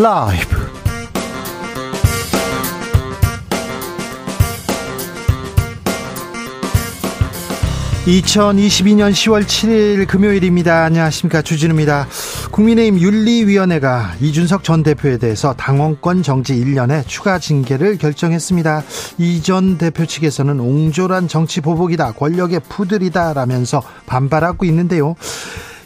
라이브. 2022년 10월 7일 금요일입니다. 안녕하십니까. 주진우입니다. 국민의힘 윤리위원회가 이준석 전 대표에 대해서 당원권 정지 1년의 추가 징계를 결정했습니다. 이 전 대표 측에서는 옹졸한 정치 보복이다, 권력의 푸들이다 라면서 반발하고 있는데요.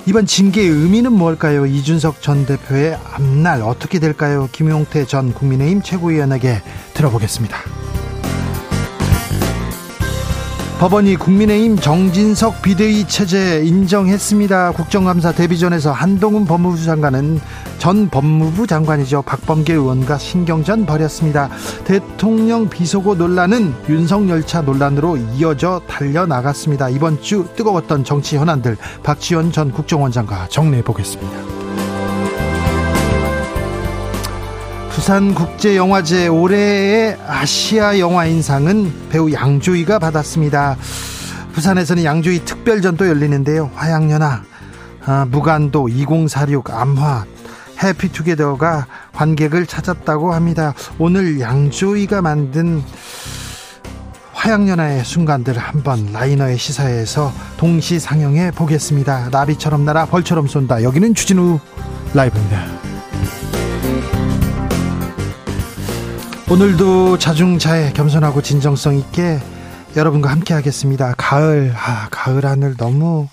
이번 징계의 의미는 뭘까요? 이준석 전 대표의 앞날 어떻게 될까요? 김용태 전 국민의힘 최고위원에게 들어보겠습니다. 법원이 국민의힘 정진석 비대위 체제 인정했습니다. 국정감사 데뷔전에서 한동훈 법무부 장관은 전 법무부 장관이죠. 박범계 의원과 신경전 벌였습니다. 대통령 비속어 논란은 윤석열차 논란으로 이어져 달려나갔습니다. 이번 주 뜨거웠던 정치 현안들 박지원 전 국정원장과 정리해 보겠습니다. 부산국제영화제 올해의 아시아 영화인상은 배우 양조위가 받았습니다. 부산에서는 양조위 특별전도 열리는데요. 화양연화, 아, 무간도, 2046, 암화, 해피투게더가 관객을 찾았다고 합니다. 오늘 양조위가 만든 화양연화의 순간들 한번 라이너의 시사회에서 동시 상영해 보겠습니다. 나비처럼 날아 벌처럼 쏜다. 여기는 주진우 라이브입니다. 오늘도 자중자애 겸손하고 진정성 있게 여러분과 함께 하겠습니다. 가을, 아, 가을 하늘 너무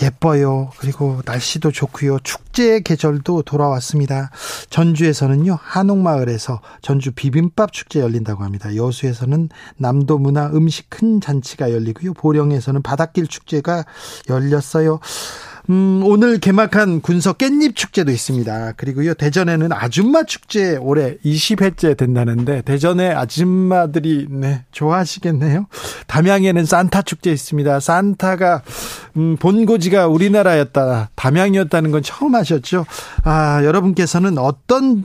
예뻐요. 그리고 날씨도 좋고요. 축제의 계절도 돌아왔습니다. 전주에서는요, 한옥마을에서 전주 비빔밥 축제 열린다고 합니다. 여수에서는 남도 문화 음식 큰 잔치가 열리고요. 보령에서는 바닷길 축제가 열렸어요. 음, 오늘 개막한 군서 깻잎 축제도 있습니다. 그리고요, 대전에는 아줌마 축제 올해 20회째 된다는데, 대전의 아줌마들이, 네, 좋아하시겠네요. 담양에는 산타 축제 있습니다. 산타가, 음, 본고지가 우리나라였다, 담양이었다는 건 처음 하셨죠? 아, 여러분께서는 어떤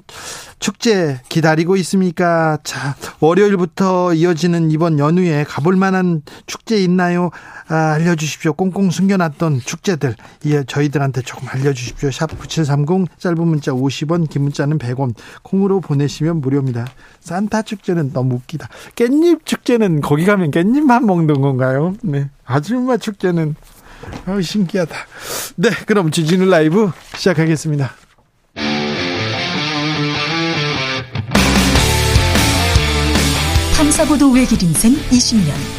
축제 기다리고 있습니까? 자, 월요일부터 이어지는 이번 연휴에 가볼 만한 축제 있나요? 아, 알려주십시오. 꽁꽁 숨겨놨던 축제들. 예, 저희들한테 조금 알려주십시오. 샵 9730, 짧은 문자 50원, 긴 문자는 100원. 콩으로 보내시면 무료입니다. 산타 축제는 너무 웃기다. 깻잎 축제는 거기 가면 깻잎만 먹는 건가요? 네. 아줌마 축제는, 아 신기하다. 네, 그럼 주진우 라이브 시작하겠습니다. 탐사보도 외길 인생 20년.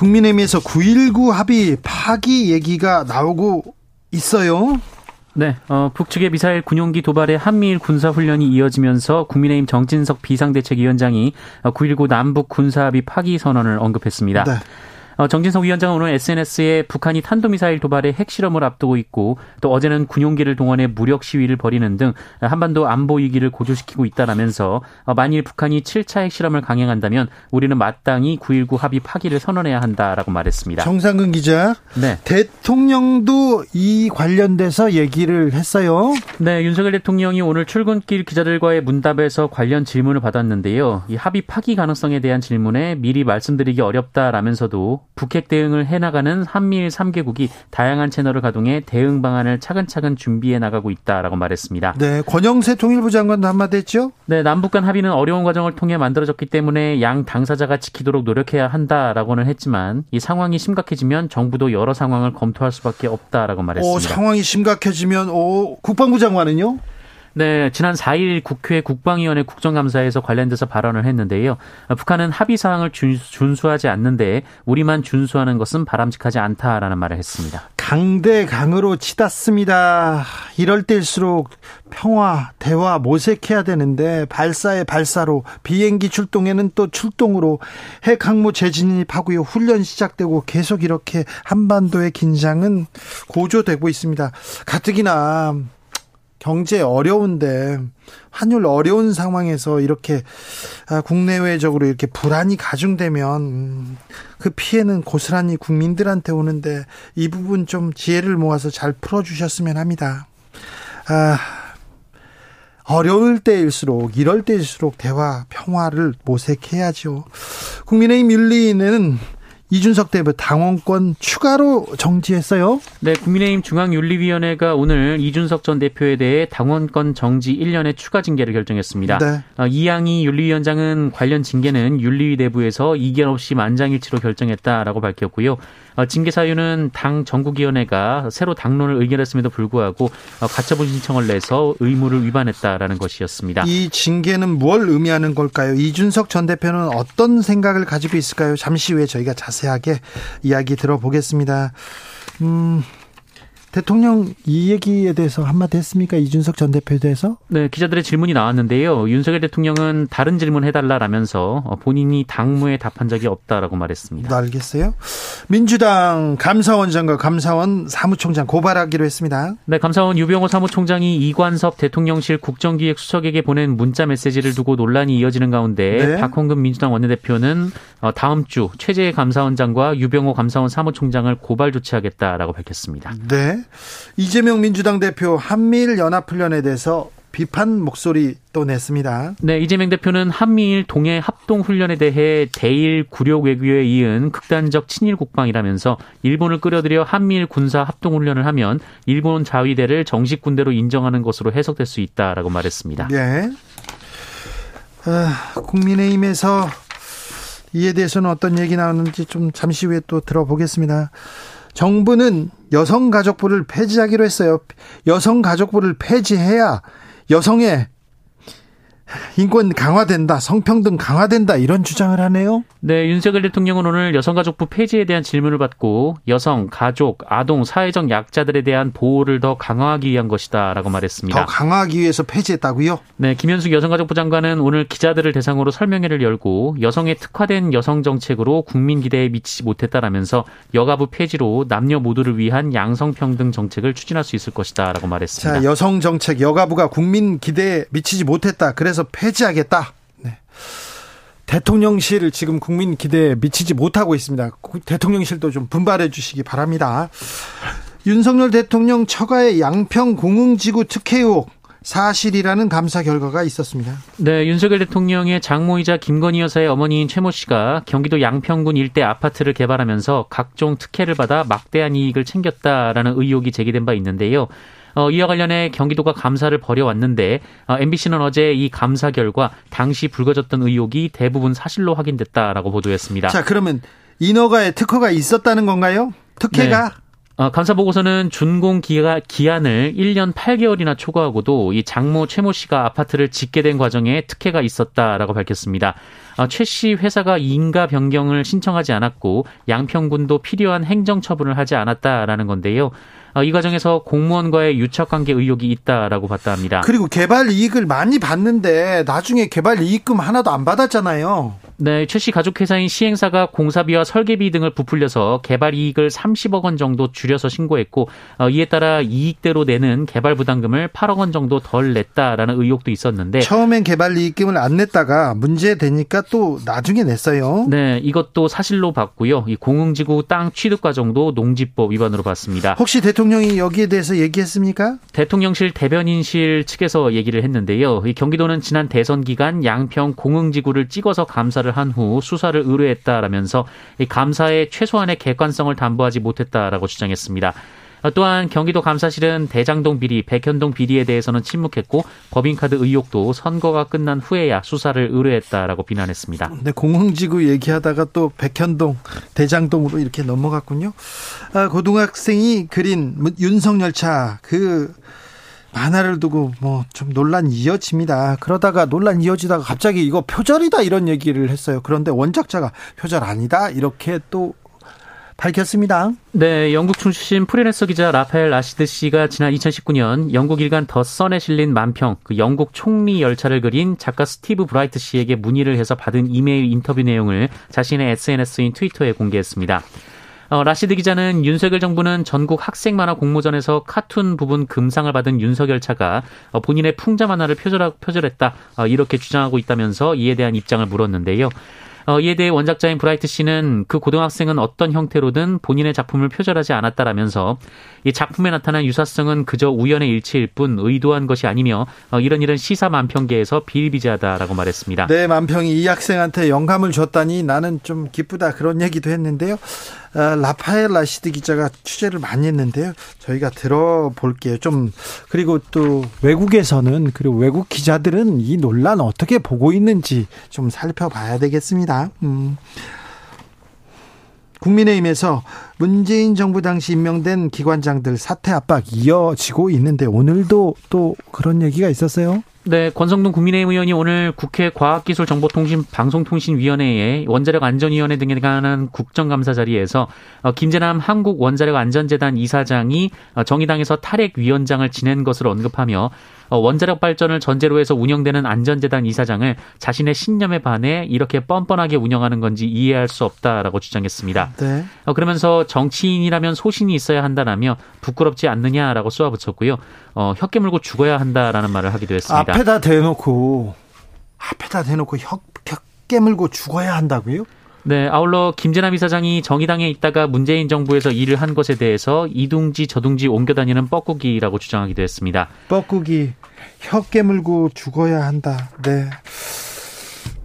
국민의힘에서 9.19 합의 파기 얘기가 나오고 있어요. 네, 어, 북측의 미사일 군용기 도발에 한미일 군사훈련이 이어지면서 국민의힘 정진석 비상대책위원장이 9.19 남북 군사합의 파기 선언을 언급했습니다. 네. 어, 정진석 위원장은 오늘 SNS에 북한이 탄도미사일 도발의 핵실험을 앞두고 있고 또 어제는 군용기를 동원해 무력 시위를 벌이는 등 한반도 안보 위기를 고조시키고 있다라면서 어, 만일 북한이 7차 핵실험을 강행한다면 우리는 마땅히 9.19 합의 파기를 선언해야 한다라고 말했습니다. 정상근 기자. 네. 대통령도 이 관련돼서 얘기를 했어요. 네, 윤석열 대통령이 오늘 출근길 기자들과의 문답에서 관련 질문을 받았는데요. 이 합의 파기 가능성에 대한 질문에 미리 말씀드리기 어렵다라면서도 북핵 대응을 해나가는 한미일 3개국이 다양한 채널을 가동해 대응 방안을 차근차근 준비해 나가고 있다라고 말했습니다. 네, 권영세 통일부 장관도 한마디 했죠? 네, 남북 간 합의는 어려운 과정을 통해 만들어졌기 때문에 양 당사자가 지키도록 노력해야 한다라고는 했지만 이 상황이 심각해지면 정부도 여러 상황을 검토할 수밖에 없다라고 말했습니다. 오, 상황이 심각해지면 오, 국방부 장관은요? 네, 지난 4일 국회 국방위원회 국정감사에서 관련돼서 발언을 했는데요. 북한은 합의 사항을 준수하지 않는데 우리만 준수하는 것은 바람직하지 않다라는 말을 했습니다. 강대 강으로 치닫습니다. 이럴 때일수록 평화, 대화 모색해야 되는데 발사에 발사로 비행기 출동에는 또 출동으로 핵 항모 재진입하고요. 훈련 시작되고 계속 이렇게 한반도의 긴장은 고조되고 있습니다. 가뜩이나 경제 어려운데 환율 어려운 상황에서 이렇게 아, 국내외적으로 이렇게 불안이 가중되면 음, 그 피해는 고스란히 국민들한테 오는데 이 부분 좀 지혜를 모아서 잘 풀어주셨으면 합니다. 아, 어려울 때일수록 이럴 때일수록 대화 평화를 모색해야죠. 국민의힘 윤리는 이준석 대표 당원권 추가로 정지했어요. 네, 국민의힘 중앙윤리위원회가 오늘 이준석 전 대표에 대해 당원권 정지 1년의 추가 징계를 결정했습니다. 네. 어, 이양희 윤리위원장은 관련 징계는 윤리위 내부에서 이견 없이 만장일치로 결정했다라고 밝혔고요. 어, 징계 사유는 당 전국위원회가 새로 당론을 의결했음에도 불구하고 어, 가처분 신청을 내서 의무를 위반했다라는 것이었습니다. 이 징계는 뭘 의미하는 걸까요? 이준석 전 대표는 어떤 생각을 가지고 있을까요? 잠시 후에 저희가 자세하게 이야기 들어보겠습니다. 음, 대통령 이 얘기에 대해서 한마디 했습니까? 이준석 전 대표에 대해서? 네, 기자들의 질문이 나왔는데요. 윤석열 대통령은 다른 질문 해달라라면서 본인이 당무에 답한 적이 없다라고 말했습니다. 네, 알겠어요. 민주당 감사원장과 감사원 사무총장 고발하기로 했습니다. 네, 감사원 유병호 사무총장이 이관섭 대통령실 국정기획수석에게 보낸 문자 메시지를 두고 논란이 이어지는 가운데 네. 박홍근 민주당 원내대표는 어, 다음 주 최재 감사원장과 유병호 감사원 사무총장을 고발 조치하겠다라고 밝혔습니다. 네. 이재명 민주당 대표 한미일 연합훈련에 대해서 비판 목소리 또 냈습니다. 네, 이재명 대표는 한미일 동해 합동 훈련에 대해 대일 굴욕 외교에 이은 극단적 친일 국방이라면서 일본을 끌어들여 한미일 군사 합동 훈련을 하면 일본 자위대를 정식 군대로 인정하는 것으로 해석될 수 있다라고 말했습니다. 네. 아, 국민의힘에서 이에 대해서는 어떤 얘기 나오는지 좀 잠시 후에 또 들어보겠습니다. 정부는 여성가족부를 폐지하기로 했어요. 여성가족부를 폐지해야 여성의 인권 강화된다, 성평등 강화된다 이런 주장을 하네요. 네, 윤석열 대통령은 오늘 여성가족부 폐지에 대한 질문을 받고 여성, 가족, 아동, 사회적 약자들에 대한 보호를 더 강화하기 위한 것이다라고 말했습니다. 더 강화하기 위해서 폐지했다고요? 네, 김현숙 여성가족부 장관은 오늘 기자들을 대상으로 설명회를 열고 여성에 특화된 여성 정책으로 국민 기대에 미치지 못했다라면서 여가부 폐지로 남녀 모두를 위한 양성평등 정책을 추진할 수 있을 것이다라고 말했습니다. 자, 여성 정책 여가부가 국민 기대에 미치지 못했다. 그래서 해서 폐지하겠다. 네. 대통령실 지금 국민 기대에 미치지 못하고 있습니다. 대통령실도 좀 분발해 주시기 바랍니다. 윤석열 대통령 처가의 양평 공흥지구 특혜 의혹 사실이라는 감사 결과가 있었습니다. 네, 윤석열 대통령의 장모이자 김건희 여사의 어머니인 최모 씨가 경기도 양평군 일대 아파트를 개발하면서 각종 특혜를 받아 막대한 이익을 챙겼다라는 의혹이 제기된 바 있는데요. 어, 이와 관련해 경기도가 감사를 벌여왔는데 어, MBC는 어제 이 감사 결과 당시 불거졌던 의혹이 대부분 사실로 확인됐다라고 보도했습니다. 자, 그러면 인허가에 특허가 있었다는 건가요? 특혜가? 네. 어, 감사 보고서는 준공 기가, 기한을 1년 8개월이나 초과하고도 이 장모 최모 씨가 아파트를 짓게 된 과정에 특혜가 있었다라고 밝혔습니다. 어, 최씨 회사가 인가 변경을 신청하지 않았고 양평군도 필요한 행정 처분을 하지 않았다라는 건데요. 어, 이 과정에서 공무원과의 유착관계 의혹이 있다라고 봤다 합니다. 그리고 개발 이익을 많이 받는데 나중에 개발 이익금 하나도 안 받았잖아요. 네, 최 씨 가족회사인 시행사가 공사비와 설계비 등을 부풀려서 개발 이익을 30억 원 정도 줄여서 신고했고 어, 이에 따라 이익대로 내는 개발 부담금을 8억 원 정도 덜 냈다라는 의혹도 있었는데 처음엔 개발 이익금을 안 냈다가 문제 되니까 또 나중에 냈어요. 네, 이것도 사실로 봤고요. 이 공흥지구 땅 취득 과정도 농지법 위반으로 봤습니다. 혹시 대통령 이 여기에 대해서 얘기했습니까? 대통령실 대변인실 측에서 얘기를 했는데요. 이 경기도는 지난 대선 기간 양평 공흥지구를 찍어서 감사를 감사를 한후 수사를 의뢰했다라면서 감사의 최소한의 객관성을 담보하지 못했다라고 주장했습니다. 또한 경기도 감사실은 대장동 비리, 백현동 비리에 대해서는 침묵했고 법인카드 의혹도 선거가 끝난 후에야 수사를 의뢰했다라고 비난했습니다. 네, 공흥지구 얘기하다가 또 백현동, 대장동으로 이렇게 넘어갔군요. 아, 고등학생이 그린 윤석열차 그 만화를 두고 뭐 좀 논란 이어집니다. 그러다가 논란 이어지다가 갑자기 이거 표절이다 이런 얘기를 했어요. 그런데 원작자가 표절 아니다 이렇게 또 밝혔습니다. 네, 영국 출신 프리랜서 기자 라파엘 라시드 씨가 지난 2019년 영국 일간 더 선에 실린 만평, 그 영국 총리 열차를 그린 작가 스티브 브라이트 씨에게 문의를 해서 받은 이메일 인터뷰 내용을 자신의 SNS인 트위터에 공개했습니다. 어, 라시드 기자는 윤석열 정부는 전국 학생 만화 공모전에서 카툰 부분 금상을 받은 윤석열 차가 어, 본인의 풍자 만화를 표절, 표절했다 어, 이렇게 주장하고 있다면서 이에 대한 입장을 물었는데요. 어, 이에 대해 원작자인 브라이트 씨는 그 고등학생은 어떤 형태로든 본인의 작품을 표절하지 않았다라면서 이 작품에 나타난 유사성은 그저 우연의 일치일 뿐 의도한 것이 아니며 어, 이런 일은 시사 만평계에서 비일비재하다라고 말했습니다. 네, 만평이 이 학생한테 영감을 줬다니 나는 좀 기쁘다 그런 얘기도 했는데요. 아, 라파엘 라시드 기자가 취재를 많이 했는데요. 저희가 들어볼게요. 좀 그리고 또 외국에서는 그리고 외국 기자들은 이 논란 어떻게 보고 있는지 좀 살펴봐야 되겠습니다. 음. 국민의힘에서 문재인 정부 당시 임명된 기관장들 사퇴 압박 이어지고 있는데 오늘도 또 그런 얘기가 있었어요. 네, 권성동 국민의힘 의원이 오늘 국회 과학기술정보통신 방송통신위원회에 원자력 안전위원회 등에 관한 국정감사 자리에서 어, 김재남 한국원자력안전재단 이사장이 어, 정의당에서 탈핵위원장을 지낸 것을 언급하며 어, 원자력 발전을 전제로 해서 운영되는 안전재단 이사장을 자신의 신념에 반해 이렇게 뻔뻔하게 운영하는 건지 이해할 수 없다라고 주장했습니다. 네. 그러면서 정치인이라면 소신이 있어야 한다라며 부끄럽지 않느냐라고 쏘아붙였고요. 어, 혀 깨물고 죽어야 한다라는 말을 하기도 했습니다. 앞에다 대놓고 앞에다 대놓고 혀, 혀 깨물고 죽어야 한다고요? 네, 아울러 김재남 이사장이 정의당에 있다가 문재인 정부에서 일을 한 것에 대해서 이둥지 저둥지 옮겨 다니는 뻐꾸기라고 주장하기도 했습니다. 뻐꾸기 혀 깨물고 죽어야 한다. 네.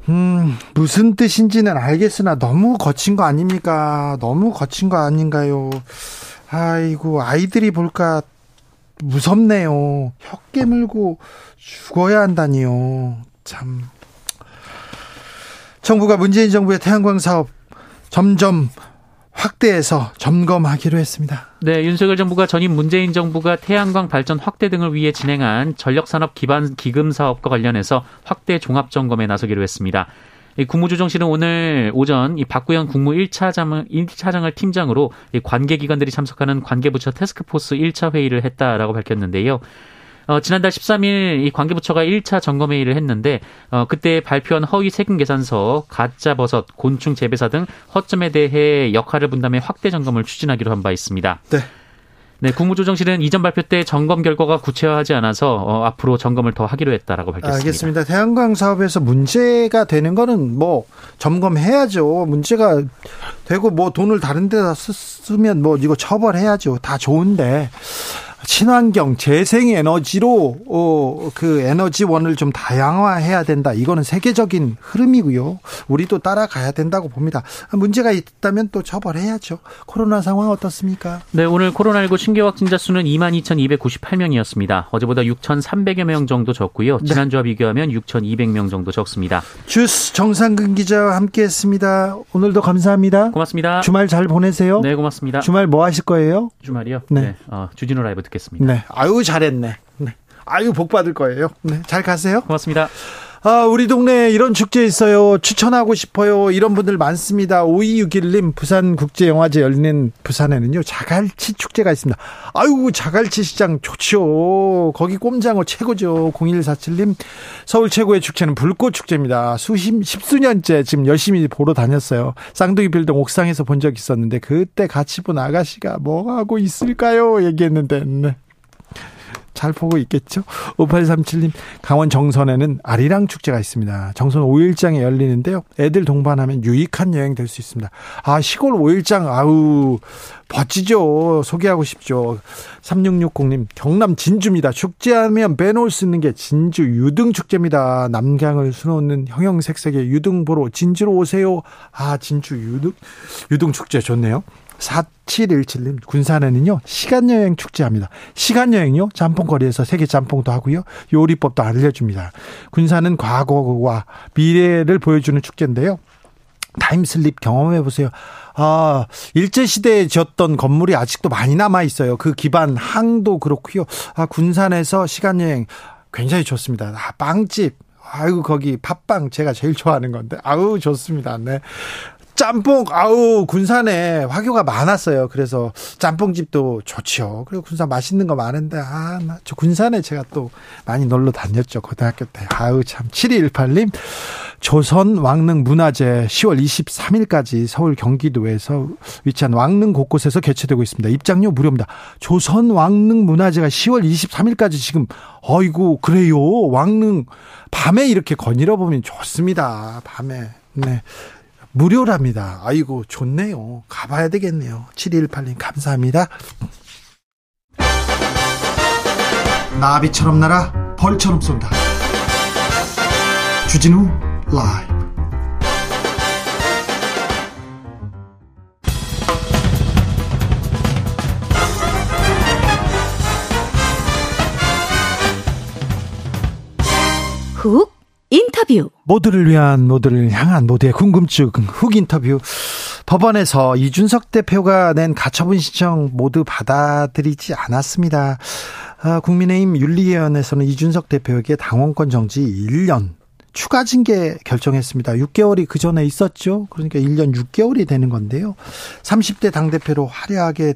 음, 무슨 뜻인지는 알겠으나 너무 거친 거 아닙니까? 너무 거친 거 아닌가요? 아이고, 아이들이 볼까 무섭네요. 혀 깨물고 죽어야 한다니요. 참. 정부가 문재인 정부의 태양광 사업 점점 확대해서 점검하기로 했습니다. 네, 윤석열 정부가 전임 문재인 정부가 태양광 발전 확대 등을 위해 진행한 전력산업 기반 기금 사업과 관련해서 확대 종합 점검에 나서기로 했습니다. 국무조정실은 오늘 오전 이 박구현 국무 1차장, 1차장을 팀장으로 관계기관들이 참석하는 관계부처 테스크포스 1차 회의를 했다라고 밝혔는데요. 어, 지난달 13일 이 관계부처가 1차 점검 회의를 했는데 어, 그때 발표한 허위 세금 계산서, 가짜 버섯, 곤충 재배사 등 허점에 대해 역할을 분담해 확대 점검을 추진하기로 한 바 있습니다. 네. 네, 국무조정실은 이전 발표 때 점검 결과가 구체화하지 않아서 어, 앞으로 점검을 더 하기로 했다라고 밝혔습니다. 알겠습니다. 태양광 사업에서 문제가 되는 거는 뭐 점검해야죠. 문제가 되고 뭐 돈을 다른 데다 쓰면 뭐 이거 처벌해야죠. 다 좋은데 친환경 재생 에너지로 어, 그 에너지원을 좀 다양화해야 된다. 이거는 세계적인 흐름이고요. 우리도 따라가야 된다고 봅니다. 문제가 있다면 또 처벌해야죠. 코로나 상황 어떻습니까? 네, 오늘 코로나19 신규 확진자 수는 22,298명이었습니다. 어제보다 6,300여 명 정도 적고요. 네. 지난주와 네. 비교하면 6,200명 정도 적습니다. 주스 정상근 기자와 함께했습니다. 오늘도 감사합니다. 고맙습니다. 주말 잘 보내세요. 네, 고맙습니다. 주말 뭐 하실 거예요? 주말이요? 네, 네. 어, 주진우 라이브 듣 듣겠습니다. 네. 아유, 잘했네. 네. 아유, 복 받을 거예요. 네. 잘 가세요. 고맙습니다. 아, 우리 동네에 이런 축제 있어요. 추천하고 싶어요. 이런 분들 많습니다. 5261님, 부산국제영화제 열리는 부산에는요, 자갈치 축제가 있습니다. 아유, 자갈치 시장 좋죠. 거기 꼼장어 최고죠. 0147님, 서울 최고의 축제는 불꽃축제입니다. 수십, 십수년째 지금 열심히 보러 다녔어요. 쌍둥이 빌딩 옥상에서 본 적 있었는데, 그때 같이 본 아가씨가 뭐 하고 있을까요? 얘기했는데, 네. 잘 보고 있겠죠? 5837님, 강원 정선에는 아리랑 축제가 있습니다. 정선 5일장에 열리는데요. 애들 동반하면 유익한 여행 될 수 있습니다. 아, 시골 5일장, 아우, 멋지죠. 소개하고 싶죠. 3660님, 경남 진주입니다. 축제하면 빼놓을 수 있는 게 진주 유등축제입니다. 남강을 수놓는 형형색색의 유등보로 진주로 오세요. 아, 진주 유등, 유등축제 좋네요. 4717님, 군산에는요, 시간여행 축제합니다. 시간여행요, 짬뽕거리에서 세계 짬뽕도 하고요, 요리법도 알려줍니다. 군산은 과거와 미래를 보여주는 축제인데요. time slip 경험해 보세요. 아, 일제시대에 지었던 건물이 아직도 많이 남아 있어요. 그 기반 항도 그렇고요. 아, 군산에서 시간여행 굉장히 좋습니다. 아, 빵집. 아유, 거기 팥빵 제가 제일 좋아하는 건데. 아우, 좋습니다. 네. 짬뽕 아우 군산에 화교가 많았어요. 그래서 짬뽕집도 좋지요. 그리고 군산 맛있는 거 많은데 아 저 군산에 제가 또 많이 놀러 다녔죠. 고등학교 때. 아우 참 7218님 조선 왕릉 문화제 10월 23일까지 서울 경기도에서 위치한 왕릉 곳곳에서 개최되고 있습니다. 입장료 무료입니다. 조선 왕릉 문화제가 10월 23일까지 지금 어이구 그래요. 왕릉 밤에 이렇게 거닐어 보면 좋습니다. 밤에. 네. 무료랍니다. 아이고, 좋네요. 가봐야 되겠네요. 7218님, 감사합니다. 나비처럼 날아 벌처럼 쏜다. 주진우 라이브. 훅 인터뷰. 모두를 위한 모두를 향한 모두의 궁금증 훅 인터뷰. 법원에서 이준석 대표가 낸 가처분 신청 모두 받아들이지 않았습니다. 아, 국민의힘 윤리위원회에서는 이준석 대표에게 당원권 정지 1년 추가 징계 결정했습니다. 6개월이 그 전에 있었죠. 그러니까 1년 6개월이 되는 건데요. 30대 당대표로 화려하게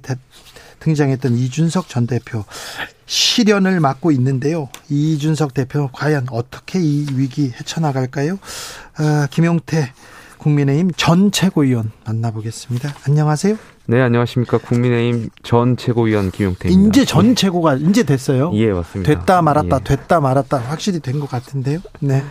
등장했던 이준석 전 대표 실현을 맡고 있는데요. 이준석 대표 과연 어떻게 이 위기 헤쳐나갈까요? 아, 김용태 국민의힘 전 최고위원 만나보겠습니다. 안녕하세요. 네, 안녕하십니까. 국민의힘 전 최고위원 김용태입니다. 이제 전 최고가 이제 됐어요. 예, 맞습니다. 됐다 말았다, 예. 됐다 말았다 확실히 된 것 같은데요. 네.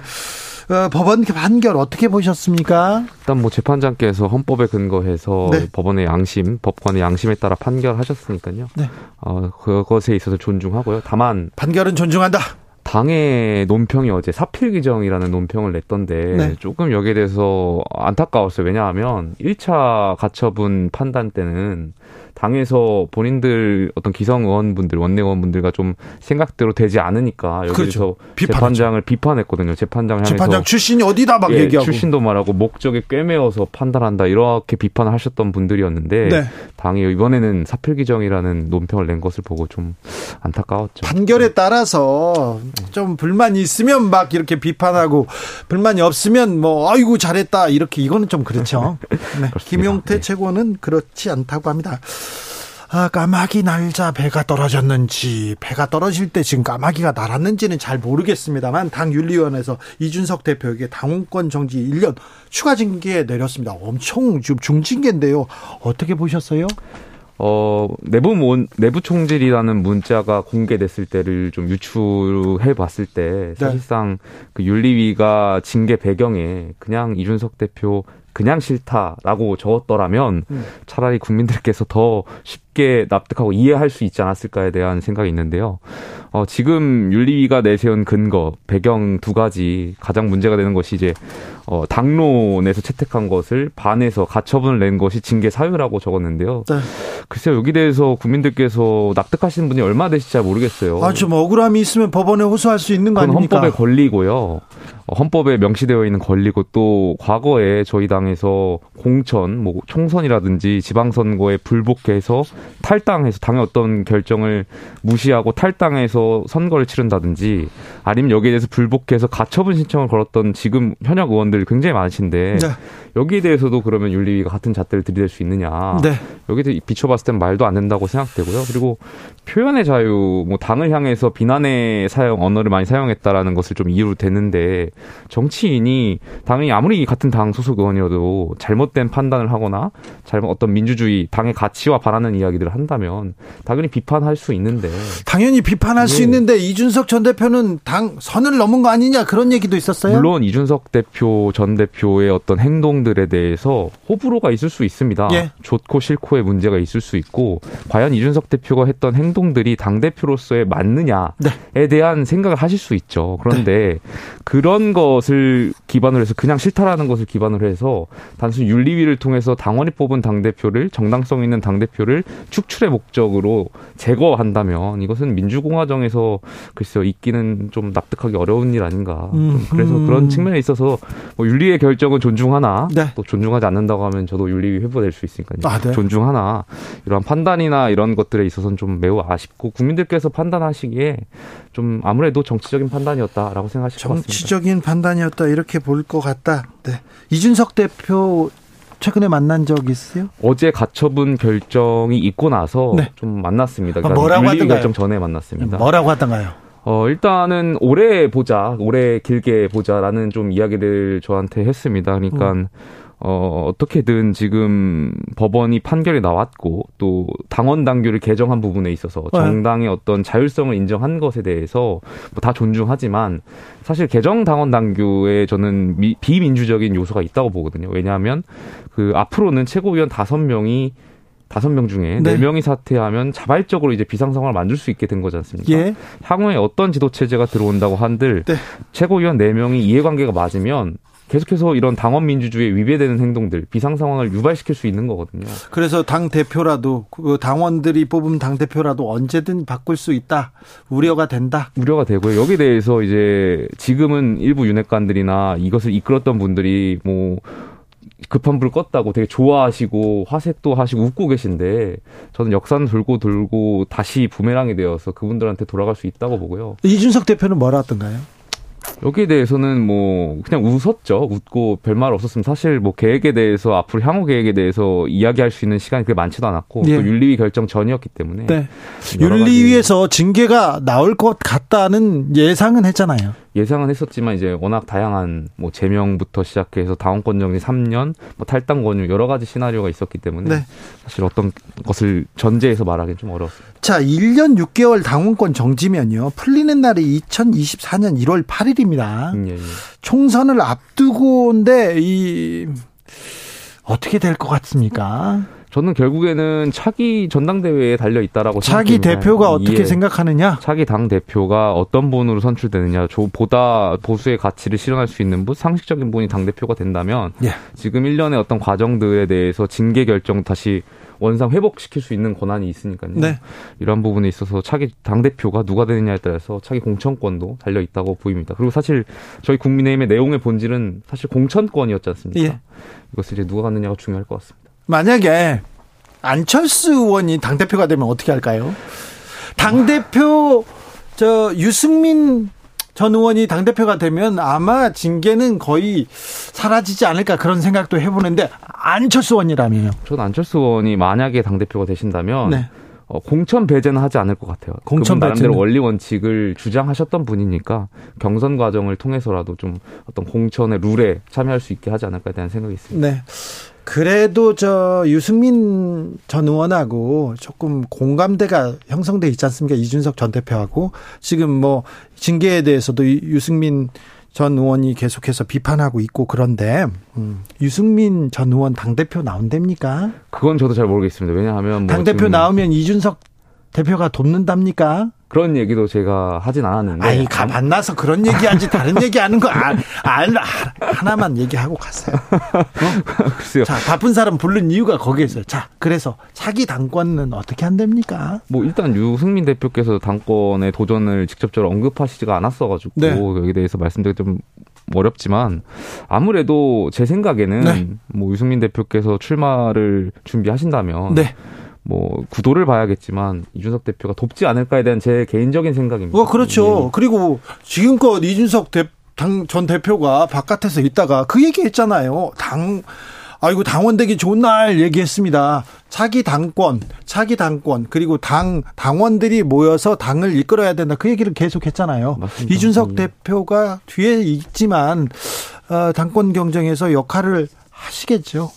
어, 법원 판결 어떻게 보셨습니까? 일단 뭐 재판장께서 헌법에 근거해서 네. 법원의 양심, 법관의 양심에 따라 판결하셨으니까요. 네. 어, 그것에 있어서 존중하고요. 다만 판결은 존중한다. 당의 논평이 어제 사필 규정이라는 논평을 냈던데 네. 조금 여기에 대해서 안타까웠어요. 왜냐하면 1차 가처분 판단 때는 당에서 본인들 어떤 기성 의원분들 원내 의원분들과 좀 생각대로 되지 않으니까 여기서 그렇죠. 재판장을 비판했거든요. 재판장을 향해서 재판장 출신이 어디다 막 예, 얘기하고 출신도 말하고 목적에 꿰매어서 판단한다 이렇게 비판을 하셨던 분들이었는데 네. 당이 이번에는 사필 규정이라는 논평을 낸 것을 보고 좀 안타까웠죠. 판결에 따라서 좀 불만이 있으면 막 이렇게 비판하고 불만이 없으면 뭐 아이고 잘했다 이렇게 이거는 좀 그렇죠. 네. 김용태 네. 최고는 그렇지 않다고 합니다. 아, 까마귀 날자 배가 떨어졌는지 배가 떨어질 때 지금 까마귀가 날았는지는 잘 모르겠습니다만 당 윤리위원회에서 이준석 대표에게 당원권 정지 1년 추가 징계 내렸습니다. 엄청 지금 중징계인데요. 어떻게 보셨어요? 어, 내부 몬, 내부 총질이라는 문자가 공개됐을 때를 좀 유추해 봤을 때 네. 사실상 네. 그 윤리위가 징계 배경에 그냥 이준석 대표 그냥 싫다라고 적었더라면 음. 차라리 국민들께서 더 쉽게 납득하고 이해할 수 있지 않았을까에 대한 생각이 있는데요. 어, 지금 윤리위가 내세운 근거, 배경 두 가지 가장 문제가 되는 것이 이제 어, 당론에서 채택한 것을 반해서 가처분을 낸 것이 징계 사유라고 적었는데요. 네. 글쎄요, 여기 대해서 국민들께서 납득하시는 분이 얼마 되실지 잘 모르겠어요. 아, 좀 억울함이 있으면 법원에 호소할 수 있는 거 아닙니까? 헌법에 걸리고요. 헌법에 명시되어 있는 권리고 또 과거에 저희 당에서 공천, 뭐 총선이라든지 지방선거에 불복해서 탈당해서 당의 어떤 결정을 무시하고 탈당해서 선거를 치른다든지 아니면 여기에 대해서 불복해서 가처분 신청을 걸었던 지금 현역 의원들 굉장히 많으신데 네. 여기에 대해서도 그러면 윤리위가 같은 잣대를 들이댈 수 있느냐. 네. 여기에 비춰봤을 땐 말도 안 된다고 생각되고요. 그리고 표현의 자유, 뭐 당을 향해서 비난의 사용, 언어를 많이 사용했다라는 것을 좀 이유로 대는데 정치인이 당연히 아무리 같은 당 소속 의원이어도 잘못된 판단을 하거나 잘못 어떤 민주주의, 당의 가치와 반하는 이야기 들을 한다면 당연히 비판할 수 있는데 당연히 비판할 네. 수 있는데 이준석 전 대표는 당 선을 넘은 거 아니냐 그런 얘기도 있었어요. 물론 이준석 대표 전 대표의 어떤 행동들에 대해서 호불호가 있을 수 있습니다. 예. 좋고 싫고의 문제가 있을 수 있고 과연 이준석 대표가 했던 행동들이 당 대표로서의 맞느냐에 네. 대한 생각을 하실 수 있죠. 그런데 네. 그런 것을 기반으로 해서 그냥 싫다라는 것을 기반으로 해서 단순 윤리위를 통해서 당원이 뽑은 당 대표를 정당성 있는 당 대표를 축출의 목적으로 제거한다면 이것은 민주공화정에서 글쎄요 있기는 좀 납득하기 어려운 일 아닌가. 음, 그래서 음. 그런 측면에 있어서 뭐 윤리의 결정은 존중하나 네. 또 존중하지 않는다고 하면 저도 윤리위 회부가 될수 있으니까요. 아, 네. 존중하나 이러한 판단이나 이런 것들에 있어서는 좀 매우 아쉽고 국민들께서 판단하시기에 좀 아무래도 정치적인 판단이었다라고 생각하실 것 같습니다. 정치적인 판단이었다 이렇게 볼 것 같다. 네. 이준석 대표 최근에 만난 적 있으세요? 어제 가처분 결정이 있고 나서 네. 좀 만났습니다. 그러니까 뭐라고 하던가요? 결정 전에 만났습니다. 뭐라고 하던가요? 어, 일단은 오래 보자, 오래 길게 보자라는 좀 이야기를 저한테 했습니다. 그러니까 음. 어, 어떻게든 지금 법원이 판결이 나왔고 또 당원 당규를 개정한 부분에 있어서 네. 정당의 어떤 자율성을 인정한 것에 대해서 뭐 다 존중하지만 사실 개정 당원 당규에 저는 미, 비민주적인 요소가 있다고 보거든요. 왜냐하면 그 앞으로는 최고위원 다섯 명이 다섯 명 중에 네 명이 사퇴하면 자발적으로 이제 비상 상황을 만들 수 있게 된 거지 않습니까? 예. 향후에 어떤 지도 체제가 들어온다고 한들 네. 최고위원 네 명이 이해관계가 맞으면 계속해서 이런 당원 민주주의에 위배되는 행동들, 비상 상황을 유발시킬 수 있는 거거든요. 그래서 당 대표라도 그 당원들이 뽑은 당 대표라도 언제든 바꿀 수 있다. 우려가 된다. 우려가 되고요. 여기에 대해서 이제 지금은 일부 윤핵관들이나 이것을 이끌었던 분들이 뭐 급한 불 껐다고 되게 좋아하시고 화색도 하시고 웃고 계신데 저는 역사는 돌고 돌고 다시 부메랑이 되어서 그분들한테 돌아갈 수 있다고 보고요. 이준석 대표는 뭐라 하던가요? 여기에 대해서는 뭐 그냥 웃었죠. 웃고 별말 없었으면 사실 뭐 계획에 대해서 앞으로 향후 계획에 대해서 이야기할 수 있는 시간이 그렇게 많지도 않았고 예. 또 윤리위 결정 전이었기 때문에 네. 윤리위에서 징계가 나올 것 같다는 예상은 했잖아요. 예상은 했었지만 이제 워낙 다양한 뭐 제명부터 시작해서 당원권 정지 3년, 뭐 탈당 권유 여러 가지 시나리오가 있었기 때문에 네. 사실 어떤 것을 전제해서 말하기는 좀 어려웠습니다. 자, 1년 6개월 당원권 정지면요. 풀리는 날이 2024년 1월 8일입니다. 음, 예, 예. 총선을 앞두고인데 이 어떻게 될 것 같습니까? 저는 결국에는 차기 전당대회에 달려 있다라고 차기 생각합니다. 대표가 어떻게 예. 생각하느냐? 차기 당 대표가 어떤 분으로 선출되느냐, 보다 보수의 가치를 실현할 수 있는 분, 상식적인 분이 당 대표가 된다면 예. 지금 1년의 어떤 과정들에 대해서 징계 결정 다시 원상 회복시킬 수 있는 권한이 있으니까요. 네. 이런 부분에 있어서 차기 당 대표가 누가 되느냐에 따라서 차기 공천권도 달려 있다고 보입니다. 그리고 사실 저희 국민의힘의 내용의 본질은 사실 공천권이었지 않습니까? 예. 이것을 이제 누가 갖느냐가 중요할 것 같습니다. 만약에 안철수 의원이 당 대표가 되면 어떻게 할까요? 당 대표, 저, 유승민 전 의원이 당대표가 되면 아마 징계는 거의 사라지지 않을까 그런 생각도 해보는데 안철수 의원이라면요? 저는 안철수 의원이 만약에 당대표가 되신다면 네. 어, 공천 배제는 하지 않을 것 같아요. 공천 나름대로 원리 원칙을 주장하셨던 분이니까 경선 과정을 통해서라도 좀 어떤 공천의 룰에 참여할 수 있게 하지 않을까에 대한 생각이 있습니다. 네. 그래도 저 유승민 전 의원하고 조금 공감대가 형성돼 있지 않습니까? 이준석 전 대표하고 지금 뭐 징계에 대해서도 유승민 전 의원이 계속해서 비판하고 있고 그런데 음, 유승민 전 의원 당 대표 나온답니까? 그건 저도 잘 모르겠습니다. 왜냐하면 뭐 당 대표 나오면 이준석 대표가 돕는답니까? 그런 얘기도 제가 하진 않았는데. 아니, 가, 만나서 그런 얘기하지, 다른 얘기 하는 거, 아, 아, 하나만 얘기하고 갔어요. 어? 글쎄요. 자, 바쁜 사람 부른 이유가 거기에 있어요. 자, 그래서 차기 당권은 어떻게 한답니까? 뭐, 일단 유승민 대표께서 당권에 도전을 직접적으로 언급하시지가 않았어가지고, 네. 여기에 대해서 말씀드리기 좀 어렵지만, 아무래도 제 생각에는, 네. 뭐, 유승민 대표께서 출마를 준비하신다면, 네. 뭐 구도를 봐야겠지만 이준석 대표가 돕지 않을까에 대한 제 개인적인 생각입니다. 어, 그렇죠. 예. 그리고 지금껏 이준석 대, 당, 전 대표가 바깥에서 있다가 그 얘기 했잖아요. 당, 아이고, 당원 되기 좋은 날 얘기했습니다. 차기 당권, 차기 당권, 그리고 당, 당원들이 모여서 당을 이끌어야 된다. 그 얘기를 계속 했잖아요. 맞습니다. 이준석 예. 대표가 뒤에 있지만, 어, 당권 경쟁에서 역할을 하시겠죠.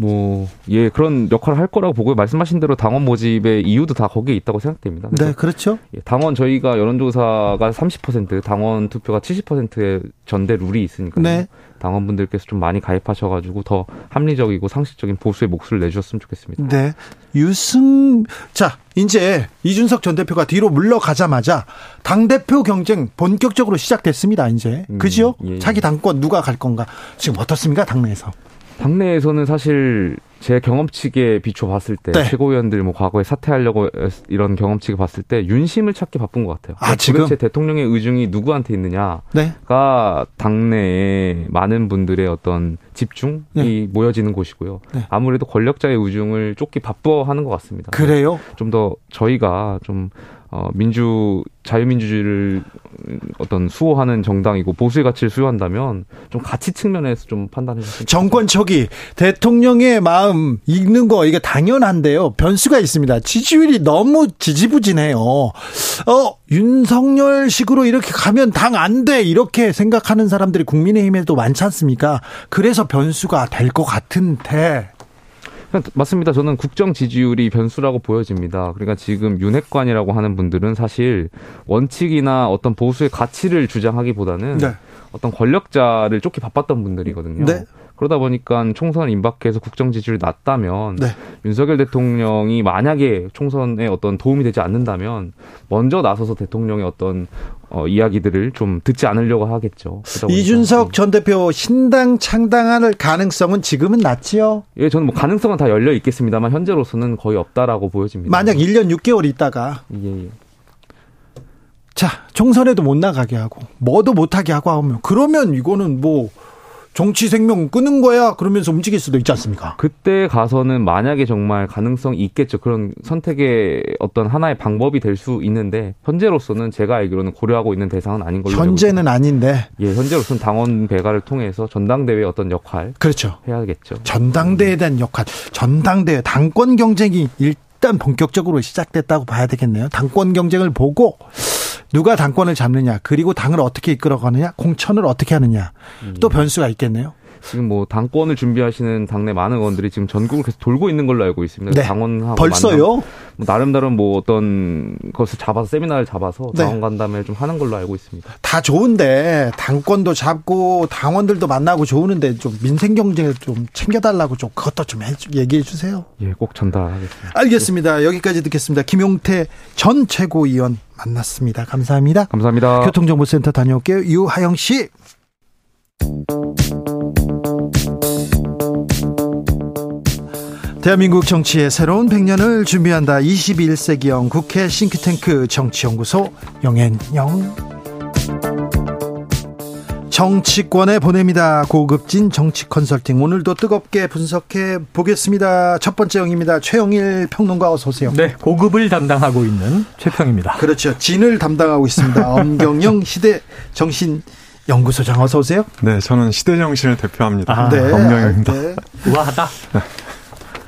뭐, 예, 그런 역할을 할 거라고 보고요. 말씀하신 대로 당원 모집의 이유도 다 거기에 있다고 생각됩니다. 네, 그렇죠. 예, 당원 저희가 여론조사가 30%, 당원 투표가 70%의 전대 룰이 있으니까 네. 당원분들께서 좀 많이 가입하셔가지고 더 합리적이고 상식적인 보수의 목소리를 내주셨으면 좋겠습니다. 네. 유승, 자, 이제 이준석 전 대표가 뒤로 물러가자마자 당대표 경쟁 본격적으로 시작됐습니다, 이제. 음, 그죠? 예, 예. 자기 당권 누가 갈 건가. 지금 어떻습니까, 당내에서? 당내에서는 사실 제 경험치에 비춰 봤을 때 네. 최고위원들 뭐 과거에 사퇴하려고 이런 경험치를 봤을 때 윤심을 찾기 바쁜 것 같아요. 아, 지금 도대체 대통령의 의중이 누구한테 있느냐가 네. 당내에 많은 분들의 어떤 집중이 네. 모여지는 곳이고요. 네. 아무래도 권력자의 의중을 쫓기 바빠하는 것 같습니다. 그래요? 좀 더 저희가 좀 어, 민주 자유민주주의를 어떤 수호하는 정당이고 보수의 가치를 수호한다면 좀 가치 측면에서 좀 판단해 주시면 정권 초기 대통령의 마음 읽는 거 이게 당연한데요. 변수가 있습니다. 지지율이 너무 지지부진해요. 어, 윤석열식으로 이렇게 가면 당 안 돼. 이렇게 생각하는 사람들이 국민의힘에도 많지 않습니까? 그래서 변수가 될 것 같은데 맞습니다. 저는 국정 지지율이 변수라고 보여집니다. 그러니까 지금 윤핵관이라고 하는 분들은 사실 원칙이나 어떤 보수의 가치를 주장하기보다는 네. 어떤 권력자를 쫓기 바빴던 분들이거든요. 네. 그러다 보니까 총선 임박해서 국정 지지율이 낮다면 네. 윤석열 대통령이 만약에 총선에 어떤 도움이 되지 않는다면 먼저 나서서 대통령의 어떤 어, 이야기들을 좀 듣지 않으려고 하겠죠. 이준석 전 대표 신당 창당할 가능성은 지금은 낮지요? 예, 저는 뭐 가능성은 다 열려 있겠습니다만 현재로서는 거의 없다라고 보여집니다. 만약 1년 6개월 있다가 예, 예. 자, 총선에도 못 나가게 하고 뭐도 못 하게 하고 하면 그러면 이거는 뭐 정치 생명 끊은 거야 그러면서 움직일 수도 있지 않습니까? 그때 가서는 만약에 정말 가능성이 있겠죠. 그런 선택의 어떤 하나의 방법이 될 수 있는데 현재로서는 제가 알기로는 고려하고 있는 대상은 아닌 걸로 현재는 아닌데 예, 현재로서는 당원 배가를 통해서 전당대회 어떤 역할 그렇죠. 해야겠죠. 전당대회에 대한 역할, 전당대회 당권 경쟁이 일단 본격적으로 시작됐다고 봐야 되겠네요. 당권 경쟁을 보고 누가 당권을 잡느냐, 그리고 당을 어떻게 이끌어가느냐, 공천을 어떻게 하느냐, 또 음. 변수가 있겠네요. 지금 뭐 당권을 준비하시는 당내 많은 의원들이 지금 전국을 계속 돌고 있는 걸로 알고 있습니다. 네. 당원하고 벌써요? 뭐 나름대로 뭐 어떤 것을 잡아서 세미나를 잡아서 네. 당원 간담회를 좀 하는 걸로 알고 있습니다. 다 좋은데 당권도 잡고 당원들도 만나고 좋으는데 좀 민생 경쟁을 좀 챙겨달라고 좀 그것도 좀 얘기해 주세요. 예, 꼭 전달하겠습니다. 알겠습니다. 여기까지 듣겠습니다. 김용태 전 최고위원 만났습니다. 감사합니다. 감사합니다. 교통정보센터 다녀올게요. 유하영 씨. 대한민국 정치의 새로운 100년을 준비한다. 21세기형 국회 싱크탱크 정치연구소 영앤영 정치권에 보냅니다. 고급진 정치 컨설팅 오늘도 뜨겁게 분석해 보겠습니다. 첫 번째 영입니다. 최영일 평론가 어서 오세요. 네, 고급을 담당하고 있는 최평입니다. 그렇죠. 진을 담당하고 있습니다. 엄경영 시대 정신 연구소장 어서 오세요. 네, 저는 시대 정신을 대표합니다. 아, 네, 엄경영입니다. 네. 우아하다.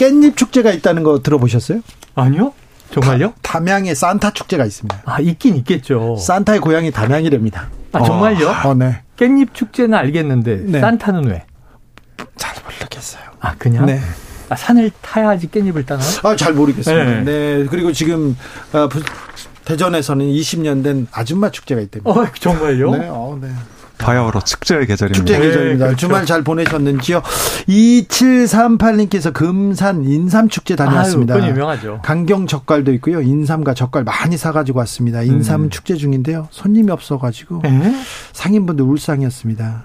깻잎 축제가 있다는 거 들어보셨어요? 아니요. 정말요? 다, 담양에 산타 축제가 있습니다. 아, 있긴 있겠죠. 산타의 고향이 담양이랍니다. 아, 정말요? 어, 네. 깻잎 축제는 알겠는데 네. 산타는 왜? 잘 모르겠어요. 아, 그냥? 네. 아, 산을 타야지 깻잎을 따나? 아, 잘 모르겠습니다. 네. 네. 그리고 지금 어, 대전에서는 20년 된 아줌마 축제가 있답니다. 어, 정말요? 네. 어, 네. 바야흐로 축제의 계절입니다. 축제 계절입니다. 네, 그렇죠. 주말 잘 보내셨는지요? 2738님께서 금산 인삼축제 다녀왔습니다. 아유, 유명하죠. 강경 젓갈도 있고요. 인삼과 젓갈 많이 사가지고 왔습니다. 인삼 음. 축제 중인데요. 손님이 없어가지고 에? 상인분들 울상이었습니다.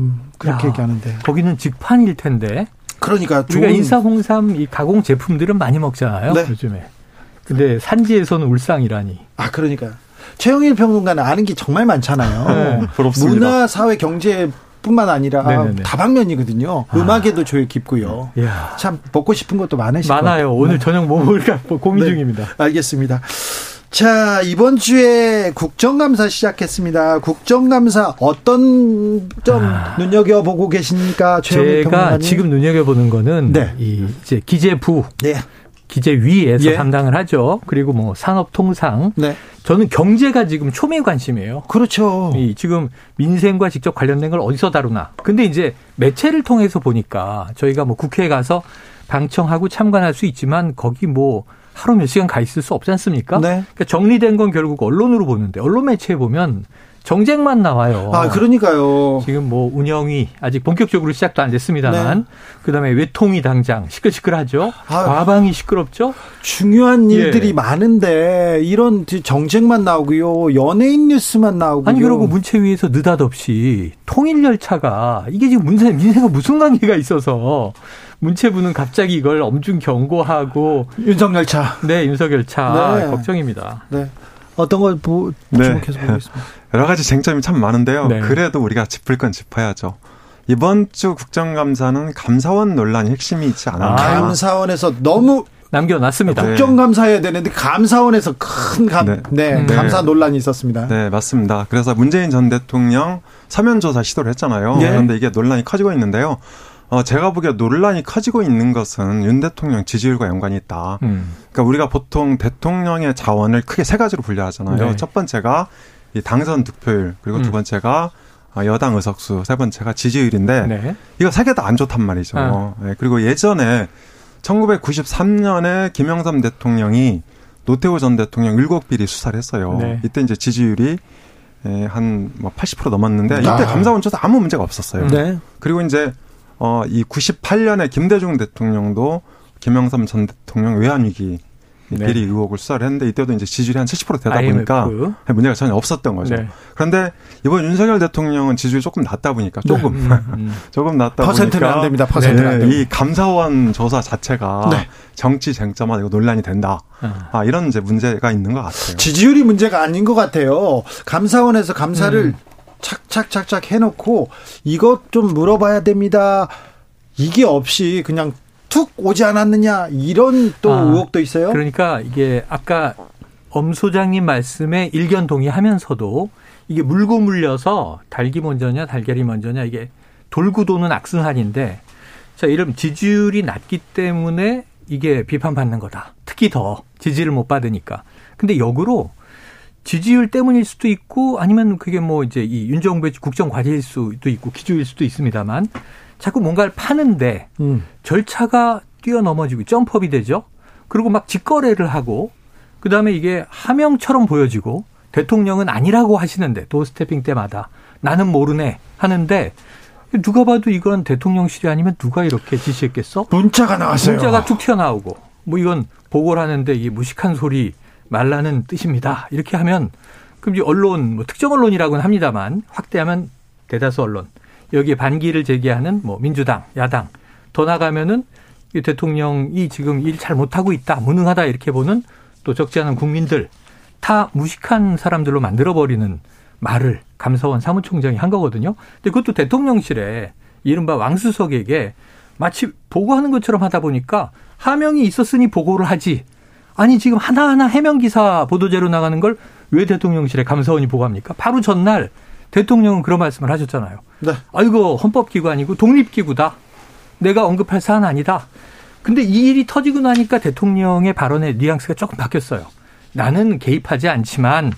음, 그렇게 야, 얘기하는데. 거기는 직판일 텐데. 그러니까 우리가 인삼, 홍삼 이 가공 제품들은 많이 먹잖아요. 네. 요즘에. 근데 산지에서는 울상이라니. 아, 그러니까. 최영일 평론가는 아는 게 정말 많잖아요. 네, 부럽습니다. 문화, 사회, 경제 뿐만 아니라 네네네. 다방면이거든요. 아. 음악에도 조예 깊고요. 이야. 참 먹고 싶은 것도 많으실 많아요. 오늘 저녁 뭐 먹을까 고민 네. 중입니다. 알겠습니다. 자, 이번 주에 국정감사 시작했습니다. 국정감사 어떤 점 아. 눈여겨보고 계십니까? 제가 평론가님? 지금 눈여겨보는 거는 네. 이 이제 기재부 네. 기재위에서 예. 담당을 하죠. 그리고 뭐 산업통상. 네. 저는 경제가 지금 초미 관심이에요. 그렇죠. 이 지금 민생과 직접 관련된 걸 어디서 다루나. 근데 이제 매체를 통해서 보니까 저희가 뭐 국회에 가서 방청하고 참관할 수 있지만 거기 뭐 하루 몇 시간 가 있을 수 없지 않습니까? 네. 그러니까 정리된 건 결국 언론으로 보는데 언론 매체에 보면 정쟁만 나와요. 아, 그러니까요. 지금 뭐 운영이 아직 본격적으로 시작도 안 됐습니다만 네. 그다음에 외통이 당장 시끌시끌하죠. 아, 과방이 시끄럽죠. 중요한 예. 일들이 예. 많은데 이런 정쟁만 나오고요. 연예인 뉴스만 나오고요. 아니 그러고 문체위에서 느닷없이 통일 열차가 이게 지금 문세 민생과 무슨 관계가 있어서 문체부는 갑자기 이걸 엄중 경고하고 윤석열차. 네, 윤석열차 네. 걱정입니다. 네. 어떤 걸 보, 네. 주목해서 네. 보겠습니다. 여러 가지 쟁점이 참 많은데요. 네. 그래도 우리가 짚을 건 짚어야죠. 이번 주 국정감사는 감사원 논란이 핵심이 있지 않았나. 아. 감사원에서 너무 남겨놨습니다. 국정감사해야 되는데 감사원에서 큰 감, 네. 네, 음. 감사 논란이 있었습니다. 네, 맞습니다. 그래서 문재인 전 대통령 서면조사 시도를 했잖아요. 네. 그런데 이게 논란이 커지고 있는데요. 어, 제가 보기에 논란이 커지고 있는 것은 윤 대통령 지지율과 연관이 있다. 음. 그러니까 우리가 보통 대통령의 자원을 크게 세 가지로 분류하잖아요. 네. 첫 번째가 이 당선 득표율, 그리고 음. 두 번째가 어, 여당 의석수, 세 번째가 지지율인데 네. 이거 세 개 다 안 좋단 말이죠. 아. 네, 그리고 예전에 1993년에 김영삼 대통령이 노태우 전 대통령 일곱 비리 수사를 했어요. 네. 이때 이제 지지율이 한뭐 80% 넘었는데 이때 아. 감사원 조사 아무 문제가 없었어요. 네. 그리고 이제 어, 이 98년에 김대중 대통령도 김영삼 전 대통령 외환 위기 네. 비리 의혹을 수사를 했는데 이때도 이제 지지율이 한 70% 되다 보니까 문제가 전혀 없었던 거죠. 네. 그런데 이번 윤석열 대통령은 지지율이 조금 낮다 보니까 네. 조금 네. 음, 음. 조금 낮다 퍼센트는 보니까 안 됩니다. 퍼센트는 안 됩니다. 이 감사원 조사 자체가 네. 정치 쟁점화 되고 논란이 된다. 아. 아, 이런 이제 문제가 있는 것 같아요. 지지율이 문제가 아닌 것 같아요. 감사원에서 감사를 음. 착착착착 해놓고 이것 좀 물어봐야 됩니다. 이게 없이 그냥 툭 오지 않았느냐 이런 또 아, 의혹도 있어요. 그러니까 이게 아까 엄 소장님 말씀에 일견 동의하면서도 이게 물고 물려서 닭이 먼저냐 달걀이 먼저냐 이게 돌고 도는 악순환인데 자 이런 지지율이 낮기 때문에 이게 비판받는 거다. 특히 더 지지를 못 받으니까. 근데 역으로 지지율 때문일 수도 있고 아니면 그게 뭐 이제 이 윤정부의 국정 과제일 수도 있고 기조일 수도 있습니다만 자꾸 뭔가를 파는데 음. 절차가 뛰어넘어지고 점프업이 되죠. 그리고 막 직거래를 하고 그다음에 이게 하명처럼 보여지고 대통령은 아니라고 하시는데 도스태핑 때마다 나는 모르네 하는데 누가 봐도 이건 대통령실이 아니면 누가 이렇게 지시했겠어? 문자가 나왔어요. 문자가 툭 튀어나오고 뭐 이건 보고를 하는데 이 무식한 소리 말라는 뜻입니다. 이렇게 하면 그럼 이제 언론 뭐 특정 언론이라고는 합니다만 확대하면 대다수 언론 여기에 반기를 제기하는 뭐 민주당, 야당 더 나가면은 이 대통령이 지금 일 잘 못하고 있다, 무능하다 이렇게 보는 또 적지 않은 국민들 다 무식한 사람들로 만들어버리는 말을 감사원 사무총장이 한 거거든요. 근데 그것도 대통령실에 이른바 왕수석에게 마치 보고하는 것처럼 하다 보니까 하명이 있었으니 보고를 하지 아니 지금 하나하나 해명 기사 보도자료 나가는 걸 왜 대통령실에 감사원이 보고합니까? 바로 전날 대통령은 그런 말씀을 하셨잖아요. 네. 아 이거 헌법기관이고 독립기구다. 내가 언급할 사안 아니다. 근데 이 일이 터지고 나니까 대통령의 발언의 뉘앙스가 조금 바뀌었어요. 나는 개입하지 않지만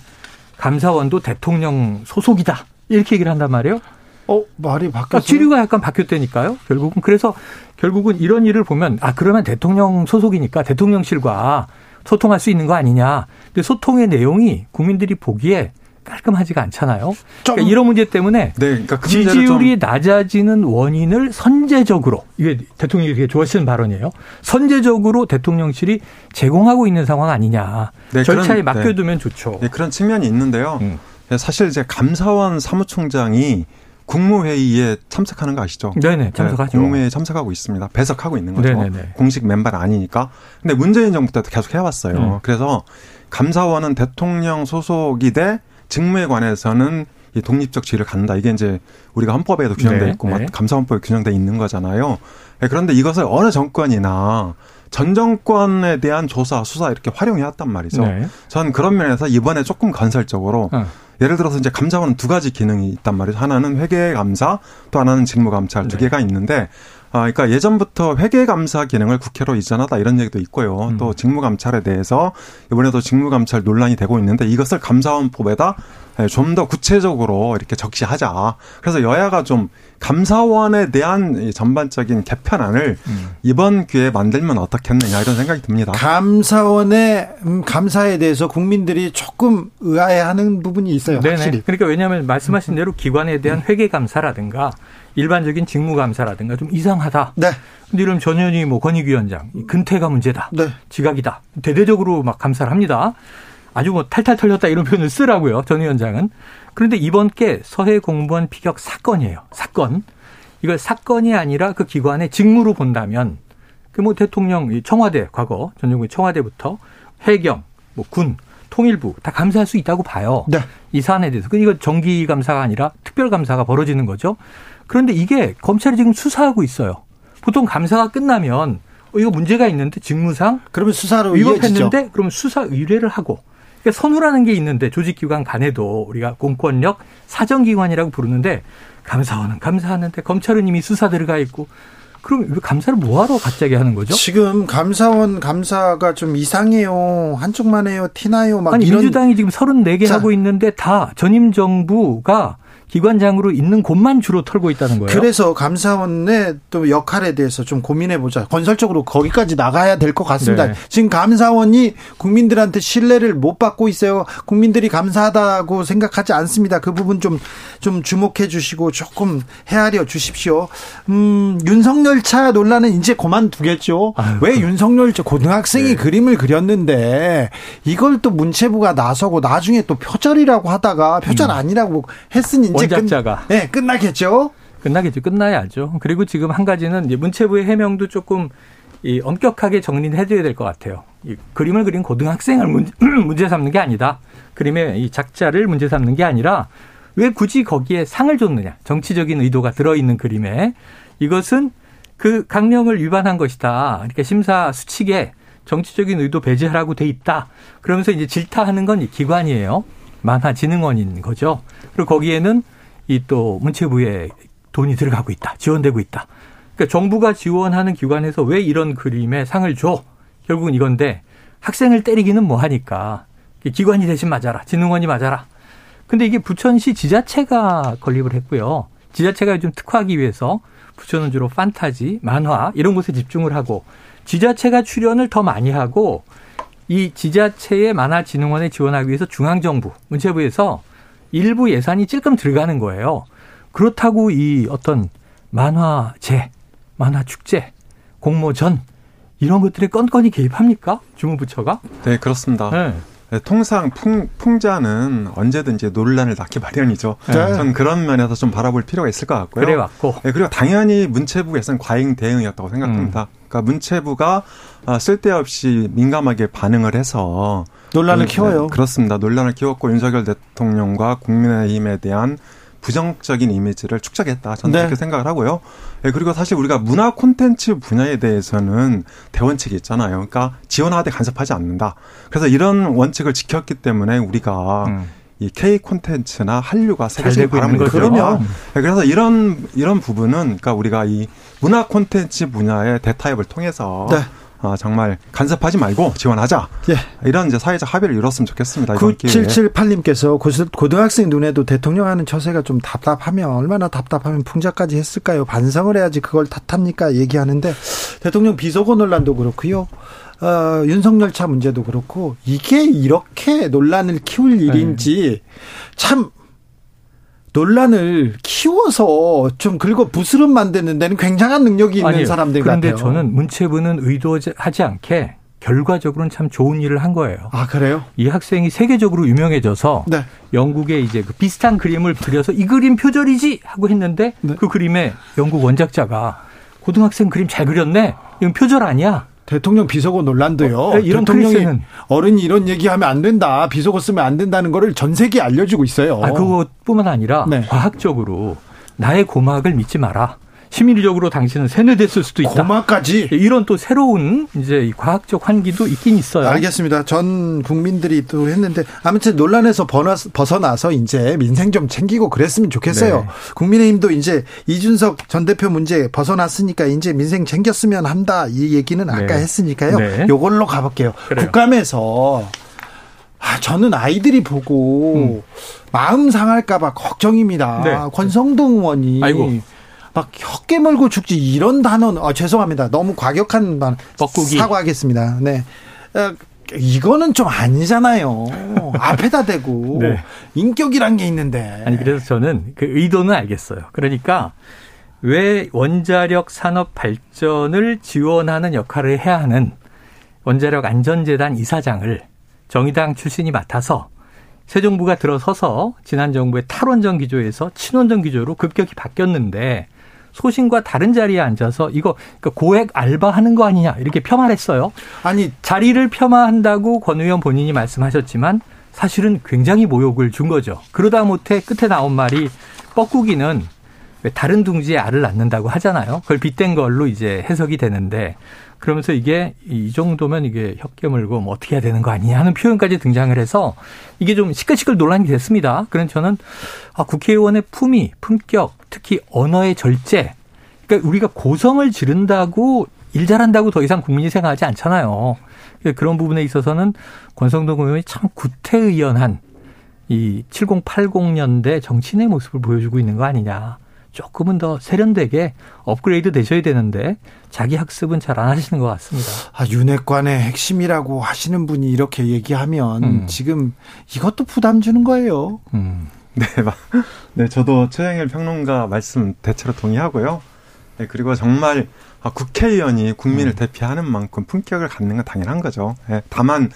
감사원도 대통령 소속이다. 이렇게 얘기를 한단 말이에요. 어, 말이 바뀌었어요. 지류가 약간 바뀌었다니까요. 결국은 그래서 결국은 이런 일을 보면 아 그러면 대통령 소속이니까 대통령실과 소통할 수 있는 거 아니냐. 근데 소통의 내용이 국민들이 보기에 깔끔하지가 않잖아요. 그러니까 이런 문제 때문에 네, 그러니까 그 지지율이 낮아지는 원인을 선제적으로 이게 대통령이 되게 좋아하시는 발언이에요. 선제적으로 대통령실이 제공하고 있는 상황 아니냐. 네, 절차에 그런, 네. 맡겨두면 네. 좋죠. 네, 그런 측면이 있는데요. 음. 사실 이제 감사원 사무총장이 국무회의에 참석하는 거 아시죠? 네네, 참석하죠. 네, 국무회의에 참석하고 있습니다. 배석하고 있는 거죠. 네네네. 공식 멤버는 아니니까. 근데 문재인 정부 때도 계속 해왔어요. 음. 그래서 감사원은 대통령 소속이 돼 직무에 관해서는 이 독립적 지위를 갖는다. 이게 이제 우리가 헌법에도 규정돼 네, 있고 네. 감사헌법에 규정돼 있는 거잖아요. 네, 그런데 이것을 어느 정권이나 전 정권에 대한 조사, 수사 이렇게 활용해 왔단 말이죠. 네. 저는 그런 면에서 이번에 조금 건설적으로 어. 예를 들어서 이제 감사원은 두 가지 기능이 있단 말이죠. 하나는 회계 감사, 또 하나는 직무 감찰 두 네. 개가 있는데 아, 그러니까 예전부터 회계 감사 기능을 국회로 이전하다 이런 얘기도 있고요. 음. 또 직무 감찰에 대해서 이번에도 직무 감찰 논란이 되고 있는데 이것을 감사원법에다 예, 좀더 구체적으로 이렇게 적시하자. 그래서 여야가 좀 감사원에 대한 전반적인 개편안을 음. 이번 기회에 만들면 어떻겠느냐 이런 생각이 듭니다. 감사원의 음, 감사에 대해서 국민들이 조금 의아해하는 부분이 있어요. 네네. 확실히. 그러니까 왜냐하면 말씀하신 대로 기관에 대한 회계 감사라든가 일반적인 직무 감사라든가 좀 이상하다. 네. 근데 이런 전현희 뭐 권익위원장 근태가 문제다. 네. 지각이다. 대대적으로 막 감사를 합니다. 아주 뭐 탈탈 털렸다 이런 표현을 쓰라고요. 전 위원장은. 그런데 이번 게 서해 공무원 피격 사건이에요. 사건. 이걸 사건이 아니라 그 기관의 직무로 본다면 그 뭐 대통령 청와대 과거 전 정부 청와대부터 해경, 뭐 군, 통일부 다 감사할 수 있다고 봐요. 네. 이 사안에 대해서. 그 이거 정기 감사가 아니라 특별 감사가 벌어지는 거죠. 그런데 이게 검찰이 지금 수사하고 있어요. 보통 감사가 끝나면 어, 이거 문제가 있는데 직무상 그러면 수사로 위법했는데. 그러면 수사 의뢰를 하고 그러니까 선후라는 게 있는데 조직기관 간에도 우리가 공권력 사정기관이라고 부르는데 감사원은 감사하는데 검찰은 이미 수사 들어가 있고 그럼 왜 감사를 뭐하러 갑자기 하는 거죠? 지금 감사원 감사가 좀 이상해요. 한쪽만 해요. 티나요. 막 아니 이런... 민주당이 지금 34개 자. 하고 있는데 다 전임 정부가 기관장으로 있는 곳만 주로 털고 있다는 거예요. 그래서 감사원의 또 역할에 대해서 좀 고민해 보자. 건설적으로 거기까지 나가야 될 것 같습니다. 네. 지금 감사원이 국민들한테 신뢰를 못 받고 있어요. 국민들이 감사하다고 생각하지 않습니다. 그 부분 좀좀 주목해 주시고 조금 헤아려 주십시오. 음, 윤석열 차 논란은 이제 그만두겠죠. 아유, 왜 윤석열 차 고등학생이 네. 그림을 그렸는데 이걸 또 문체부가 나서고 나중에 또 표절이라고 하다가 표절 음. 아니라고 했으니 원작자가 끝, 네, 끝나겠죠. 끝나겠죠. 끝나야죠. 그리고 지금 한 가지는 문체부의 해명도 조금 이 엄격하게 정리를 해줘야 될 것 같아요. 이 그림을 그린 고등학생을 문제, 문제 삼는 게 아니다. 그림의 이 작자를 문제 삼는 게 아니라 왜 굳이 거기에 상을 줬느냐. 정치적인 의도가 들어있는 그림에 이것은 그 강령을 위반한 것이다. 그러니까 심사 수칙에 정치적인 의도 배제하라고 돼 있다. 그러면서 이제 질타하는 건 기관이에요. 만화진흥원인 거죠. 그리고 거기에는 이 또 문체부에 돈이 들어가고 있다. 지원되고 있다. 그러니까 정부가 지원하는 기관에서 왜 이런 그림에 상을 줘? 결국은 이건데 학생을 때리기는 뭐 하니까 기관이 대신 맞아라. 진흥원이 맞아라. 근데 이게 부천시 지자체가 건립을 했고요. 지자체가 좀 특화하기 위해서 부천은 주로 판타지, 만화 이런 곳에 집중을 하고 지자체가 출연을 더 많이 하고 이 지자체의 만화진흥원에 지원하기 위해서 중앙정부, 문체부에서 일부 예산이 찔끔 들어가는 거예요. 그렇다고 이 어떤 만화제, 만화축제, 공모전 이런 것들에 건건히 개입합니까? 주무부처가? 네, 그렇습니다. 네. 네, 통상 풍, 풍자는 언제든지 논란을 낳기 마련이죠. 네. 전 그런 면에서 좀 바라볼 필요가 있을 것 같고요. 그래 왔고. 네, 그리고 당연히 문체부에서는 과잉 대응이었다고 생각합니다. 음. 그러니까 문체부가 아, 쓸데없이 민감하게 반응을 해서 논란을 그, 키워요. 네, 그렇습니다. 논란을 키웠고 윤석열 대통령과 국민의힘에 대한 부정적인 이미지를 축적했다. 저는 네. 그렇게 생각을 하고요. 네, 그리고 사실 우리가 문화 콘텐츠 분야에 대해서는 대원칙이 있잖아요. 그러니까 지원하되 간섭하지 않는다. 그래서 이런 원칙을 지켰기 때문에 우리가 음. 이 K 콘텐츠나 한류가 세계적인 바람을 그러면 네, 그래서 이런 이런 부분은 그러니까 우리가 이 문화 콘텐츠 분야의 대타협을 통해서 네. 아, 정말 간섭하지 말고 지원하자. 예. 이런 이제 사회적 합의를 이뤘으면 좋겠습니다. 9778님께서 고등학생 눈에도 대통령 하는 처세가 좀 답답하면 얼마나 답답하면 풍자까지 했을까요? 반성을 해야지 그걸 탓합니까? 얘기하는데 대통령 비속어 논란도 그렇고요. 어, 윤석열 차 문제도 그렇고 이게 이렇게 논란을 키울 일인지 네. 참 논란을 키워서 좀 긁어 부스름 만드는 데는 굉장한 능력이 있는 아니요. 사람들 그런데 같아요. 저는 문체부는 의도하지 않게 결과적으로는 참 좋은 일을 한 거예요. 아 그래요? 이 학생이 세계적으로 유명해져서 네. 영국에 이제 그 비슷한 그림을 그려서 이 그림 표절이지 하고 했는데 네. 그 그림에 영국 원작자가 고등학생 그림 잘 그렸네. 이건 표절 아니야. 대통령 비속어 논란도요. 어, 네, 이런 대통령이 크리스는. 어른이 이런 얘기하면 안 된다. 비속어 쓰면 안 된다는 거를 전 세계에 알려주고 있어요. 아, 그것뿐만 아니라 네. 과학적으로 나의 고막을 믿지 마라. 심리적으로 당신은 세뇌됐을 수도 있다. 고마까지 이런 또 새로운 이제 과학적 환기도 있긴 있어요. 알겠습니다. 전 국민들이 또 했는데 아무튼 논란에서 벗어나서 이제 민생 좀 챙기고 그랬으면 좋겠어요. 네. 국민의힘도 이제 이준석 전 대표 문제 벗어났으니까 이제 민생 챙겼으면 한다 이 얘기는 아까 네. 했으니까요. 네. 요걸로 가볼게요. 그래요. 국감에서 아, 저는 아이들이 보고 음. 마음 상할까봐 걱정입니다. 네. 권성동 의원이 아이고. 막 혀깨 물고 죽지 이런 단어는 아, 죄송합니다. 너무 과격한 말 뻐꾸기 사과하겠습니다. 네. 어, 이거는 좀 아니잖아요. 앞에다 대고 네. 인격이란 게 있는데. 아니 그래서 저는 그 의도는 알겠어요. 그러니까 왜 원자력 산업 발전을 지원하는 역할을 해야 하는 원자력 안전재단 이사장을 정의당 출신이 맡아서 새 정부가 들어서서 지난 정부의 탈원전 기조에서 친원전 기조로 급격히 바뀌었는데 소신과 다른 자리에 앉아서 이거 그러니까 고액 알바하는 거 아니냐 이렇게 폄하했어요. 아니 자리를 폄하한다고 권 의원 본인이 말씀하셨지만 사실은 굉장히 모욕을 준 거죠. 그러다 못해 끝에 나온 말이 뻐꾸기는 왜 다른 둥지에 알을 낳는다고 하잖아요. 그걸 빗댄 걸로 이제 해석이 되는데 그러면서 이게 이 정도면 이게 혀깨물고 뭐 어떻게 해야 되는 거 아니냐 하는 표현까지 등장을 해서 이게 좀 시끌시끌 논란이 됐습니다. 그런 저는 아, 국회의원의 품위, 품격, 특히 언어의 절제. 그러니까 우리가 고성을 지른다고 일 잘한다고 더 이상 국민이 생각하지 않잖아요. 그러니까 그런 부분에 있어서는 권성동 의원이 참 구태의연한 이 7080년대 정치인의 모습을 보여주고 있는 거 아니냐. 조금은 더 세련되게 업그레이드 되셔야 되는데 자기 학습은 잘 안 하시는 것 같습니다. 아, 윤핵관의 핵심이라고 하시는 분이 이렇게 얘기하면 음. 지금 이것도 부담 주는 거예요. 음. 네, 네, 저도 최영일 평론가 말씀 대체로 동의하고요. 네, 그리고 정말 아, 국회의원이 국민을 음. 대표하는 만큼 품격을 갖는 건 당연한 거죠. 네, 다만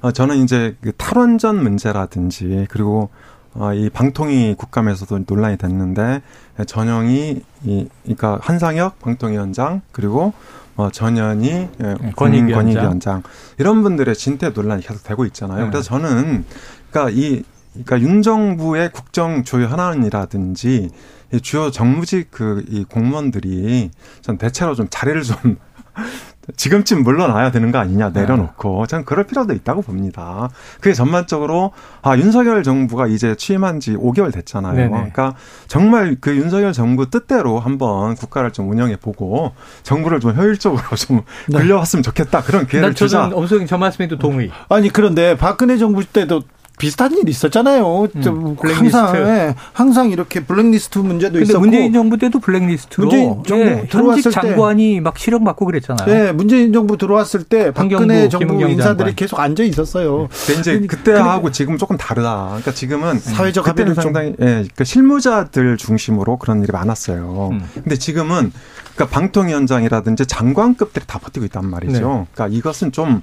어, 저는 이제 그 탈원전 문제라든지 그리고 어, 이 방통위 국감에서도 논란이 됐는데 전영이 이 그러니까 한상혁 방통위원장 그리고 어, 전현희 예, 네, 권익위원장 이런 분들의 진퇴 논란이 계속 되고 있잖아요. 네. 그래서 저는 그러니까 이 그러니까 윤 정부의 국정 조율 현안이라든지 이 주요 정무직 그 이 공무원들이 전 대체로 좀 자리를 좀 지금쯤 물러나야 되는 거 아니냐 내려놓고 저는 그럴 필요도 있다고 봅니다. 그게 전반적으로 아 윤석열 정부가 이제 취임한 지 5개월 됐잖아요. 네네. 그러니까 정말 그 윤석열 정부 뜻대로 한번 국가를 좀 운영해 보고 정부를 좀 효율적으로 좀 네. 굴려왔으면 좋겠다 그런 기회를 주자. 저는 엄수영 저 말씀에도 동의. 아니 그런데 박근혜 정부 때도 비슷한 일 있었잖아요. 음, 항상 예, 항상 이렇게 블랙리스트 문제도 있었고. 문재인 정부 때도 블랙리스트로 문재인 정부 예, 들어왔을 장관이 막 실형 받고 그랬잖아요. 네, 문재인 정부 들어왔을 때 박근혜 정부 인사들이 장관. 계속 앉아 있었어요. 근데 이제 그때하고 지금 조금 다르다. 그러니까 지금은 사회적 합의를 상당히 예, 그러니까 실무자들 중심으로 그런 일이 많았어요. 음. 근데 지금은 그러니까 방통위원장이라든지 장관급들이 다 버티고 있단 말이죠. 네. 그러니까 이것은 좀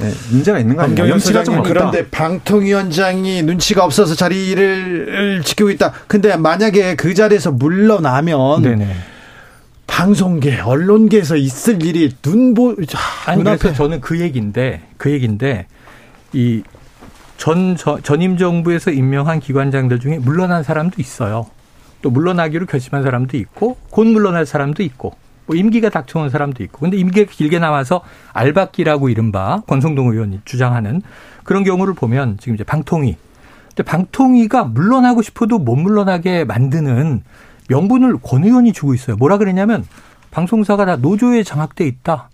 네, 문제가 있는 거 아니에요? 연치가 좀 그런데 방통위원장이 눈치가 없어서 자리를 지키고 있다. 근데 만약에 그 자리에서 물러나면 네네. 방송계, 언론계에서 있을 일이 눈보 아니 그래서 저는 그 얘기인데 그 얘기인데 이 전 전임 정부에서 임명한 기관장들 중에 물러난 사람도 있어요. 또 물러나기로 결심한 사람도 있고 곧 물러날 사람도 있고 뭐 임기가 닥쳐온 사람도 있고 근데 임기가 길게 남아서 알박기라고 이른바 권성동 의원이 주장하는 그런 경우를 보면 지금 이제 방통위 근데 방통위가 물러나고 싶어도 못 물러나게 만드는 명분을 권 의원이 주고 있어요. 뭐라 그랬냐면 방송사가 다 노조에 장악돼 있다.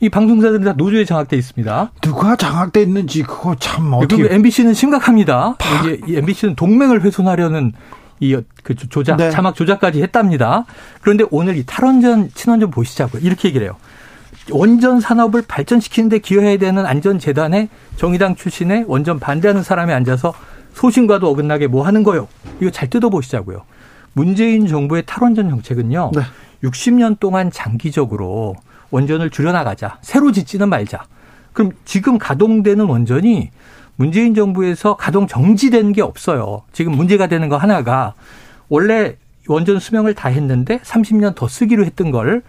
이 방송사들은 다 노조에 장악돼 있습니다. 누가 장악돼 있는지 그거 참 어떻게 MBC는 심각합니다. 파... 이게 MBC는 동맹을 훼손하려는 이 그 조작 네. 자막 조작까지 했답니다. 그런데 오늘 이 탈원전 친원전 보시자고요. 이렇게 얘기를 해요. 원전 산업을 발전시키는데 기여해야 되는 안전재단에 정의당 출신의 원전 반대하는 사람이 앉아서 소신과도 어긋나게 뭐 하는 거요? 이거 잘 뜯어보시자고요. 문재인 정부의 탈원전 정책은요. 네. 60년 동안 장기적으로 원전을 줄여나가자. 새로 짓지는 말자. 그럼 지금 가동되는 원전이 문재인 정부에서 가동 정지된 게 없어요. 지금 문제가 되는 거 하나가 원래 원전 수명을 다 했는데 30년 더 쓰기로 했던 걸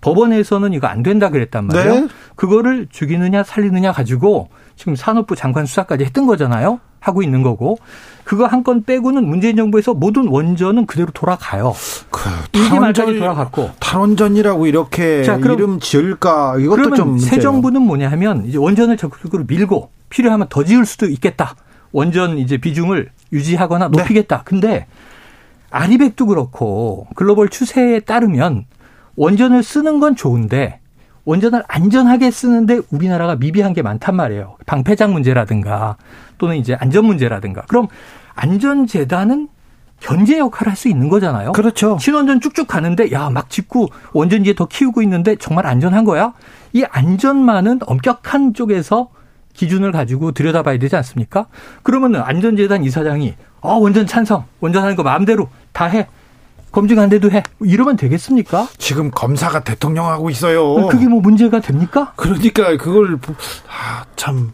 법원에서는 이거 안 된다 그랬단 말이에요. 네. 그거를 죽이느냐 살리느냐 가지고 지금 산업부 장관 수사까지 했던 거잖아요. 하고 있는 거고 그거 한 건 빼고는 문재인 정부에서 모든 원전은 그대로 돌아가요. 그 탈원전 돌아갔고 탈원전이라고 이렇게 자, 그럼, 이름 지을까 이것도 좀새 정부는 뭐냐 하면 이제 원전을 적극적으로 밀고 필요하면 더 지을 수도 있겠다. 원전 이제 비중을 유지하거나 네. 높이겠다. 네. 근데 아리백도 그렇고 글로벌 추세에 따르면 원전을 쓰는 건 좋은데 원전을 안전하게 쓰는데 우리나라가 미비한 게 많단 말이에요. 방패장 문제라든가 또는 이제 안전 문제라든가. 그럼 안전재단은 견제 역할을 할 수 있는 거잖아요. 그렇죠. 신원전 쭉쭉 가는데 야 막 짓고 원전지에 더 키우고 있는데 정말 안전한 거야? 이 안전만은 엄격한 쪽에서 기준을 가지고 들여다봐야 되지 않습니까? 그러면 안전재단 이사장이 아 원전 찬성, 원전하는 거 마음대로 다 해. 검증 안 돼도 해. 이러면 되겠습니까? 지금 검사가 대통령하고 있어요. 그게 뭐 문제가 됩니까? 그러니까 그걸 아, 참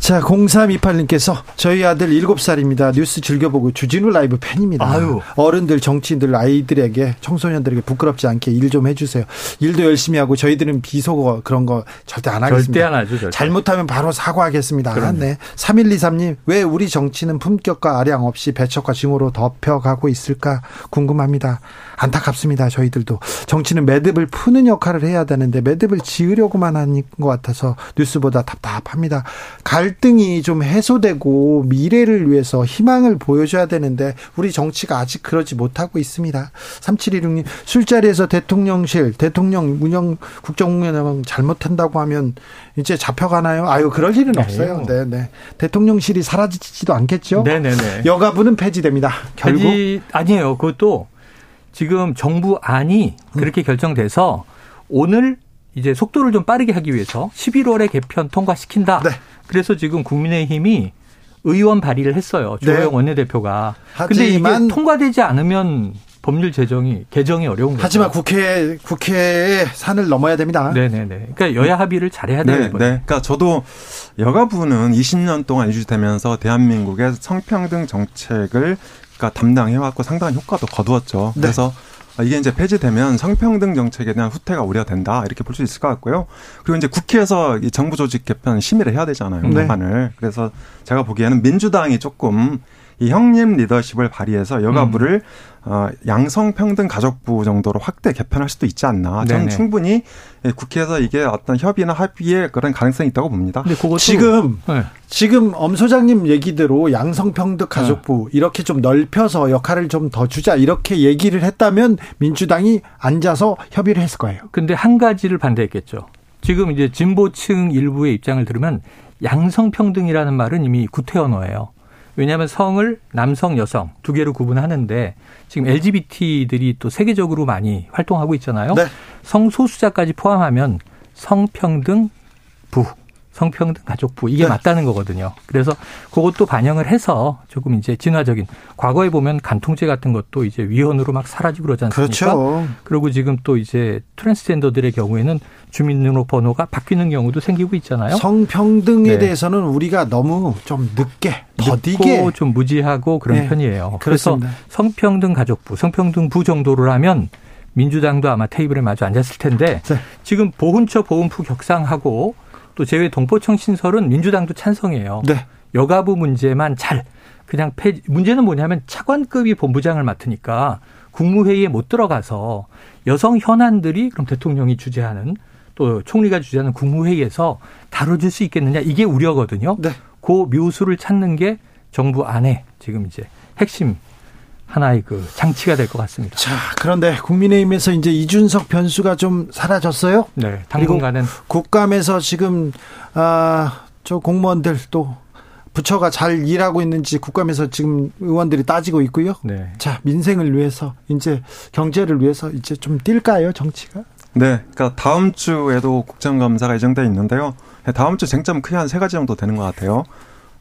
자, 0328님께서 저희 아들 7살입니다. 뉴스 즐겨보고 주진우 라이브 팬입니다. 아유. 어른들, 정치인들, 아이들에게, 청소년들에게 부끄럽지 않게 일 좀 해주세요. 일도 열심히 하고 저희들은 비속어 그런 거 절대 안 하겠습니다. 절대 안 하죠. 절대. 잘못하면 바로 사과하겠습니다. 아, 네. 3123님, 왜 우리 정치는 품격과 아량 없이 배척과 증오로 덮여가고 있을까 궁금합니다. 안타깝습니다. 저희들도. 정치는 매듭을 푸는 역할을 해야 되는데 매듭을 지으려고만 하는 것 같아서 뉴스보다 답답합니다. 갈등이 좀 해소되고 미래를 위해서 희망을 보여줘야 되는데 우리 정치가 아직 그러지 못하고 있습니다. 3716님 술자리에서 대통령실 대통령 운영 국정운영 잘못한다고 하면 이제 잡혀가나요? 아유 그럴 일은 네. 없어요. 네, 네. 대통령실이 사라지지도 않겠죠. 네, 네, 네. 여가부는 폐지됩니다. 결국 폐지 아니에요. 그것도 지금 정부 안이 그렇게 결정돼서 오늘 이제 속도를 좀 빠르게 하기 위해서 11월에 개편 통과시킨다. 네. 그래서 지금 국민의힘이 의원 발의를 했어요. 조영 네. 원내대표가. 근데 이게 통과되지 않으면 법률 제정이 개정이 어려운 거죠. 하지만 국회 국회의 산을 넘어야 됩니다. 네네네. 그러니까 여야 합의를 잘해야 돼요. 네, 네. 그러니까 저도 여가부는 20년 동안 유지되면서 대한민국의 성평등 정책을 그러니까 담당해왔고 상당한 효과도 거두었죠. 네. 그래서 이게 이제 폐지되면 성평등 정책에 대한 후퇴가 우려된다 이렇게 볼 수 있을 것 같고요. 그리고 이제 국회에서 이 정부 조직 개편 심의를 해야 되잖아요. 네. 법안을. 그래서 제가 보기에는 민주당이 조금 이 형님 리더십을 발휘해서 여가부를 음. 어, 양성평등 가족부 정도로 확대 개편할 수도 있지 않나. 저는 네네. 충분히 국회에서 이게 어떤 협의나 합의의 그런 가능성이 있다고 봅니다. 근데 그것도 지금 네. 지금 엄 소장님 얘기대로 양성평등 가족부 네. 이렇게 좀 넓혀서 역할을 좀 더 주자 이렇게 얘기를 했다면 민주당이 앉아서 협의를 했을 거예요. 근데 한 가지를 반대했겠죠. 지금 이제 진보층 일부의 입장을 들으면 양성평등이라는 말은 이미 구태 언어예요. 왜냐하면 성을 남성, 여성 두 개로 구분하는데 지금 LGBT들이 또 세계적으로 많이 활동하고 있잖아요. 네. 성소수자까지 포함하면 성평등 부 성평등 가족부 이게 네. 맞다는 거거든요. 그래서 그것도 반영을 해서 조금 이제 진화적인 과거에 보면 간통죄 같은 것도 이제 위헌으로 막 사라지고 그러지 않습니까? 그렇죠. 그리고 지금 또 이제 트랜스젠더들의 경우에는 주민등록번호가 바뀌는 경우도 생기고 있잖아요. 성평등에 네. 대해서는 우리가 너무 좀 늦게 더디게 좀 무지하고 그런 네. 편이에요. 그래서 성평등 가족부, 성평등 부 정도로 하면 민주당도 아마 테이블에 마주 앉았을 텐데 네. 지금 보훈처 보훈부 격상하고 또 제외 동포청 신설은 민주당도 찬성해요. 네. 여가부 문제만 잘 그냥 폐 문제는 뭐냐면 차관급이 본부장을 맡으니까 국무회의에 못 들어가서 여성 현안들이 그럼 대통령이 주재하는 또 총리가 주재하는 국무회의에서 다뤄질 수 있겠느냐 이게 우려거든요. 네. 그 묘수를 찾는 게 정부 안에 지금 이제 핵심 하나의 그 장치가 될 것 같습니다. 자, 그런데 국민의힘에서 이제 이준석 변수가 좀 사라졌어요. 네, 당분간은 국감에서 지금 아저 공무원들 또 부처가 잘 일하고 있는지 국감에서 지금 의원들이 따지고 있고요. 네. 자, 민생을 위해서 이제 경제를 위해서 이제 좀 뛸까요, 정치가? 네, 그러니까 다음 주에도 국정감사가 예정돼 있는데요. 다음 주 쟁점 크게 한 세 가지 정도 되는 것 같아요.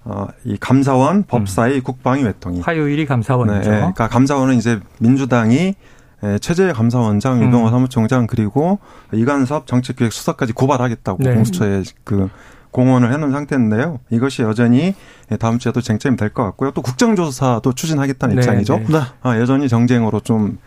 어, 이 감사원, 법사위, 음. 국방위, 외통위. 화요일이 감사원이죠. 네, 그러니까 감사원은 이제 민주당이 최재 감사원장, 음. 유병호 사무총장 그리고 이간섭 정책기획수석까지 고발하겠다고 네. 공수처에 그 공언을 해놓은 상태인데요. 이것이 여전히 다음 주에도 쟁점이 될 것 같고요. 또 국정조사도 추진하겠다는 네, 입장이죠. 네. 아, 여전히 정쟁으로 좀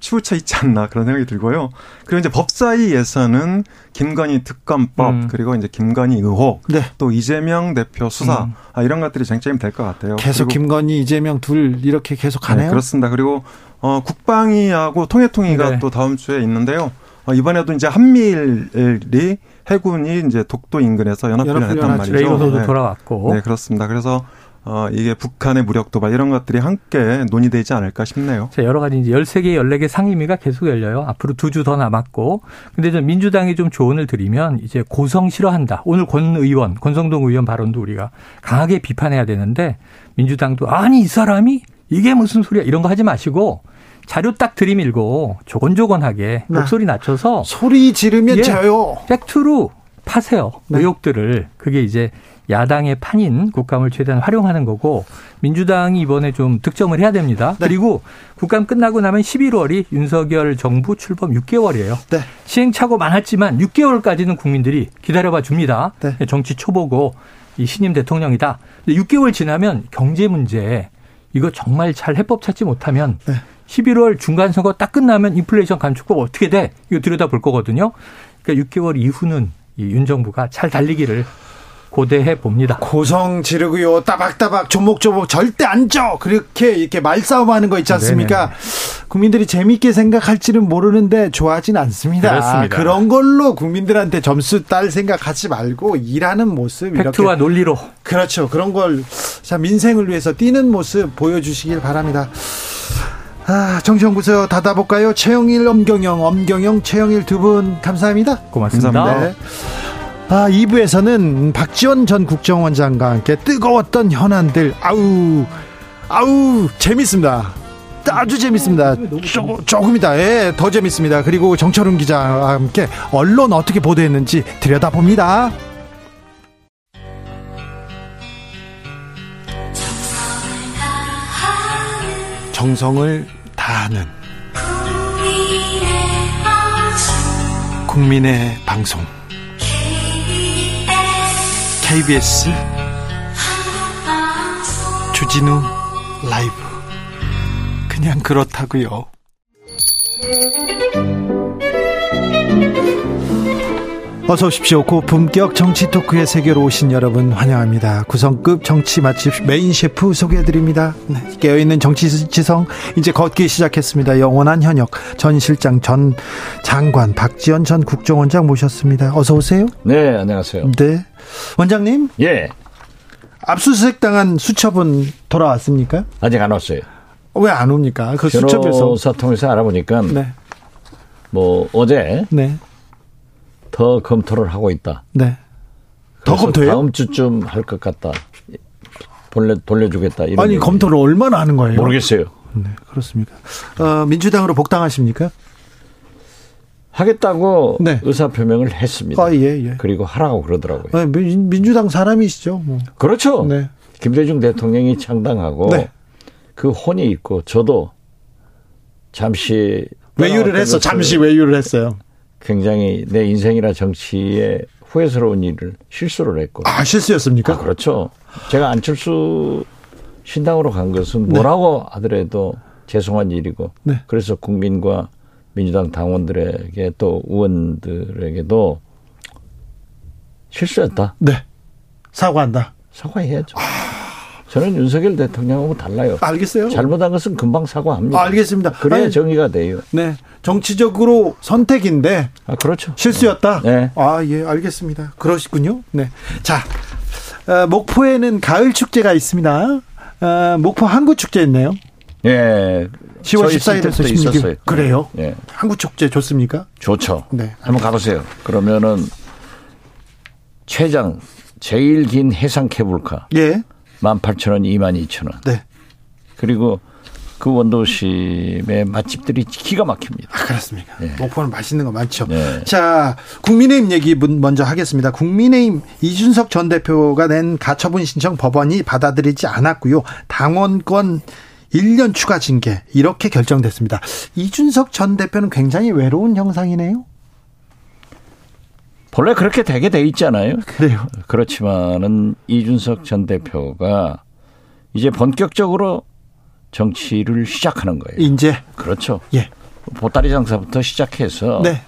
치우쳐 있지 않나 그런 생각이 들고요. 그리고 이제 법사위에서는 김건희 특검법 음. 그리고 이제 김건희 의혹 네. 또 이재명 대표 수사 음. 아, 이런 것들이 쟁점이 될 것 같아요. 계속 김건희 이재명 둘 이렇게 계속 가네요. 네, 그렇습니다. 그리고 어, 국방위하고 통일통위가 네. 또 다음 주에 있는데요. 어, 이번에도 이제 한미일이 해군이 이제 독도 인근에서 연합훈련했단 말이죠. 레이더도 네. 돌아왔고. 네, 그렇습니다. 그래서 어, 이게 북한의 무력 도발 이런 것들이 함께 논의되지 않을까 싶네요. 자, 여러 가지 이제 13개, 14개 상임위가 계속 열려요. 앞으로 두 주 더 남았고. 근데 좀 민주당이 좀 조언을 드리면 이제 고성 싫어한다. 오늘 권 의원, 권성동 의원 발언도 우리가 강하게 비판해야 되는데 민주당도 아니, 이 사람이 이게 무슨 소리야. 이런 거 하지 마시고 자료 딱 들이밀고 조곤조곤하게 네. 목소리 낮춰서 소리 지르면 예, 져요. 팩트로 파세요. 네. 의혹들을. 그게 이제 야당의 판인 국감을 최대한 활용하는 거고 민주당이 이번에 좀 득점을 해야 됩니다. 네. 그리고 국감 끝나고 나면 11월이 윤석열 정부 출범 6개월이에요. 네. 시행착오 많았지만 6개월까지는 국민들이 기다려봐 줍니다. 네. 정치 초보고 이 신임 대통령이다. 6개월 지나면 경제 문제 이거 정말 잘 해법 찾지 못하면 네. 11월 중간 선거 딱 끝나면 인플레이션 감축법 어떻게 돼? 이거 들여다 볼 거거든요. 그러니까 6개월 이후는 이 윤 정부가 잘 달리기를 고대해 봅니다. 고성 지르고요. 따박따박 조목조목 절대 안 져. 그렇게 이렇게 말싸움하는 거 있지 않습니까? 네네. 국민들이 재미있게 생각할지는 모르는데 좋아하진 않습니다. 그렇습니다. 그런 걸로 국민들한테 점수 딸 생각하지 말고 일하는 모습 팩트와 이렇게. 논리로 그렇죠. 그런 걸 자, 민생을 위해서 뛰는 모습 보여주시길 바랍니다. 아, 정치연구소 닫아볼까요? 최영일, 엄경영, 엄경영, 최영일 두 분 감사합니다. 고맙습니다. 감사합니다. 네. 아, 2부에서는 박지원 전 국정원장과 함께 뜨거웠던 현안들, 아우, 아우, 재밌습니다. 아주 재밌습니다. 조, 조금이다. 예, 더 재밌습니다. 그리고 정철훈 기자와 함께 언론 어떻게 보도했는지 들여다봅니다. 정성을 다하는 국민의 방송 KBS 주진우 라이브 그냥 그렇다고요. 어서 오십시오. 고품격 정치 토크의 세계로 오신 여러분 환영합니다. 구성급 정치 맛집 메인 셰프 소개해드립니다. 네, 깨어있는 정치 지성 이제 걷기 시작했습니다. 영원한 현역 전 실장 전 장관 박지원 전 국정원장 모셨습니다. 어서 오세요. 네, 안녕하세요. 네. 원장님. 예. 압수수색 당한 수첩은 돌아왔습니까? 아직 안 왔어요. 왜 안 옵니까? 그 수첩에서 사통에서 알아보니까 네. 뭐 어제 네. 더 검토를 하고 있다. 네. 더 검토해요? 다음 주쯤 할 것 같다. 돌려 돌려주겠다. 아니 얘기. 검토를 얼마나 하는 거예요? 모르겠어요. 네, 그렇습니까? 어, 민주당으로 복당하십니까? 하겠다고 네. 의사 표명을 했습니다. 아, 예, 예. 그리고 하라고 그러더라고요. 아, 민 주당 사람이시죠. 뭐. 그렇죠. 네. 김대중 대통령이 창당하고 네. 그 혼이 있고 저도 잠시 외유를 했어. 잠시 외유를 했어요. 굉장히 내 인생이나 정치에 후회스러운 일을 실수를 했고. 아, 실수였습니까? 아, 그렇죠. 제가 안철수 신당으로 간 것은 네. 뭐라고 네. 하더라도 죄송한 일이고. 네. 그래서 국민과 민주당 당원들에게 또 의원들에게도 실수였다. 네. 사과한다. 사과해야죠. 아. 저는 윤석열 대통령하고 달라요. 알겠어요. 잘못한 것은 금방 사과합니다. 알겠습니다. 그래야 아니, 정의가 돼요. 네. 정치적으로 선택인데. 아, 그렇죠. 실수였다? 네. 아, 예, 알겠습니다. 그러시군요. 네. 자, 어, 목포에는 가을 축제가 있습니다. 어, 목포 한구축제 있네요. 예. 10월 14일에서 16일. 있었어요. 그래요? 예. 한구축제 좋습니까? 좋죠. 네. 한번 가보세요. 그러면은 최장 제일 긴 해상 케이블카. 예. 18,000원, 22,000원. 네. 그리고 그 원도심의 맛집들이 기가 막힙니다. 아, 그렇습니까? 네. 목포는 맛있는 거 많죠. 네. 자, 국민의힘 얘기 먼저 하겠습니다. 국민의힘 이준석 전 대표가 낸 가처분 신청 법원이 받아들이지 않았고요. 당원권 1년 추가 징계 이렇게 결정됐습니다. 이준석 전 대표는 굉장히 외로운 형상이네요. 본래 그렇게 되게 돼 있잖아요. 그래요. 그렇지만은 이준석 전 대표가 이제 본격적으로 정치를 시작하는 거예요. 이제 그렇죠. 예. 보따리 장사부터 시작해서 네.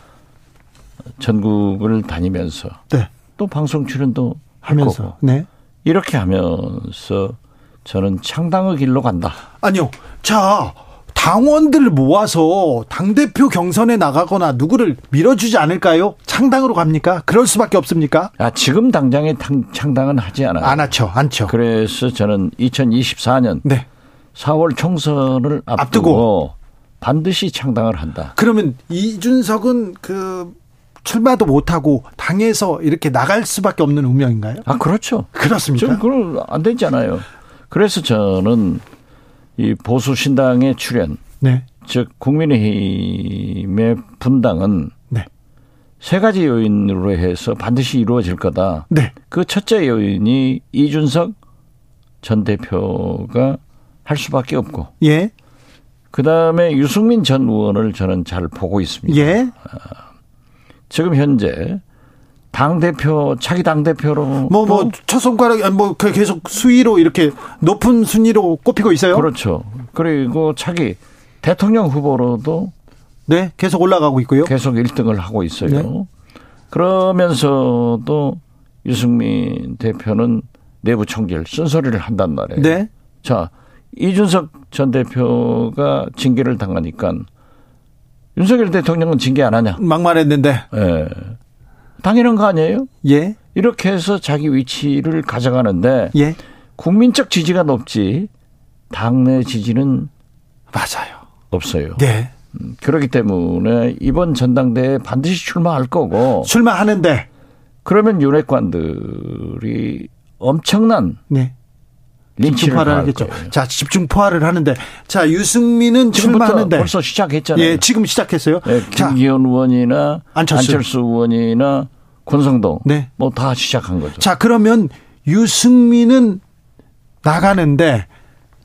전국을 다니면서 네. 또 방송 출연도 하면서 네. 이렇게 하면서 저는 창당의 길로 간다. 아니요. 자, 당원들 모아서 당대표 경선에 나가거나 누구를 밀어주지 않을까요? 창당으로 갑니까? 그럴 수밖에 없습니까? 아, 지금 당장에 창당은 하지 않아요. 안 하죠. 않죠. 그래서 저는 2024년 네. 4월 총선을 앞두고, 앞두고 반드시 창당을 한다. 그러면 이준석은 그 출마도 못하고 당에서 이렇게 나갈 수밖에 없는 운명인가요? 아, 그렇죠. 그렇습니까? 그건 안 되잖아요. 그래서 저는 이 보수 신당의 출현, 네. 즉 국민의힘의 분당은 네. 세 가지 요인으로 해서 반드시 이루어질 거다. 네. 그 첫째 요인이 이준석 전 대표가 할 수밖에 없고. 예. 그 다음에 유승민 전 의원을 저는 잘 보고 있습니다. 예. 아, 지금 현재 당 대표 차기 당 대표로 뭐뭐 뭐, 첫 손가락 뭐그 계속 수위로 이렇게 높은 순위로 꼽히고 있어요. 그렇죠. 그리고 차기 대통령 후보로도 네 계속 올라가고 있고요. 계속 1등을 하고 있어요. 네. 그러면서도 유승민 대표는 내부 총질 쓴소리를 한단 말이에요. 네. 자 이준석 전 대표가 징계를 당하니까 윤석열 대통령은 징계 안 하냐? 막말했는데. 예. 당연한 거 아니에요? 예. 이렇게 해서 자기 위치를 가져가는데 예. 국민적 지지가 높지 당내 지지는 맞아요. 없어요. 네. 음, 그렇기 때문에 이번 전당대회 반드시 출마할 거고 출마하는데 그러면 윤핵관들이 엄청난 네. 집중포화를 하겠죠. 거예요. 자, 집중포화를 하는데 자, 유승민은 출마하는데 벌써 시작했잖아요. 예, 지금 시작했어요. 네, 김기현 의원이나 안철수. 안철수 의원이나 권성동 네. 뭐 다 시작한 거죠. 자, 그러면 유승민은 나가는데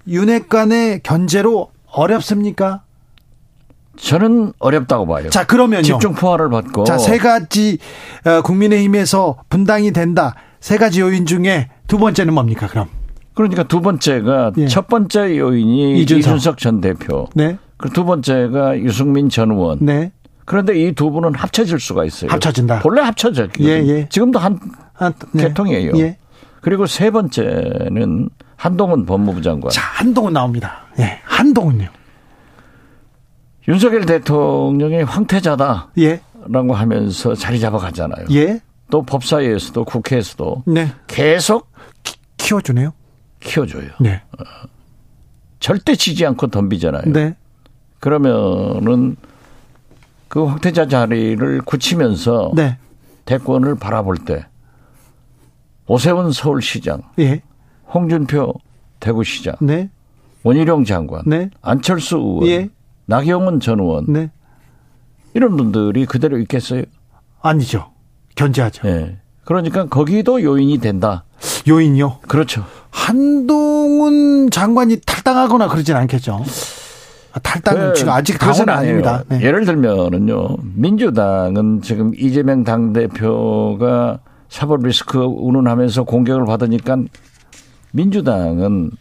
윤핵관의 견제로 어렵습니까? 저는 어렵다고 봐요. 자, 그러면요. 집중 포화를 받고. 자, 세 가지 어, 국민의힘에서 분당이 된다. 세 가지 요인 중에 두 번째는 뭡니까, 그럼? 그러니까 두 번째가 예. 첫 번째 요인이 이준석, 이준석 전 대표. 네. 그리고 두 번째가 유승민 전 의원. 네. 그런데 이 두 분은 합쳐질 수가 있어요. 합쳐진다. 본래 합쳐져. 예, 예. 지금도 한, 한 네. 개통이에요. 예. 그리고 세 번째는 한동훈 법무부 장관. 자, 한동훈 나옵니다. 예. 한동훈요. 윤석열 대통령이 황태자다. 예. 라고 하면서 자리 잡아가잖아요. 예. 또 법사위에서도 국회에서도 네. 계속 키워주네요. 키워줘요. 네. 어, 절대 지지 않고 덤비잖아요. 네. 그러면은 그 황태자 자리를 굳히면서 네. 대권을 바라볼 때 오세훈 서울시장, 예. 홍준표 대구시장, 네. 원희룡 장관, 네. 안철수 의원, 예. 나경원 전 의원, 네. 이런 분들이 그대로 있겠어요? 아니죠. 견제하죠. 네. 그러니까 거기도 요인이 된다. 요인요? 그렇죠. 한동훈 장관이 탈당하거나 그러진 않겠죠. 아, 탈당은 그, 지금 아직 당은 아닙니다. 네. 예를 들면은요, 민주당은 지금 이재명 당대표가 사법 리스크 운운하면서 공격을 받으니까 민주당은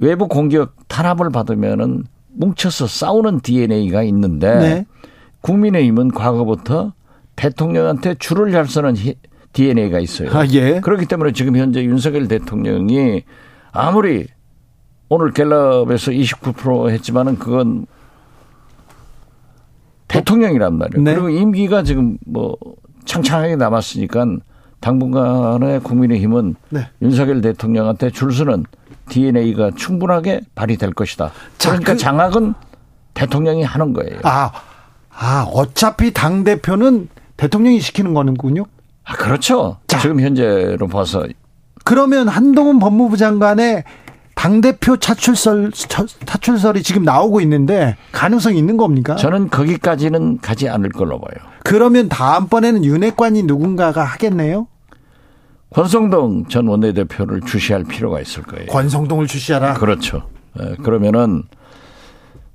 외부 공격 탄압을 받으면은 뭉쳐서 싸우는 DNA가 있는데 네. 국민의힘은 과거부터 대통령한테 줄을 잘 서는 DNA가 있어요. 아, 예. 그렇기 때문에 지금 현재 윤석열 대통령이 아무리 오늘 갤럽에서 29% 했지만은 그건 대통령이란 말이에요. 네. 그리고 임기가 지금 뭐 창창하게 남았으니까 당분간의 국민의힘은 네. 윤석열 대통령한테 줄 서는 DNA가 충분하게 발휘될 것이다. 자, 그러니까 그, 장악은 대통령이 하는 거예요. 아, 아 어차피 당 대표는 대통령이 시키는 거는군요. 아, 그렇죠. 자, 지금 현재로 봐서. 그러면 한동훈 법무부 장관의 당대표 차출설, 차출설이 지금 나오고 있는데 가능성이 있는 겁니까? 저는 거기까지는 가지 않을 걸로 봐요. 그러면 다음번에는 윤핵관이 누군가가 하겠네요? 권성동 전 원내대표를 주시할 필요가 있을 거예요. 권성동을 주시하라? 그렇죠. 예, 그러면은,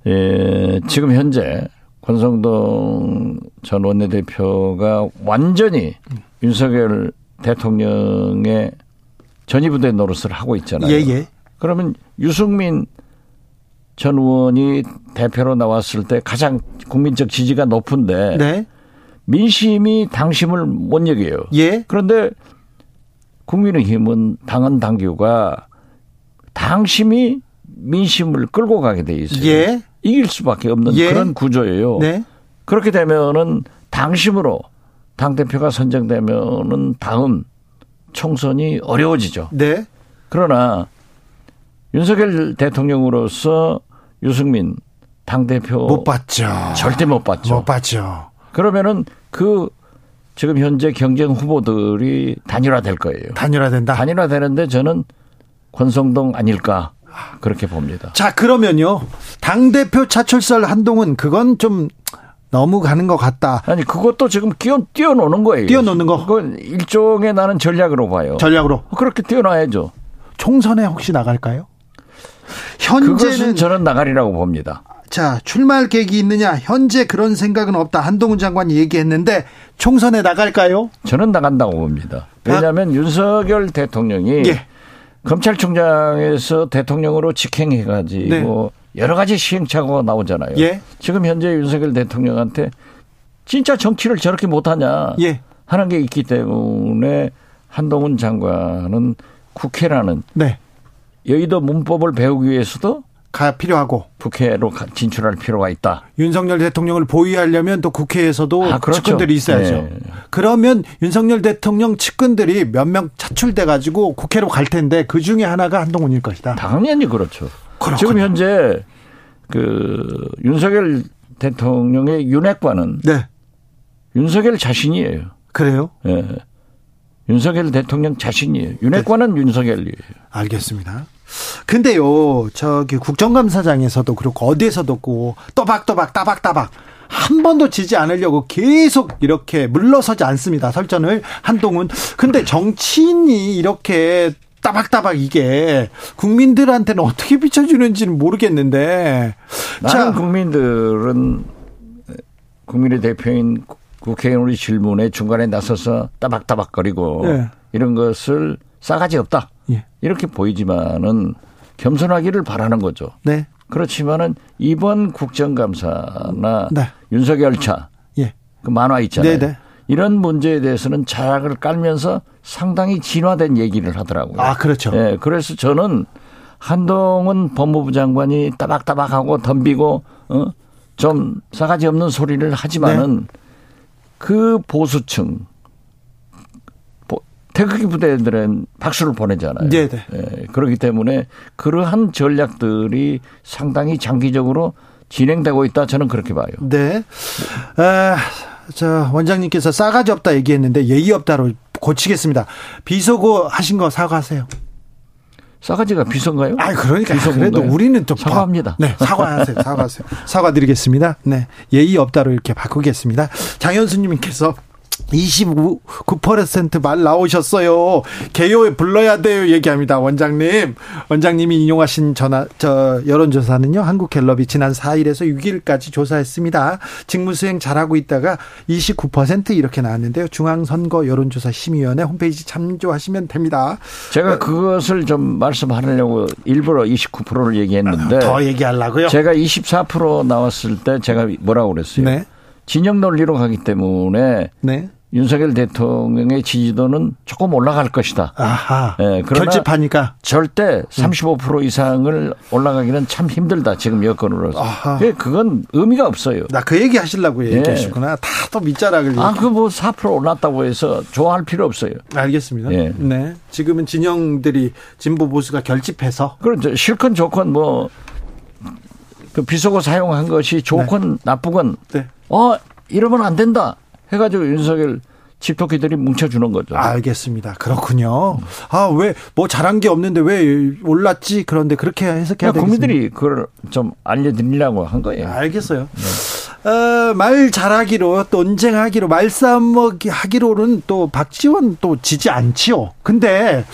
예, 지금 현재 권성동 전 원내대표가 완전히 윤석열 대통령의 전위부대 노릇을 하고 있잖아요. 예, 예. 그러면 유승민 전 의원이 대표로 나왔을 때 가장 국민적 지지가 높은데 네. 민심이 당심을 못 여겨요. 예. 그런데 국민의힘은 당헌 당규가 당심이 민심을 끌고 가게 돼 있어요. 예. 이길 수밖에 없는 예. 그런 구조예요. 네. 그렇게 되면은 당심으로 당 대표가 선정되면은 다음 총선이 어려워지죠. 네. 그러나 윤석열 대통령으로서 유승민 당 대표 못 받죠. 절대 못 받죠. 못 받죠. 그러면은 그 지금 현재 경쟁 후보들이 단일화될 거예요. 단일화된다. 단일화되는데 저는 권성동 아닐까 그렇게 봅니다. 자 그러면요 당 대표 차출설 한동훈 그건 좀 너무 가는 것 같다. 아니 그것도 지금 끼어 뛰어노는 거예요. 뛰어노는 거. 그건 일종의 나는 전략으로 봐요. 전략으로. 그렇게 뛰어놔야죠. 총선에 혹시 나갈까요? 현재는 저는 나가리라고 봅니다. 자, 출마할 계획이 있느냐? 현재 그런 생각은 없다. 한동훈 장관이 얘기했는데 총선에 나갈까요? 저는 나간다고 봅니다. 왜냐하면 아. 윤석열 대통령이 예. 검찰총장에서 대통령으로 직행해가지고 네. 여러 가지 시행착오가 나오잖아요. 예. 지금 현재 윤석열 대통령한테 진짜 정치를 저렇게 못하냐 예. 하는 게 있기 때문에 한동훈 장관은 국회라는 네. 여의도 문법을 배우기 위해서도 가 필요하고 국회로 진출할 필요가 있다. 윤석열 대통령을 보위하려면 또 국회에서도 아, 그렇죠. 측근들이 있어야죠. 네. 그러면 윤석열 대통령 측근들이 몇 명 차출돼 가지고 국회로 갈 텐데 그 중에 하나가 한동훈일 것이다. 당연히 그렇죠. 그렇군요. 지금 현재 그 윤석열 대통령의 윤핵관은 네. 윤석열 자신이에요. 그래요? 예. 네. 윤석열 대통령 자신이에요. 윤핵관은 네. 윤석열이에요. 알겠습니다. 근데요, 저기 국정감사장에서도 그렇고 어디에서도 고 또박또박 따박따박 한 번도 지지 않으려고 계속 이렇게 물러서지 않습니다. 설전을 한동훈. 근데 정치인이 이렇게 따박따박 이게 국민들한테는 어떻게 비춰주는지는 모르겠는데. 자, 국민들은 국민의 대표인 국회의원의 질문에 중간에 나서서 따박따박거리고 네. 이런 것을 싸가지 없다. 예. 이렇게 보이지만은 겸손하기를 바라는 거죠. 네. 그렇지만은 이번 국정감사나 네. 윤석열 차, 예. 그 만화 있잖아요. 네네. 네. 이런 문제에 대해서는 자락을 깔면서 상당히 진화된 얘기를 하더라고요. 아, 그렇죠. 예. 그래서 저는 한동훈 법무부 장관이 따박따박하고 덤비고 어? 좀 싸가지 없는 소리를 하지만은 네. 그 보수층 태극기 부대들은 박수를 보내잖아요. 네네. 네. 예, 그렇기 때문에 그러한 전략들이 상당히 장기적으로 진행되고 있다 저는 그렇게 봐요. 네. 아, 자 원장님께서 싸가지 없다 얘기했는데 예의 없다로 고치겠습니다. 비속어 하신 거 사과하세요. 싸가지가 비서인가요? 아, 그러니까 그래도 우리는 좀 사과합니다. 네, 사과하세요. 사과하세요. 사과드리겠습니다. 네, 예의 없다로 이렇게 바꾸겠습니다. 장현수 님께서 29%말 나오셨어요. 개요에 불러야 돼요. 얘기합니다. 원장님. 원장님이 인용하신 전화, 저, 여론조사는요. 한국갤럽이 지난 4일에서 6일까지 조사했습니다. 직무수행 잘하고 있다가 29% 이렇게 나왔는데요. 중앙선거 여론조사 심의위원회 홈페이지 참조하시면 됩니다. 제가 그것을 좀 말씀하려고 일부러 29%를 얘기했는데. 더 얘기하려고요? 제가 24% 나왔을 때 제가 뭐라고 그랬어요? 네. 진영 논리로 가기 때문에 네. 윤석열 대통령의 지지도는 조금 올라갈 것이다. 아하. 예, 결집하니까 절대 35% 이상을 올라가기는 참 힘들다. 지금 여건으로서. 아하. 그건 의미가 없어요. 나 그 얘기 하시려고 예. 얘기하시구나. 다 또 밑자락을. 아, 그 뭐 4% 올랐다고 해서 좋아할 필요 없어요. 알겠습니다. 예. 네. 지금은 진영들이 진보 보수가 결집해서. 그렇죠. 실컷 좋건 뭐. 그 비속어 사용한 것이 좋건 네. 나쁘건 네. 어 이러면 안 된다 해가지고 윤석열 집토끼들이 뭉쳐주는 거죠. 알겠습니다. 그렇군요. 아, 왜, 뭐 잘한 게 없는데 왜 올랐지? 그런데 그렇게 해석해야 되겠습니다. 국민들이 그걸 좀 알려드리려고 한 거예요. 알겠어요. 네. 어, 말 잘하기로 또 논쟁하기로 말싸움 하기로는 또 박지원 또 지지 않지요. 근데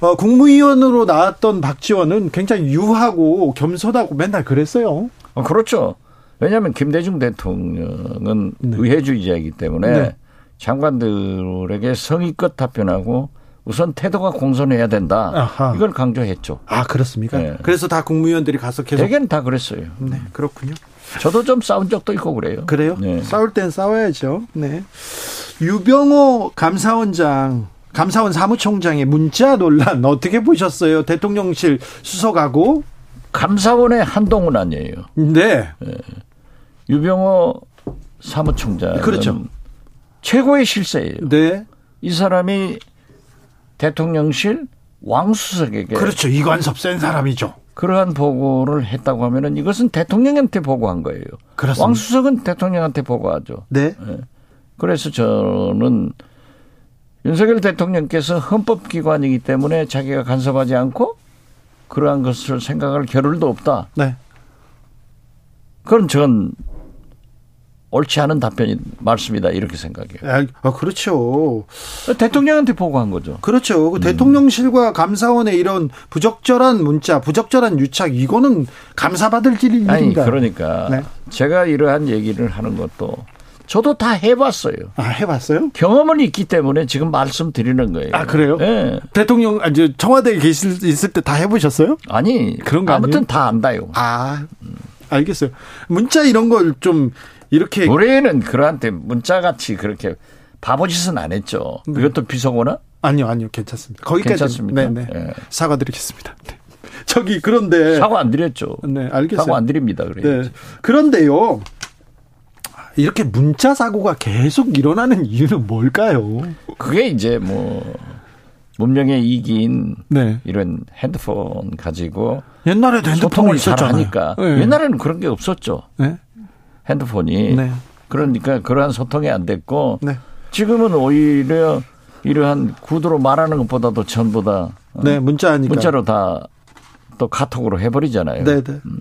어, 국무위원으로 나왔던 박지원은 굉장히 유하고 겸손하고 맨날 그랬어요. 어, 그렇죠. 왜냐하면 김대중 대통령은 네. 의회주의자이기 때문에 네. 장관들에게 성의껏 답변하고 우선 태도가 공손해야 된다. 아하. 이걸 강조했죠. 아 그렇습니까? 네. 그래서 다 국무위원들이 가서 계속 대개는 다 그랬어요. 네, 그렇군요. 저도 좀 싸운 적도 있고 그래요. 그래요? 네. 싸울 땐 싸워야죠. 네. 유병호 감사원장 감사원 사무총장의 문자 논란 어떻게 보셨어요? 대통령실 수석하고 감사원의 한동훈 아니에요. 네. 네. 유병호 사무총장 그렇죠. 최고의 실세예요. 네. 이 사람이 대통령실 왕수석에게 그렇죠. 이관섭 센 사람이죠. 그러한 보고를 했다고 하면은 이것은 대통령한테 보고한 거예요. 그렇습니다. 왕수석은 대통령한테 보고하죠. 네. 네. 그래서 저는 윤석열 대통령께서 헌법기관이기 때문에 자기가 간섭하지 않고 그러한 것을 생각할 겨를도 없다. 네. 그건 전 옳지 않은 답변이 말씀이다 이렇게 생각해요. 아, 그렇죠. 대통령한테 보고한 거죠. 그렇죠. 그 음. 대통령실과 감사원의 이런 부적절한 문자, 부적절한 유착 이거는 감사받을 일입니다. 아니 그러니까 네. 제가 이러한 얘기를 하는 것도 저도 다 해봤어요. 아, 해봤어요? 경험은 있기 때문에 지금 말씀드리는 거예요. 아, 그래요? 네. 대통령, 아니, 청와대에 계실, 있을 때 다 해보셨어요? 아니. 그런 거 아무튼 아니에요? 다 안다요. 아, 알겠어요. 문자 이런 걸 좀 이렇게. 우리는 그한테 문자같이 그렇게 바보짓은 안 했죠. 네. 이것도 비속어나? 아니요, 아니요. 괜찮습니다. 거기까지. 괜찮습니다. 네네. 네. 사과드리겠습니다. 네. 저기, 그런데. 사과 안 드렸죠. 네, 알겠어요. 사과 안 드립니다. 그래. 네. 그런데요. 이렇게 문자 사고가 계속 일어나는 이유는 뭘까요? 그게 이제 뭐 문명의 이기인 네. 이런 핸드폰 가지고 옛날에도 핸드폰을 잘하니까 네. 옛날에는 그런 게 없었죠. 네. 핸드폰이 네. 그러니까 그러한 소통이 안 됐고 네. 지금은 오히려 이러한 구두로 말하는 것보다도 전부 다 어, 네, 문자니까 문자로 다 또 카톡으로 해버리잖아요. 네, 네. 음.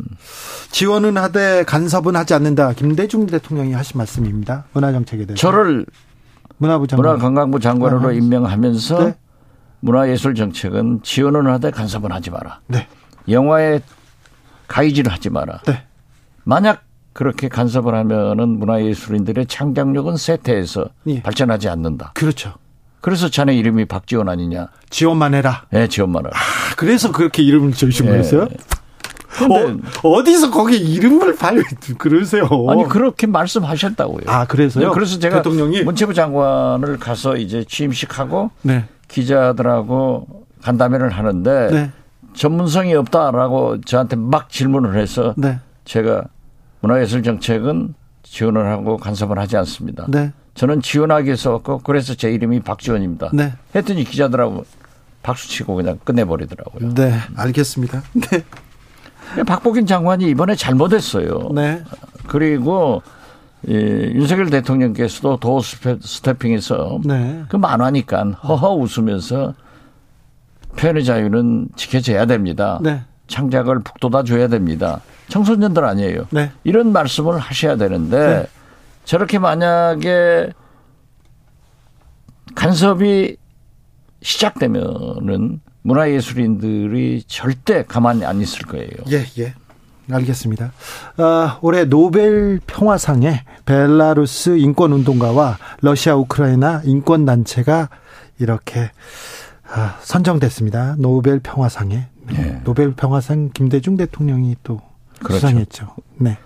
지원은 하되 간섭은 하지 않는다. 김대중 대통령이 하신 말씀입니다. 문화정책에 대해서. 저를 문화부 장관. 문화관광부 장관으로 네. 임명하면서 네. 문화예술정책은 지원은 하되 간섭은 하지 마라. 네. 영화에 가이질을 하지 마라. 네. 만약 그렇게 간섭을 하면은 문화예술인들의 창작력은 세태에서 예. 발전하지 않는다. 그렇죠. 그래서 자네 이름이 박지원 아니냐? 지원만 해라. 네, 지원만 해라. 아, 그래서 그렇게 이름을 지으신 네. 거였어요? 어, 어디서 거기 이름을 봐요? 그러세요. 아니 그렇게 말씀하셨다고요. 아 그래서요? 네, 그래서 제가 대통령이 문체부 장관을 가서 이제 취임식하고 네. 기자들하고 간담회를 하는데 네. 전문성이 없다라고 저한테 막 질문을 해서 네. 제가 문화예술 정책은 지원을 하고 간섭을 하지 않습니다. 네. 저는 지원하기 위해서 왔고 그래서 제 이름이 박지원입니다. 네. 했더니 기자들하고 박수 치고 그냥 끝내버리더라고요. 네, 알겠습니다. 네. 박복인 장관이 이번에 잘못했어요. 네. 그리고 예, 윤석열 대통령께서도 도 스태핑에서 네. 그 만화니까 허허 웃으면서 표현의 자유는 지켜져야 됩니다. 네. 창작을 북돋아 줘야 됩니다. 청소년들 아니에요. 네. 이런 말씀을 하셔야 되는데 네. 저렇게 만약에 간섭이 시작되면은 문화예술인들이 절대 가만히 안 있을 거예요. 예, 예. 알겠습니다. 아, 올해 노벨 평화상에 벨라루스 인권운동가와 러시아 우크라이나 인권단체가 이렇게 아, 선정됐습니다. 노벨 평화상에. 네. 노벨 평화상 김대중 대통령이 또 그렇죠. 수상했죠. 네.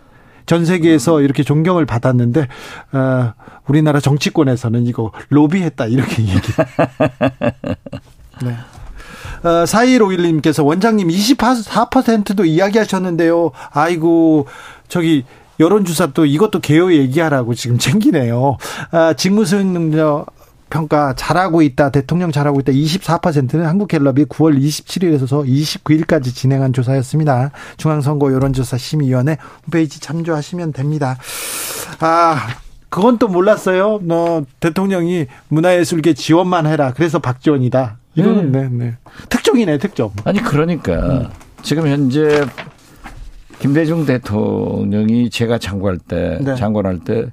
전 세계에서 이렇게 존경을 받았는데 어, 우리나라 정치권에서는 이거 로비했다 이렇게 얘기. 네. 어, 4151님께서 원장님 24%도 이야기하셨는데요. 아이고, 저기, 여론조사 또 이것도 개요 얘기하라고 지금 챙기네요. 아, 직무 수행 능력 평가 잘하고 있다. 대통령 잘하고 있다. 24%는 한국갤럽이 9월 27일에서 29일까지 진행한 조사였습니다. 중앙선거 여론조사 심의위원회 홈페이지 참조하시면 됩니다. 아, 그건 또 몰랐어요. 너 대통령이 문화예술계 지원만 해라. 그래서 박지원이다. 이거는 네, 네. 특종이네, 특종. 아니 그러니까 음. 지금 현재 김대중 대통령이 제가 장관할 때 네. 장관할 때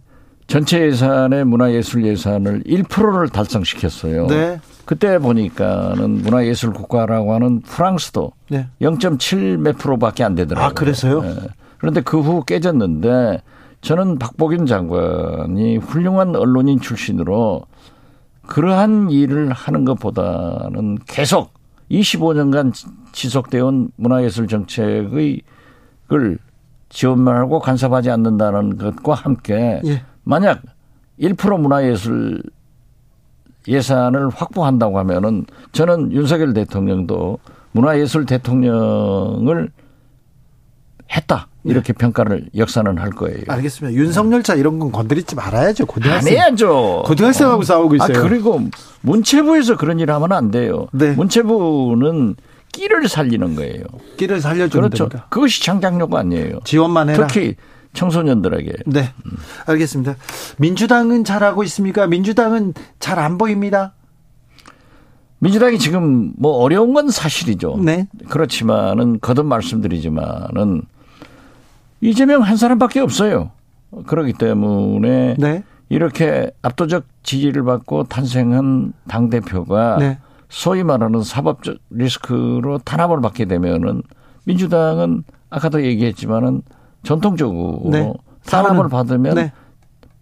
전체 예산의 문화예술 예산을 1%를 달성시켰어요. 네. 그때 보니까는 문화예술 국가라고 하는 프랑스도 네. 0.7 몇 프로밖에 안 되더라고요. 아, 그래서요? 네. 그런데 그 후 깨졌는데 저는 박복인 장관이 훌륭한 언론인 출신으로 그러한 일을 하는 것보다는 계속 25년간 지속되어 온 문화예술 정책의 을 지원만 고 간섭하지 않는다는 것과 함께 예. 만약 1% 문화예술 예산을 확보한다고 하면은 저는 윤석열 대통령도 문화예술 대통령을 했다. 네. 이렇게 네. 평가를 역사는 할 거예요. 알겠습니다. 윤석열차 이런 건 건드리지 말아야죠. 고등학생. 안 해야죠. 고등학생하고 어. 싸우고 있어요. 아, 그리고 문체부에서 그런 일 하면 안 돼요. 네. 문체부는 끼를 살리는 거예요. 끼를 살려주는 그렇죠. 그것이 창작력 아니에요. 지원만 해라. 특히 청소년들에게. 네. 알겠습니다. 민주당은 잘하고 있습니까? 민주당은 잘 안 보입니다. 민주당이 지금 뭐 어려운 건 사실이죠. 네. 그렇지만은 거듭 말씀드리지만은 이재명 한 사람밖에 없어요. 그렇기 때문에 네. 이렇게 압도적 지지를 받고 탄생한 당 대표가 네. 소위 말하는 사법적 리스크로 탄압을 받게 되면은 민주당은 아까도 얘기했지만은 전통적으로 네. 탄압을 받으면 네.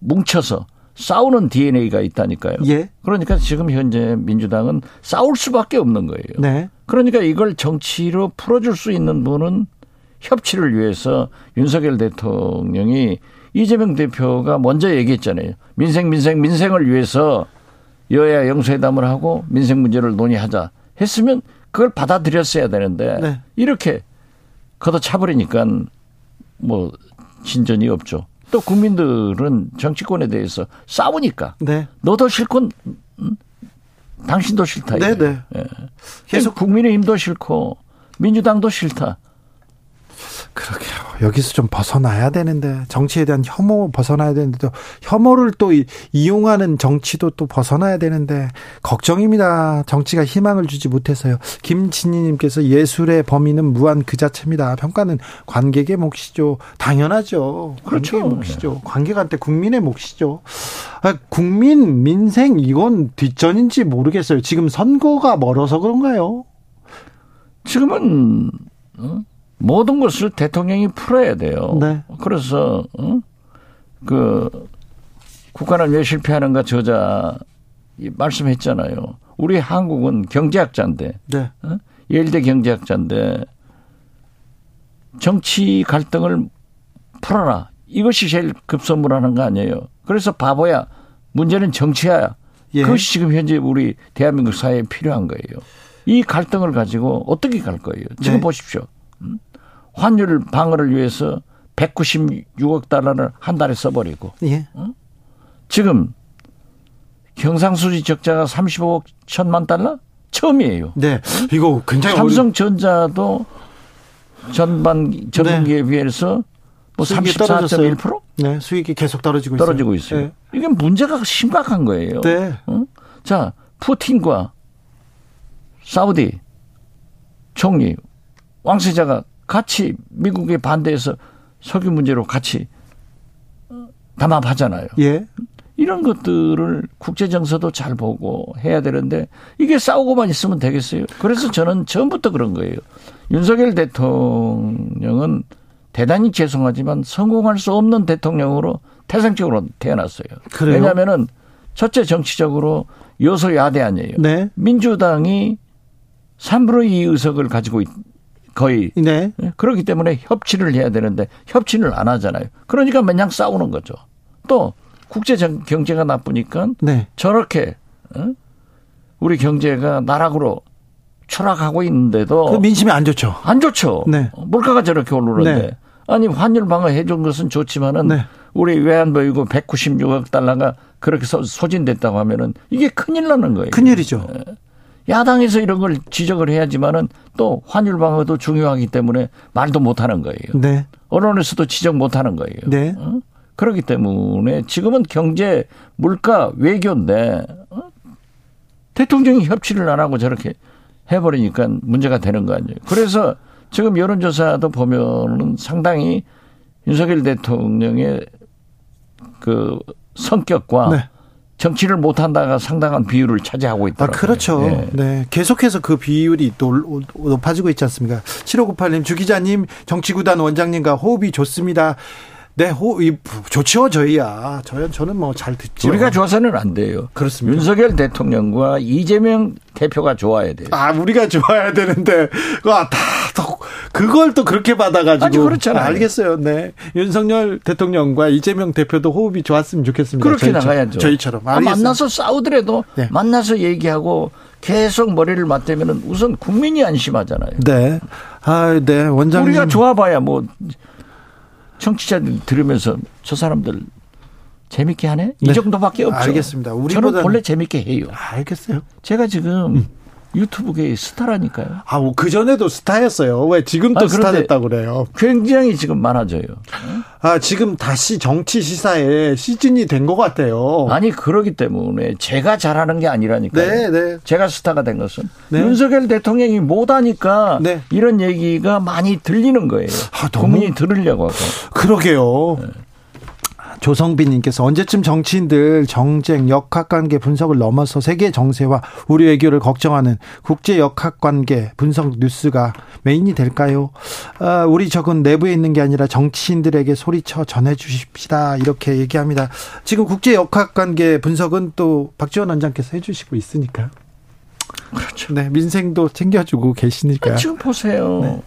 뭉쳐서 싸우는 DNA가 있다니까요. 예. 그러니까 지금 현재 민주당은 싸울 수밖에 없는 거예요. 네. 그러니까 이걸 정치로 풀어줄 수 있는 분은 협치를 위해서 윤석열 대통령이 이재명 대표가 먼저 얘기했잖아요. 민생, 민생, 민생을 위해서 여야 영수회담을 하고 민생 문제를 논의하자 했으면 그걸 받아들였어야 되는데 네. 이렇게 걷어차버리니까 뭐 진전이 없죠. 또 국민들은 정치권에 대해서 싸우니까 네. 너도 싫고 음? 당신도 싫다. 네, 네. 예. 계속 국민의힘도 싫고 민주당도 싫다. 그러게요. 여기서 좀 벗어나야 되는데 정치에 대한 혐오 벗어나야 되는데 또 혐오를 또 이용하는 정치도 또 벗어나야 되는데 걱정입니다. 정치가 희망을 주지 못해서요. 김진희님께서 예술의 범위는 무한 그 자체입니다. 평가는 관객의 몫이죠. 당연하죠. 그렇죠. 관객의 몫이죠. 관객한테 국민의 몫이죠. 아, 국민 민생 이건 뒷전인지 모르겠어요. 지금 선거가 멀어서 그런가요? 지금은 어? 모든 것을 대통령이 풀어야 돼요. 네. 그래서 어? 그 국가는 왜 실패하는가 저자 말씀했잖아요. 우리 한국은 경제학자인데 네. 어? 예일대 경제학자인데 정치 갈등을 풀어라. 이것이 제일 급선무라는 거 아니에요. 그래서 바보야. 문제는 정치야. 예. 그것이 지금 현재 우리 대한민국 사회에 필요한 거예요. 이 갈등을 가지고 어떻게 갈 거예요? 지금 네. 보십시오. 음? 환율 방어를 위해서 196억 달러를 한 달에 써버리고. 예. 어? 지금 경상수지 적자가 35억 천만 달러? 처음이에요. 네. 이거 굉장히 삼성전자도 전반 전분기에 네. 비해서 뭐 34.1%? 네, 수익이 계속 떨어지고, 떨어지고 있어요. 있어요. 네. 이게 문제가 심각한 거예요. 네. 어? 자, 푸틴과 사우디 총리 왕세자가 같이 미국에 반대해서 석유 문제로 같이 담합하잖아요. 예. 이런 것들을 국제 정서도 잘 보고 해야 되는데 이게 싸우고만 있으면 되겠어요. 그래서 저는 처음부터 그런 거예요. 윤석열 대통령은 대단히 죄송하지만 성공할 수 없는 대통령으로 태생적으로 태어났어요. 그래요? 왜냐하면은 첫째 정치적으로 여소야대 아니에요. 네. 민주당이 3분의 2 의석을 가지고 있, 거의. 네. 예, 그렇기 때문에 협치를 해야 되는데 협치를 안 하잖아요. 그러니까 맨날 싸우는 거죠. 또 국제 경제가 나쁘니까 네. 저렇게 어? 우리 경제가 나락으로 추락하고 있는데도 그 민심이 안 좋죠. 안 좋죠. 네. 물가가 저렇게 오르는데 네. 아니 환율 방어 해 준 것은 좋지만은 네. 우리 외환보유고 196억 달러가 그렇게 소 진됐다고 하면은 이게 큰일 나는 거예요. 큰일이죠. 네. 야당에서 이런 걸 지적을 해야지만은 또 환율 방어도 중요하기 때문에 말도 못 하는 거예요. 네. 언론에서도 지적 못 하는 거예요. 네. 어? 그렇기 때문에 지금은 경제, 물가, 외교인데 어? 대통령이 협치를 안 하고 저렇게 해버리니까 문제가 되는 거 아니에요. 그래서 지금 여론조사도 보면은 상당히 윤석열 대통령의 그 성격과 네. 정치를 못한다가 상당한 비율을 차지하고 있다. 아, 그렇죠. 네. 네. 계속해서 그 비율이 또 높아지고 있지 않습니까? 7598님, 주 기자님, 정치구단 원장님과 호흡이 좋습니다. 네, 호, 이, 좋죠, 저희야. 저, 저는 뭐 잘 듣죠. 우리가 좋아서는 안 돼요. 그렇습니다. 윤석열 대통령과 이재명 대표가 좋아야 돼요. 아, 우리가 좋아야 되는데, 와, 다, 또, 그걸 또 그렇게 받아가지고. 아니, 그렇잖아요. 아, 알겠어요. 네. 윤석열 대통령과 이재명 대표도 호흡이 좋았으면 좋겠습니다. 그렇게 저희처럼, 나가야죠. 저희처럼. 아, 만나서 싸우더라도 네. 만나서 얘기하고 계속 머리를 맞대면 우선 국민이 안심하잖아요. 네. 아, 네. 원장님. 우리가 좋아봐야 뭐, 청취자들 들으면서 저 사람들 재밌게 하네? 이 네. 정도밖에 없죠. 알겠습니다. 우리보다 저는 본래 재밌게 해요. 알겠어요. 제가 지금 음. 유튜브계의 스타라니까요. 아, 뭐 그 전에도 스타였어요. 왜 지금 또 아, 스타 됐다고 그래요? 굉장히 지금 많아져요. 아, 지금 다시 정치 시사에 시즌이 된 것 같아요. 아니, 그러기 때문에 제가 잘하는 게 아니라니까요. 네, 네. 제가 스타가 된 것은 네. 윤석열 대통령이 못하니까 네. 이런 얘기가 많이 들리는 거예요. 아, 너무... 국민이 들으려고 하고. 그러게요. 네. 조성빈님께서 언제쯤 정치인들 정쟁, 역학관계 분석을 넘어서 세계 정세와 우리 외교를 걱정하는 국제 역학관계 분석 뉴스가 메인이 될까요? 아, 우리 적은 내부에 있는 게 아니라 정치인들에게 소리쳐 전해주십시다 이렇게 얘기합니다. 지금 국제 역학관계 분석은 또 박지원 원장께서 해주시고 있으니까. 그렇죠. 네, 민생도 챙겨주고 계시니까. 지금 보세요. 네.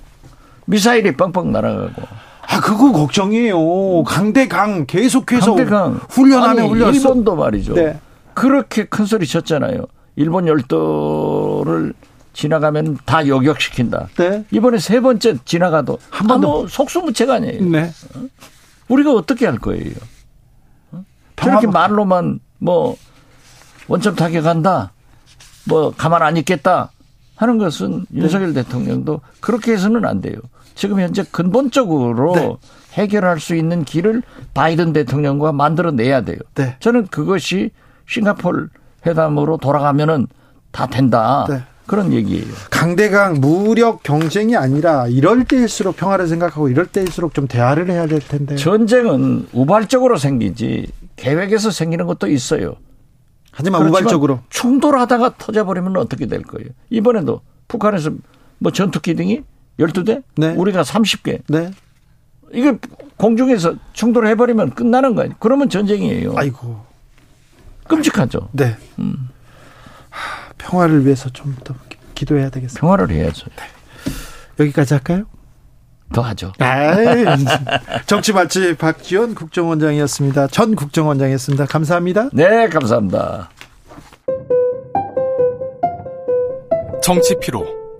미사일이 뻥뻥 날아가고. 아, 그거 걱정이에요. 강대강 계속해서 강대강. 훈련하면 훈련. 일본도 말이죠. 네. 그렇게 큰 소리 쳤잖아요. 일본 열도를 지나가면 다 요격시킨다. 네. 이번에 세 번째 지나가도 한 번도 아, 속수무책 아니에요. 네. 어? 우리가 어떻게 할 거예요? 어? 저렇게 말로만 뭐 원점 타격한다. 뭐 가만 안 있겠다 하는 것은 네. 윤석열 대통령도 그렇게 해서는 안 돼요. 지금 현재 근본적으로 네. 해결할 수 있는 길을 바이든 대통령과 만들어내야 돼요. 네. 저는 그것이 싱가폴 회담으로 돌아가면은 다 된다. 네. 그런 얘기예요. 강대강 무력 경쟁이 아니라 이럴 때일수록 평화를 생각하고 이럴 때일수록 좀 대화를 해야 될 텐데. 전쟁은 우발적으로 생기지 계획에서 생기는 것도 있어요. 하지만 우발적으로 충돌하다가 터져버리면 어떻게 될 거예요? 이번에도 북한에서 뭐 전투기 등이 12대? 네. 우리가 30개. 네. 이게 공중에서 충돌을 해버리면 끝나는 거예요. 그러면 전쟁이에요. 아이고. 끔찍하죠. 네. 음. 하, 평화를 위해서 좀 더 기도해야 되겠습니다. 평화를 해야죠. 네. 여기까지 할까요? 더 하죠. 정치 맛집 박지원 국정원장이었습니다. 전 국정원장이었습니다. 감사합니다. 네, 감사합니다. 정치 피로,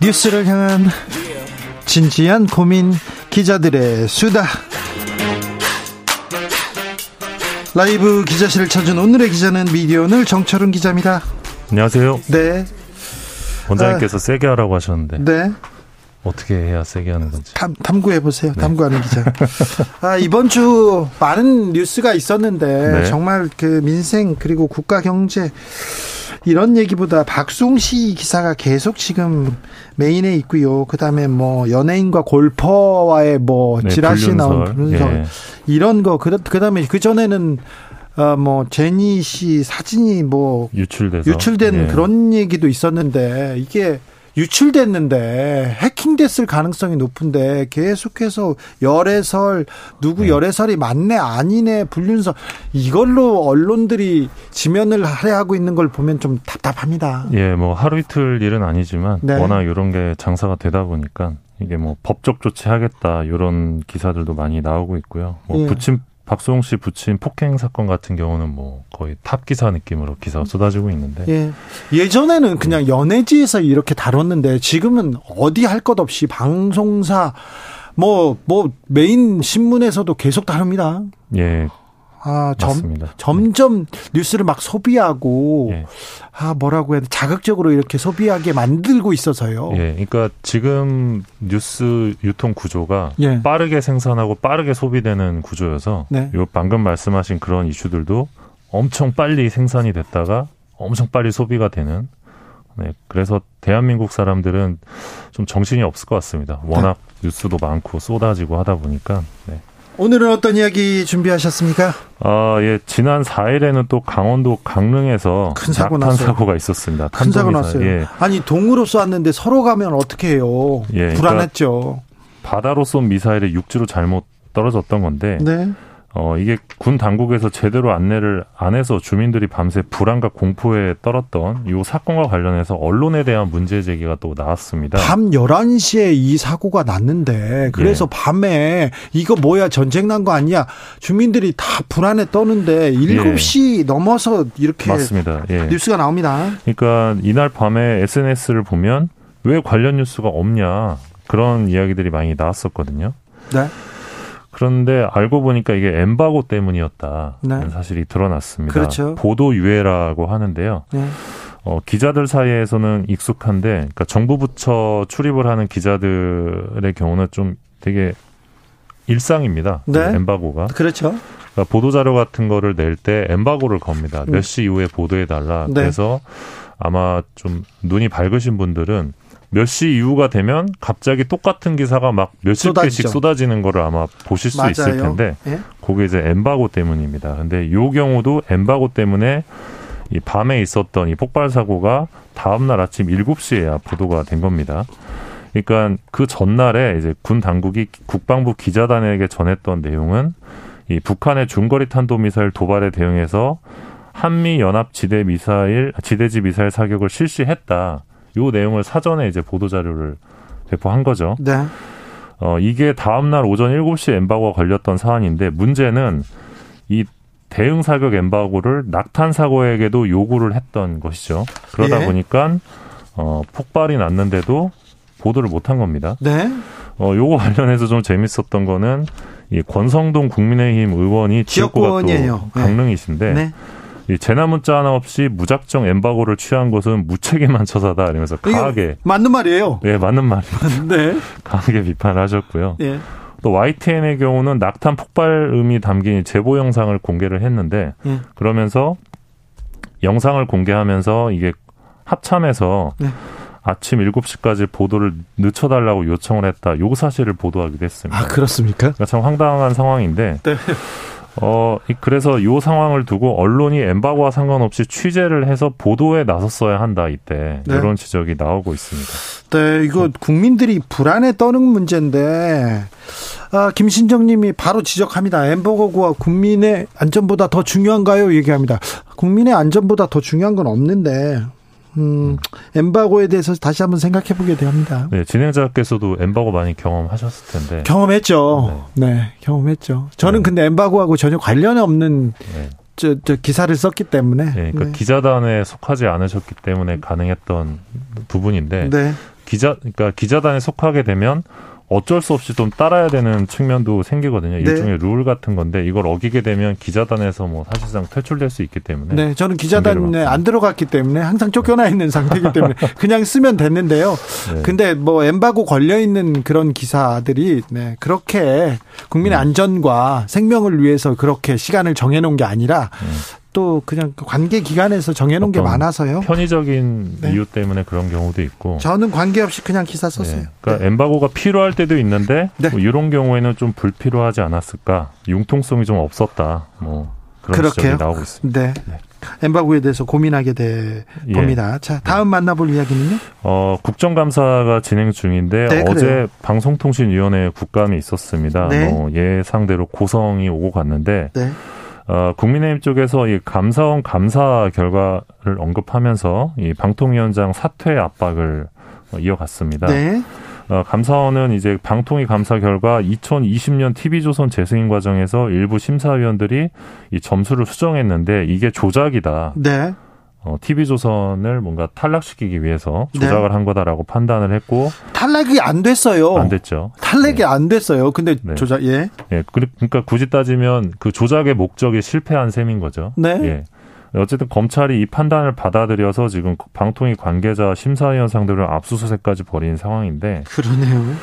뉴스를 향한 진지한 고민 기자들의 수다 라이브 기자실을 찾은 오늘의 기자는 미디어널 정철은 기자입니다. 안녕하세요. 네. 원장님께서 아, 세게 하라고 하셨는데. 네. 어떻게 해야 세게 하는 건지. 탐, 탐구해 보세요. 네. 탐구하는 기자. 아, 이번 주 많은 뉴스가 있었는데 네. 정말 그 민생 그리고 국가 경제 이런 얘기보다 박송씨 기사가 계속 지금 메인에 있고요. 그다음에 뭐 연예인과 골퍼와의 뭐 네, 지라시 나온 분석 예. 이런 거 그, 그다음에 그 전에는 어, 뭐, 제니 씨 사진이 뭐. 유출돼서. 유출된 예. 그런 얘기도 있었는데, 이게 유출됐는데 해킹됐을 가능성이 높은데 계속해서 열애설 누구 네. 열애설이 맞네 아니네 불륜설 이걸로 언론들이 지면을 할애하고 있는 걸 보면 좀 답답합니다. 예, 뭐 하루 이틀 일은 아니지만 네. 워낙 이런 게 장사가 되다 보니까 이게 뭐 법적 조치하겠다 이런 기사들도 많이 나오고 있고요. 뭐 예. 부친 박수홍 씨 부친 폭행 사건 같은 경우는 뭐 거의 탑 기사 느낌으로 기사가 쏟아지고 있는데. 예. 예전에는 그냥 연예지에서 이렇게 다뤘는데 지금은 어디 할 것 없이 방송사 뭐뭐 뭐 메인 신문에서도 계속 다룹니다. 예. 아, 점, 점점 뉴스를 막 소비하고 예. 아 뭐라고 해야 돼 자극적으로 이렇게 소비하게 만들고 있어서요. 예, 그러니까 지금 뉴스 유통 구조가 예. 빠르게 생산하고 빠르게 소비되는 구조여서 네. 요 방금 말씀하신 그런 이슈들도 엄청 빨리 생산이 됐다가 엄청 빨리 소비가 되는. 네, 그래서 대한민국 사람들은 좀 정신이 없을 것 같습니다. 워낙 네. 뉴스도 많고 쏟아지고 하다 보니까. 네. 오늘은 어떤 이야기 준비하셨습니까? 아, 예. 지난 4일에는 또 강원도 강릉에서 큰 사고 낙 났어요. 사고가 있었습니다. 큰 사고 났어요. 예. 아니, 동으로 쏘았는데 서로 가면 어떻게 해요? 예, 그러니까 불안했죠. 그러니까 바다로 쏜 미사일에 육지로 잘못 떨어졌던 건데 네. 어, 이게 군 당국에서 제대로 안내를 안 해서 주민들이 밤새 불안과 공포에 떨었던 이 사건과 관련해서 언론에 대한 문제 제기가 또 나왔습니다. 밤 11시에 이 사고가 났는데 그래서 예. 밤에 이거 뭐야 전쟁 난 거 아니야? 주민들이 다 불안에 떠는데 7시 예. 넘어서 이렇게 맞습니다. 예. 뉴스가 나옵니다. 그러니까 이날 밤에 SNS를 보면 왜 관련 뉴스가 없냐 그런 이야기들이 많이 나왔었거든요. 네. 그런데 알고 보니까 이게 엠바고 때문이었다. 네. 사실이 드러났습니다. 그렇죠. 보도 유예라고 하는데요. 네. 어, 기자들 사이에서는 익숙한데, 그러니까 정부 부처 출입을 하는 기자들의 경우는 좀 되게 일상입니다. 네. 엠바고가. 그렇죠. 그러니까 보도 자료 같은 거를 낼 때 엠바고를 겁니다. 몇 시 이후에 보도해 달라. 네. 그래서 아마 좀 눈이 밝으신 분들은 몇 시 이후가 되면 갑자기 똑같은 기사가 막 몇십 개씩 쏟아지는 거를 아마 보실 수 맞아요. 있을 텐데 예? 그게 이제 엠바고 때문입니다. 근데 요 경우도 엠바고 때문에 이 밤에 있었던 이 폭발 사고가 다음 날 아침 7시에야 보도가 된 겁니다. 그러니까 그 전날에 이제 군 당국이 국방부 기자단에게 전했던 내용은 이 북한의 중거리 탄도 미사일 도발에 대응해서 한미 연합 지대 미사일 지대지 미사일 사격을 실시했다. 요 내용을 사전에 이제 보도 자료를 배포한 거죠. 네. 어 이게 다음 날 오전 7시 엠바고가 걸렸던 사안인데 문제는 이 대응 사격 엠바고를 낙탄 사고에게도 요구를 했던 것이죠. 그러다 예. 보니까 어 폭발이 났는데도 보도를 못한 겁니다. 네. 어 요거 관련해서 좀 재밌었던 거는 이 권성동 국민의힘 의원이 지역구가 또 네. 강릉이신데 네. 이 재난 문자 하나 없이 무작정 엠바고를 취한 것은 무책임한 처사다 이러면서 강하게 맞는 말이에요. 네, 맞는 말입니다. 네. 강하게 비판을 하셨고요. 네. 또 YTN의 경우는 낙탄 폭발음이 담긴 제보 영상을 공개를 했는데 네. 그러면서 영상을 공개하면서 이게 합참에서 네. 아침 7시까지 보도를 늦춰달라고 요청을 했다. 요 사실을 보도하기도 했습니다. 아, 그렇습니까? 그러니까 참 황당한 상황인데. 네. 어, 그래서 요 상황을 두고 언론이 엠바고와 상관없이 취재를 해서 보도에 나섰어야 한다, 이때. 네. 이런 지적이 나오고 있습니다. 네, 이거 국민들이 불안에 떠는 문제인데, 아, 김신정 님이 바로 지적합니다. 엠버거와 국민의 안전보다 더 중요한가요? 얘기합니다. 국민의 안전보다 더 중요한 건 없는데, 음, 엠바고에 대해서 다시 한번 생각해 보게 됩니다. 네, 진행자께서도 엠바고 많이 경험하셨을 텐데. 경험했죠. 네, 네 경험했죠. 저는 네. 근데 엠바고하고 전혀 관련이 없는 네. 저, 저 기사를 썼기 때문에. 네, 그러니까 네. 기자단에 속하지 않으셨기 때문에 가능했던 부분인데. 네. 기자, 그러니까 기자단에 속하게 되면 어쩔 수 없이 좀 따라야 되는 측면도 생기거든요. 네. 일종의 룰 같은 건데 이걸 어기게 되면 기자단에서 뭐 사실상 퇴출될 수 있기 때문에. 네, 저는 기자단에 안 들어갔기 때문에 항상 쫓겨나 있는 상태이기 때문에 그냥 쓰면 됐는데요. 네. 근데 뭐 엠바고 걸려 있는 그런 기사들이 네, 그렇게 국민의 음. 안전과 생명을 위해서 그렇게 시간을 정해놓은 게 아니라 음. 또 그냥 관계 기관에서 정해놓은 게 많아서요. 편의적인 네. 이유 때문에 그런 경우도 있고. 저는 관계없이 그냥 기사 썼어요. 네. 그러니까 네. 엠바고가 필요할 때도 있는데 네. 뭐 이런 경우에는 좀 불필요하지 않았을까. 융통성이 좀 없었다. 뭐 그런? 지적이 나오고 있습니다. 네. 네. 엠바고에 대해서 고민하게 돼 예. 봅니다. 자, 다음 만나볼 이야기는요? 어, 국정감사가 진행 중인데 네, 어제 그래요. 방송통신위원회 국감이 있었습니다. 네. 뭐 예상대로 고성이 오고 갔는데 네. 어, 국민의힘 쪽에서 이 감사원 감사 결과를 언급하면서 이 방통위원장 사퇴 압박을 이어갔습니다. 네. 어, 감사원은 이제 방통위 감사 결과 2020년 TV조선 재승인 과정에서 일부 심사위원들이 이 점수를 수정했는데 이게 조작이다. 네. 어, TV조선을 뭔가 탈락시키기 위해서 네. 조작을 네. 한 거다라고 판단을 했고 탈락이 안 됐어요. 안 됐죠. 탈락이 네. 안 됐어요. 근데 네. 조작 예. 예. 그러니까 굳이 따지면 그 조작의 목적이 실패한 셈인 거죠. 네. 예. 어쨌든 검찰이 이 판단을 받아들여서 지금 방통위 관계자 심사위원 상대로 압수수색까지 벌인 상황인데 그러네요.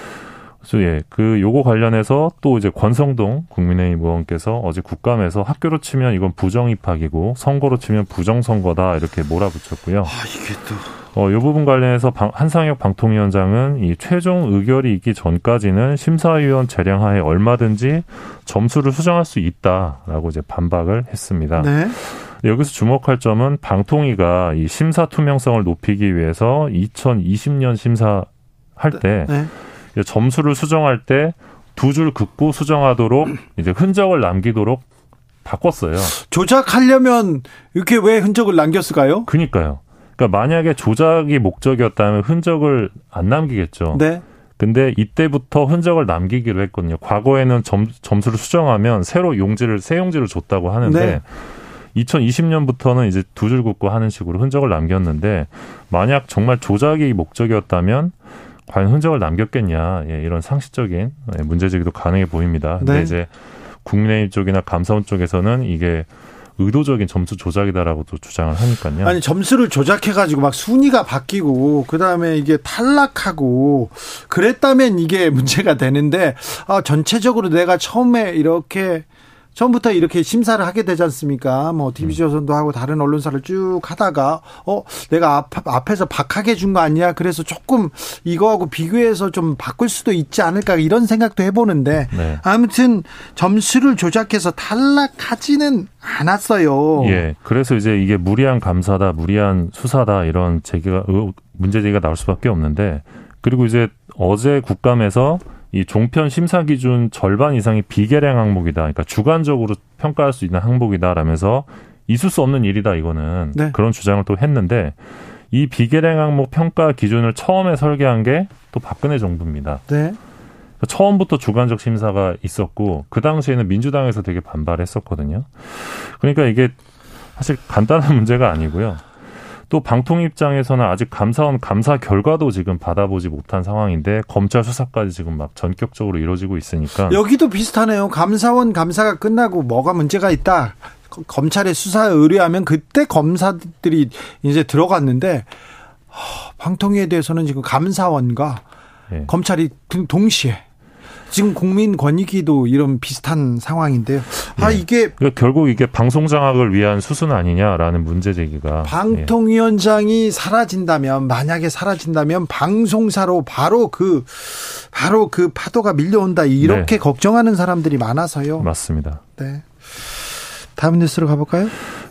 그래서 예, 그 요거 관련해서 또 이제 권성동 국민의힘 의원께서 어제 국감에서 학교로 치면 이건 부정 입학이고 선거로 치면 부정 선거다 이렇게 몰아붙였고요. 아 이게 또. 어, 요 부분 관련해서 방, 한상혁 방통위원장은 이 최종 의결이 있기 전까지는 심사위원 재량하에 얼마든지 점수를 수정할 수 있다라고 이제 반박을 했습니다. 네. 여기서 주목할 점은 방통위가 이 심사 투명성을 높이기 위해서 2020년 심사할 때 네. 점수를 수정할 때 두 줄 긋고 수정하도록 이제 흔적을 남기도록 바꿨어요. 조작하려면 이렇게 왜 흔적을 남겼을까요? 그니까요. 그러니까 만약에 조작이 목적이었다면 흔적을 안 남기겠죠. 네. 근데 이때부터 흔적을 남기기로 했거든요. 과거에는 점, 점수를 수정하면 새로 용지를 새 용지를 줬다고 하는데 네. 2020년부터는 이제 두 줄 긋고 하는 식으로 흔적을 남겼는데 만약 정말 조작이 목적이었다면 과연 흔적을 남겼겠냐 예, 이런 상식적인 예, 문제제기도 가능해 보입니다. 근데 네. 이제 국민의힘 쪽이나 감사원 쪽에서는 이게 의도적인 점수 조작이다라고도 주장을 하니까요. 아니 점수를 조작해가지고 막 순위가 바뀌고 그 다음에 이게 탈락하고 그랬다면 이게 문제가 되는데 아 전체적으로 내가 처음에 이렇게 처음부터 이렇게 심사를 하게 되지 않습니까? 뭐 TV조선도 하고 다른 언론사를 쭉 하다가 어 내가 앞, 앞에서 박하게 준 거 아니야? 그래서 조금 이거하고 비교해서 좀 바꿀 수도 있지 않을까 이런 생각도 해보는데 네. 아무튼 점수를 조작해서 탈락하지는 않았어요. 예. 그래서 이제 이게 무리한 감사다, 무리한 수사다 이런 제기가 문제 제기가 나올 수밖에 없는데 그리고 이제 어제 국감에서 이 종편 심사 기준 절반 이상이 비계량 항목이다. 그러니까 주관적으로 평가할 수 있는 항목이다라면서 있을 수 없는 일이다 이거는 네. 그런 주장을 또 했는데 이 비계량 항목 평가 기준을 처음에 설계한 게 또 박근혜 정부입니다. 네. 처음부터 주관적 심사가 있었고 그 당시에는 민주당에서 되게 반발했었거든요. 그러니까 이게 사실 간단한 문제가 아니고요. 또 방통 입장에서는 아직 감사원 감사 결과도 지금 받아보지 못한 상황인데 검찰 수사까지 지금 막 전격적으로 이루어지고 있으니까 여기도 비슷하네요. 감사원 감사가 끝나고 뭐가 문제가 있다. 검찰에 수사 의뢰하면 그때 검사들이 이제 들어갔는데 방통위에 대해서는 지금 감사원과 네. 검찰이 동시에 지금 국민 권익위도 이런 비슷한 상황인데요. 아 네. 이게 그러니까 결국 이게 방송 장악을 위한 수순 아니냐라는 문제 제기가 방통위원장이 예. 사라진다면 만약에 사라진다면 방송사로 바로 그 바로 그 파도가 밀려온다 이렇게 네. 걱정하는 사람들이 많아서요. 맞습니다. 네. 다음 뉴스로 가볼까요?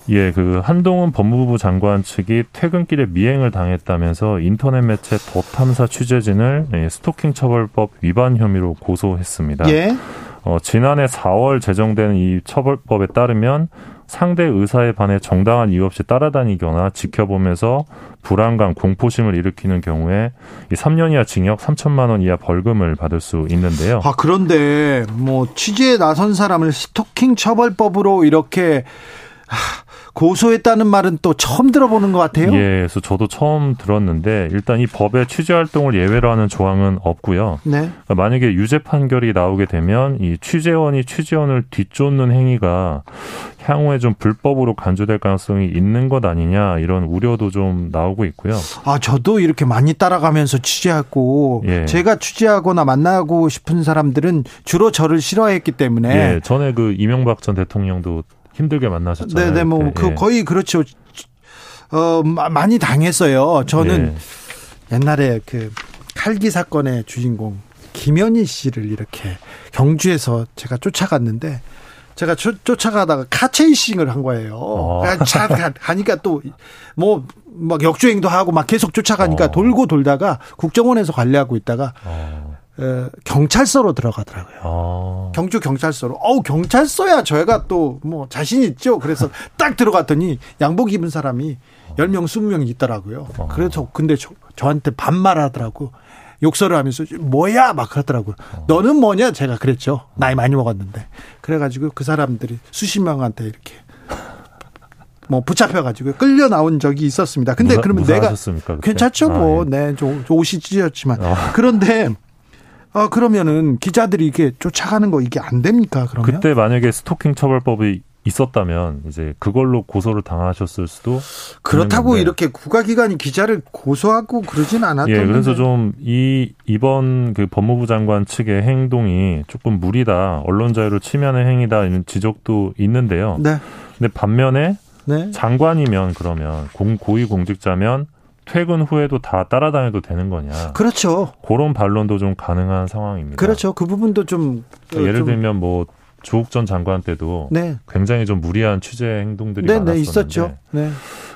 예, 그 한동훈 법무부 장관 측이 퇴근길에 미행을 당했다면서 인터넷 매체 더 탐사 취재진을 예, 스토킹 처벌법 위반 혐의로 고소했습니다. 예. 어, 지난해 4월 제정된 이 처벌법에 따르면 상대 의사에 반해 정당한 이유 없이 따라다니거나 지켜보면서 불안감, 공포심을 일으키는 경우에 이 3년 이하 징역 3천만 원 이하 벌금을 받을 수 있는데요. 아, 그런데 뭐 취재에 나선 사람을 스토킹 처벌법으로 이렇게 고소했다는 말은 또 처음 들어보는 것 같아요. 예, 그래서 저도 처음 들었는데 일단 이 법에 취재 활동을 예외로 하는 조항은 없고요. 네. 그러니까 만약에 유죄 판결이 나오게 되면 이 취재원이 취재원을 뒤쫓는 행위가 향후에 좀 불법으로 간주될 가능성이 있는 것 아니냐 이런 우려도 좀 나오고 있고요. 아, 저도 이렇게 많이 따라가면서 취재하고 예. 제가 취재하거나 만나고 싶은 사람들은 주로 저를 싫어했기 때문에 예, 전에 그 이명박 전 대통령도 힘들게 만나셨잖아요. 네네, 뭐, 그, 예. 거의 그렇죠. 어, 많이 당했어요. 저는 예. 옛날에 그 칼기 사건의 주인공 김현희 씨를 이렇게 경주에서 제가 쫓아갔는데 제가 쫓, 쫓아가다가 카체이싱을 한 거예요. 어. 차 가니까 또 뭐 막 역주행도 하고 막 계속 쫓아가니까 어. 돌고 돌다가 국정원에서 관리하고 있다가 어. 경찰서로 들어가더라고요. 아. 경주 경찰서로. 어우, 경찰서야 저희가 또 뭐 자신 있죠. 그래서 딱 들어갔더니 양복 입은 사람이 10명, 20명 있더라고요. 아. 그래서 근데 저, 저한테 반말하더라고. 욕설을 하면서 뭐야 막 그러더라고요. 아. 너는 뭐냐 제가 그랬죠. 나이 많이 먹었는데. 그래가지고 그 사람들이 수십 명한테 이렇게 뭐 붙잡혀가지고 끌려 나온 적이 있었습니다. 근데 무사, 그러면 내가 괜찮죠, 뭐, 아, 예. 네, 좀 옷이 찢었지만 아. 그런데 아, 그러면은 기자들이 이게 쫓아가는 거 이게 안 됩니까? 그러면 그때 만약에 스토킹 처벌법이 있었다면 이제 그걸로 고소를 당하셨을 수도 그렇다고 이렇게 국가기관이 기자를 고소하고 그러진 않았던 예, 그래서 좀 이 이번 그 법무부 장관 측의 행동이 조금 무리다, 언론 자유를 침해하는 행위다 이런 지적도 있는데요. 네. 근데 반면에 네. 장관이면 그러면 공, 고위 공직자면 퇴근 후에도 다 따라다녀도 되는 거냐. 그렇죠. 그런 반론도 좀 가능한 상황입니다. 그렇죠. 그 부분도 좀 그러니까 예를 좀 들면 뭐 조국 전 장관 때도 네. 굉장히 좀 무리한 취재 행동들이 네, 네 많았었는데 네, 있었죠. 네.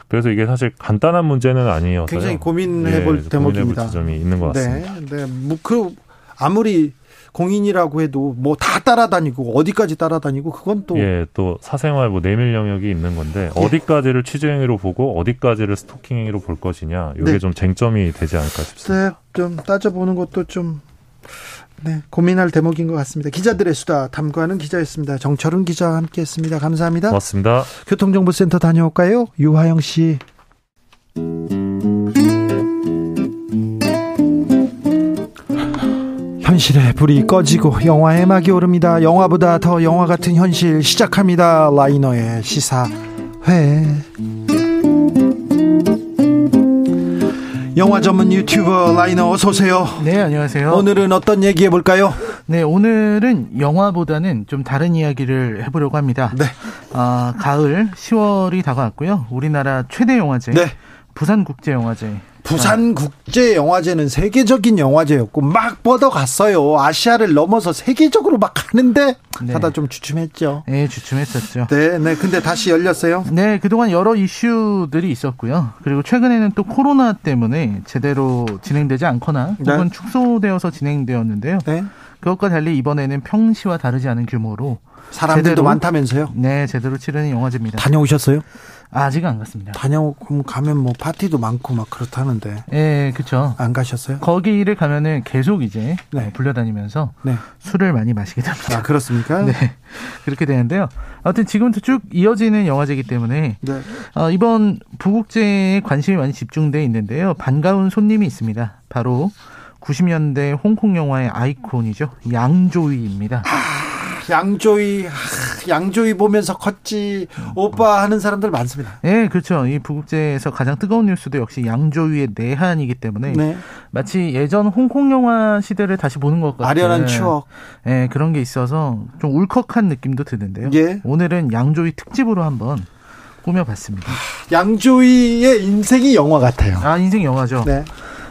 그래서 이게 사실 간단한 문제는 아니어서 굉장히 고민해볼 네, 대목입니다. 지점이 있는 것 같습니다. 네, 네. 뭐 그 아무리 공인이라고 해도 뭐 다 따라다니고 어디까지 따라다니고 그건 또 예, 또 사생활 뭐 내밀 영역이 있는 건데 예. 어디까지를 취재 행위로 보고 어디까지를 스토킹 행위로 볼 것이냐 이게 네. 좀 쟁점이 되지 않을까 싶습니다. 네, 좀 따져보는 것도 좀 네, 고민할 대목인 것 같습니다. 기자들의 수다 탐구하는 기자였습니다. 정철은 기자와 함께했습니다. 감사합니다. 고맙습니다. 교통정보센터 다녀올까요? 유화영 씨. 현실의 불이 꺼지고 영화의 막이 오릅니다. 영화보다 더 영화 같은 현실 시작합니다. 라이너의 시사회. 영화 전문 유튜버 라이너 어서 오세요. 네, 안녕하세요. 오늘은 어떤 얘기 해 볼까요? 네, 오늘은 영화보다는 좀 다른 이야기를 해보려고 합니다. 네. 아, 가을 10월이 다가왔고요. 우리나라 최대 영화제. 네. 부산국제영화제 부산국제영화제는 세계적인 영화제였고 막 뻗어갔어요. 아시아를 넘어서 세계적으로 막 가는데 네. 하다 좀 주춤했죠. 네, 주춤했었죠. 네, 네. 근데 다시 열렸어요. 네, 그동안 여러 이슈들이 있었고요. 그리고 최근에는 또 코로나 때문에 제대로 진행되지 않거나 네. 혹은 네. 축소되어서 진행되었는데요. 네. 그것과 달리 이번에는 평시와 다르지 않은 규모로 사람들도 제대로, 많다면서요? 네, 제대로 치르는 영화제입니다. 다녀오셨어요? 아직 안 갔습니다. 다녀오고 가면 뭐 파티도 많고 막 그렇다는데. 예, 그렇죠. 안 가셨어요? 거기를 가면은 계속 이제 네. 어, 불려다니면서 네. 술을 많이 마시게 됩니다. 아, 그렇습니까? 네. 그렇게 되는데요. 아무튼 지금부터 쭉 이어지는 영화제이기 때문에 네. 어, 이번 부국제에 관심이 많이 집중돼 있는데요. 반가운 손님이 있습니다. 바로 90년대 홍콩 영화의 아이콘이죠. 양조위입니다. 아. 양조위 양조위 보면서 컸지 오빠 하는 사람들 많습니다. 네, 그렇죠. 이 부국제에서 가장 뜨거운 뉴스도 역시 양조위의 내한이기 때문에 네. 마치 예전 홍콩 영화 시대를 다시 보는 것 같은 아련한 추억. 네, 그런 게 있어서 좀 울컥한 느낌도 드는데요. 예. 오늘은 양조위 특집으로 한번 꾸며봤습니다. 양조위의 인생이 영화 같아요. 아, 인생 영화죠. 네.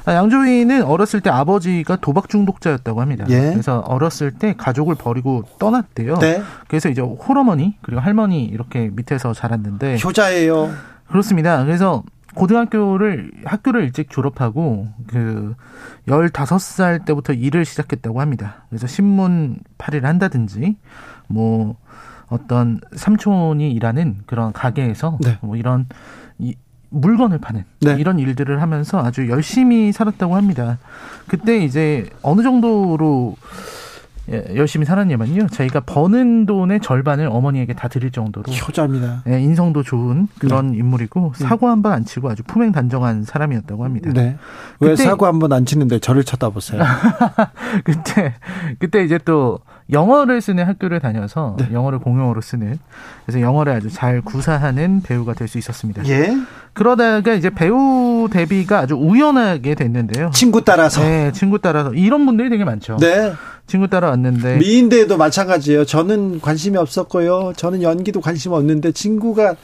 아, 양조위는 어렸을 때 아버지가 도박 중독자였다고 합니다. 예. 그래서 어렸을 때 가족을 버리고 떠났대요. 네. 그래서 이제 홀어머니 그리고 할머니 이렇게 밑에서 자랐는데 효자예요. 그렇습니다. 그래서 고등학교를 학교를 일찍 졸업하고 그 15살 때부터 일을 시작했다고 합니다. 그래서 신문 팔이를 한다든지 뭐 어떤 삼촌이 일하는 그런 가게에서 네. 뭐 이런 이 물건을 파는 네. 이런 일들을 하면서 아주 열심히 살았다고 합니다. 그때 이제 어느 정도로 예, 열심히 살았냐면요. 저희가 버는 돈의 절반을 어머니에게 다 드릴 정도로 효자입니다. 예, 인성도 좋은 그런 네. 인물이고 네. 사고 한 번 안 치고 아주 품행 단정한 사람이었다고 합니다. 네. 왜 사고 한 번 안 치는데 저를 쳐다보세요? 그때 그때 이제 또 영어를 쓰는 학교를 다녀서 네. 영어를 공용어로 쓰는 그래서 영어를 아주 잘 구사하는 배우가 될 수 있었습니다. 예. 그러다가 이제 배우 데뷔가 아주 우연하게 됐는데요. 친구 따라서. 네, 친구 따라서 이런 분들이 되게 많죠. 네. 친구 따라왔는데 미인대에도 마찬가지예요. 저는 관심이 없었고요. 저는 연기도 관심 없는데 친구가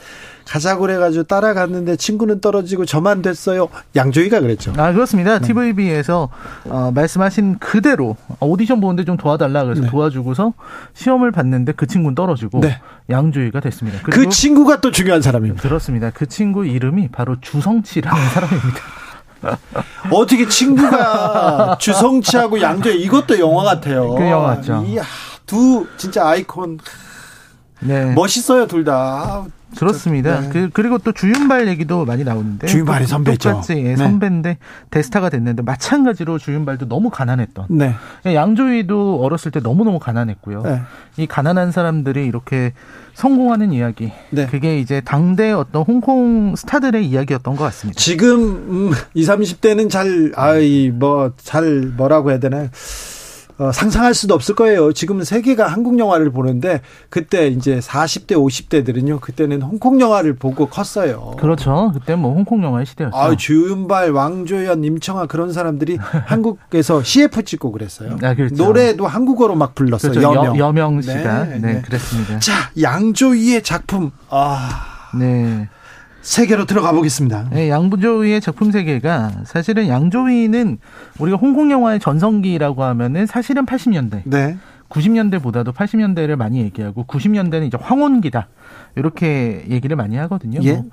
가자고 그래가지고 따라갔는데 친구는 떨어지고 저만 됐어요. 양조위가 그랬죠. 아 그렇습니다. 네. TVB에서 어, 말씀하신 그대로 오디션 보는데 좀 도와달라 그래서 네. 도와주고서 시험을 봤는데 그 친구는 떨어지고 네. 양조위가 됐습니다. 그 친구가 또 중요한 사람입니다. 그렇습니다. 그 친구 이름이 바로 주성치라는 사람입니다. 어떻게 친구가 주성치하고 양조위 이것도 영화 같아요. 그 영화 같죠. 이야, 두 진짜 아이콘. 네. 멋있어요 둘 다. 그렇습니다. 네. 그, 그리고 또 주윤발 얘기도 많이 나오는데 주윤발이 선배죠. 똑같이 예, 네. 선배인데 대스타가 됐는데 마찬가지로 주윤발도 너무 가난했던. 네. 양조위도 어렸을 때 너무 너무 가난했고요. 네. 이 가난한 사람들이 이렇게 성공하는 이야기. 네. 그게 이제 당대 어떤 홍콩 스타들의 이야기였던 것 같습니다. 지금 음, 20, 30대는 잘 아이 뭐 잘 뭐라고 해야 되나요? 어, 상상할 수도 없을 거예요. 지금 세계가 한국 영화를 보는데 그때 이제 40대, 50대들은요. 그때는 홍콩 영화를 보고 컸어요. 그렇죠. 그때 뭐 홍콩 영화의 시대였죠. 아, 주윤발, 왕조연, 임청아 그런 사람들이 한국에서 CF 찍고 그랬어요. 아, 그렇죠. 노래도 한국어로 막 불렀어요. 그렇죠. 여명. 여, 명 씨가 네, 네, 네, 그랬습니다. 자, 양조위의 작품. 아. 네. 세계로 들어가 보겠습니다. 네, 양조위의 작품 세계가 사실은 양조위는 우리가 홍콩 영화의 전성기라고 하면은 사실은 80년대. 네. 90년대보다도 80년대를 많이 얘기하고 90년대는 이제 황혼기다. 이렇게 얘기를 많이 하거든요. 예. 뭐,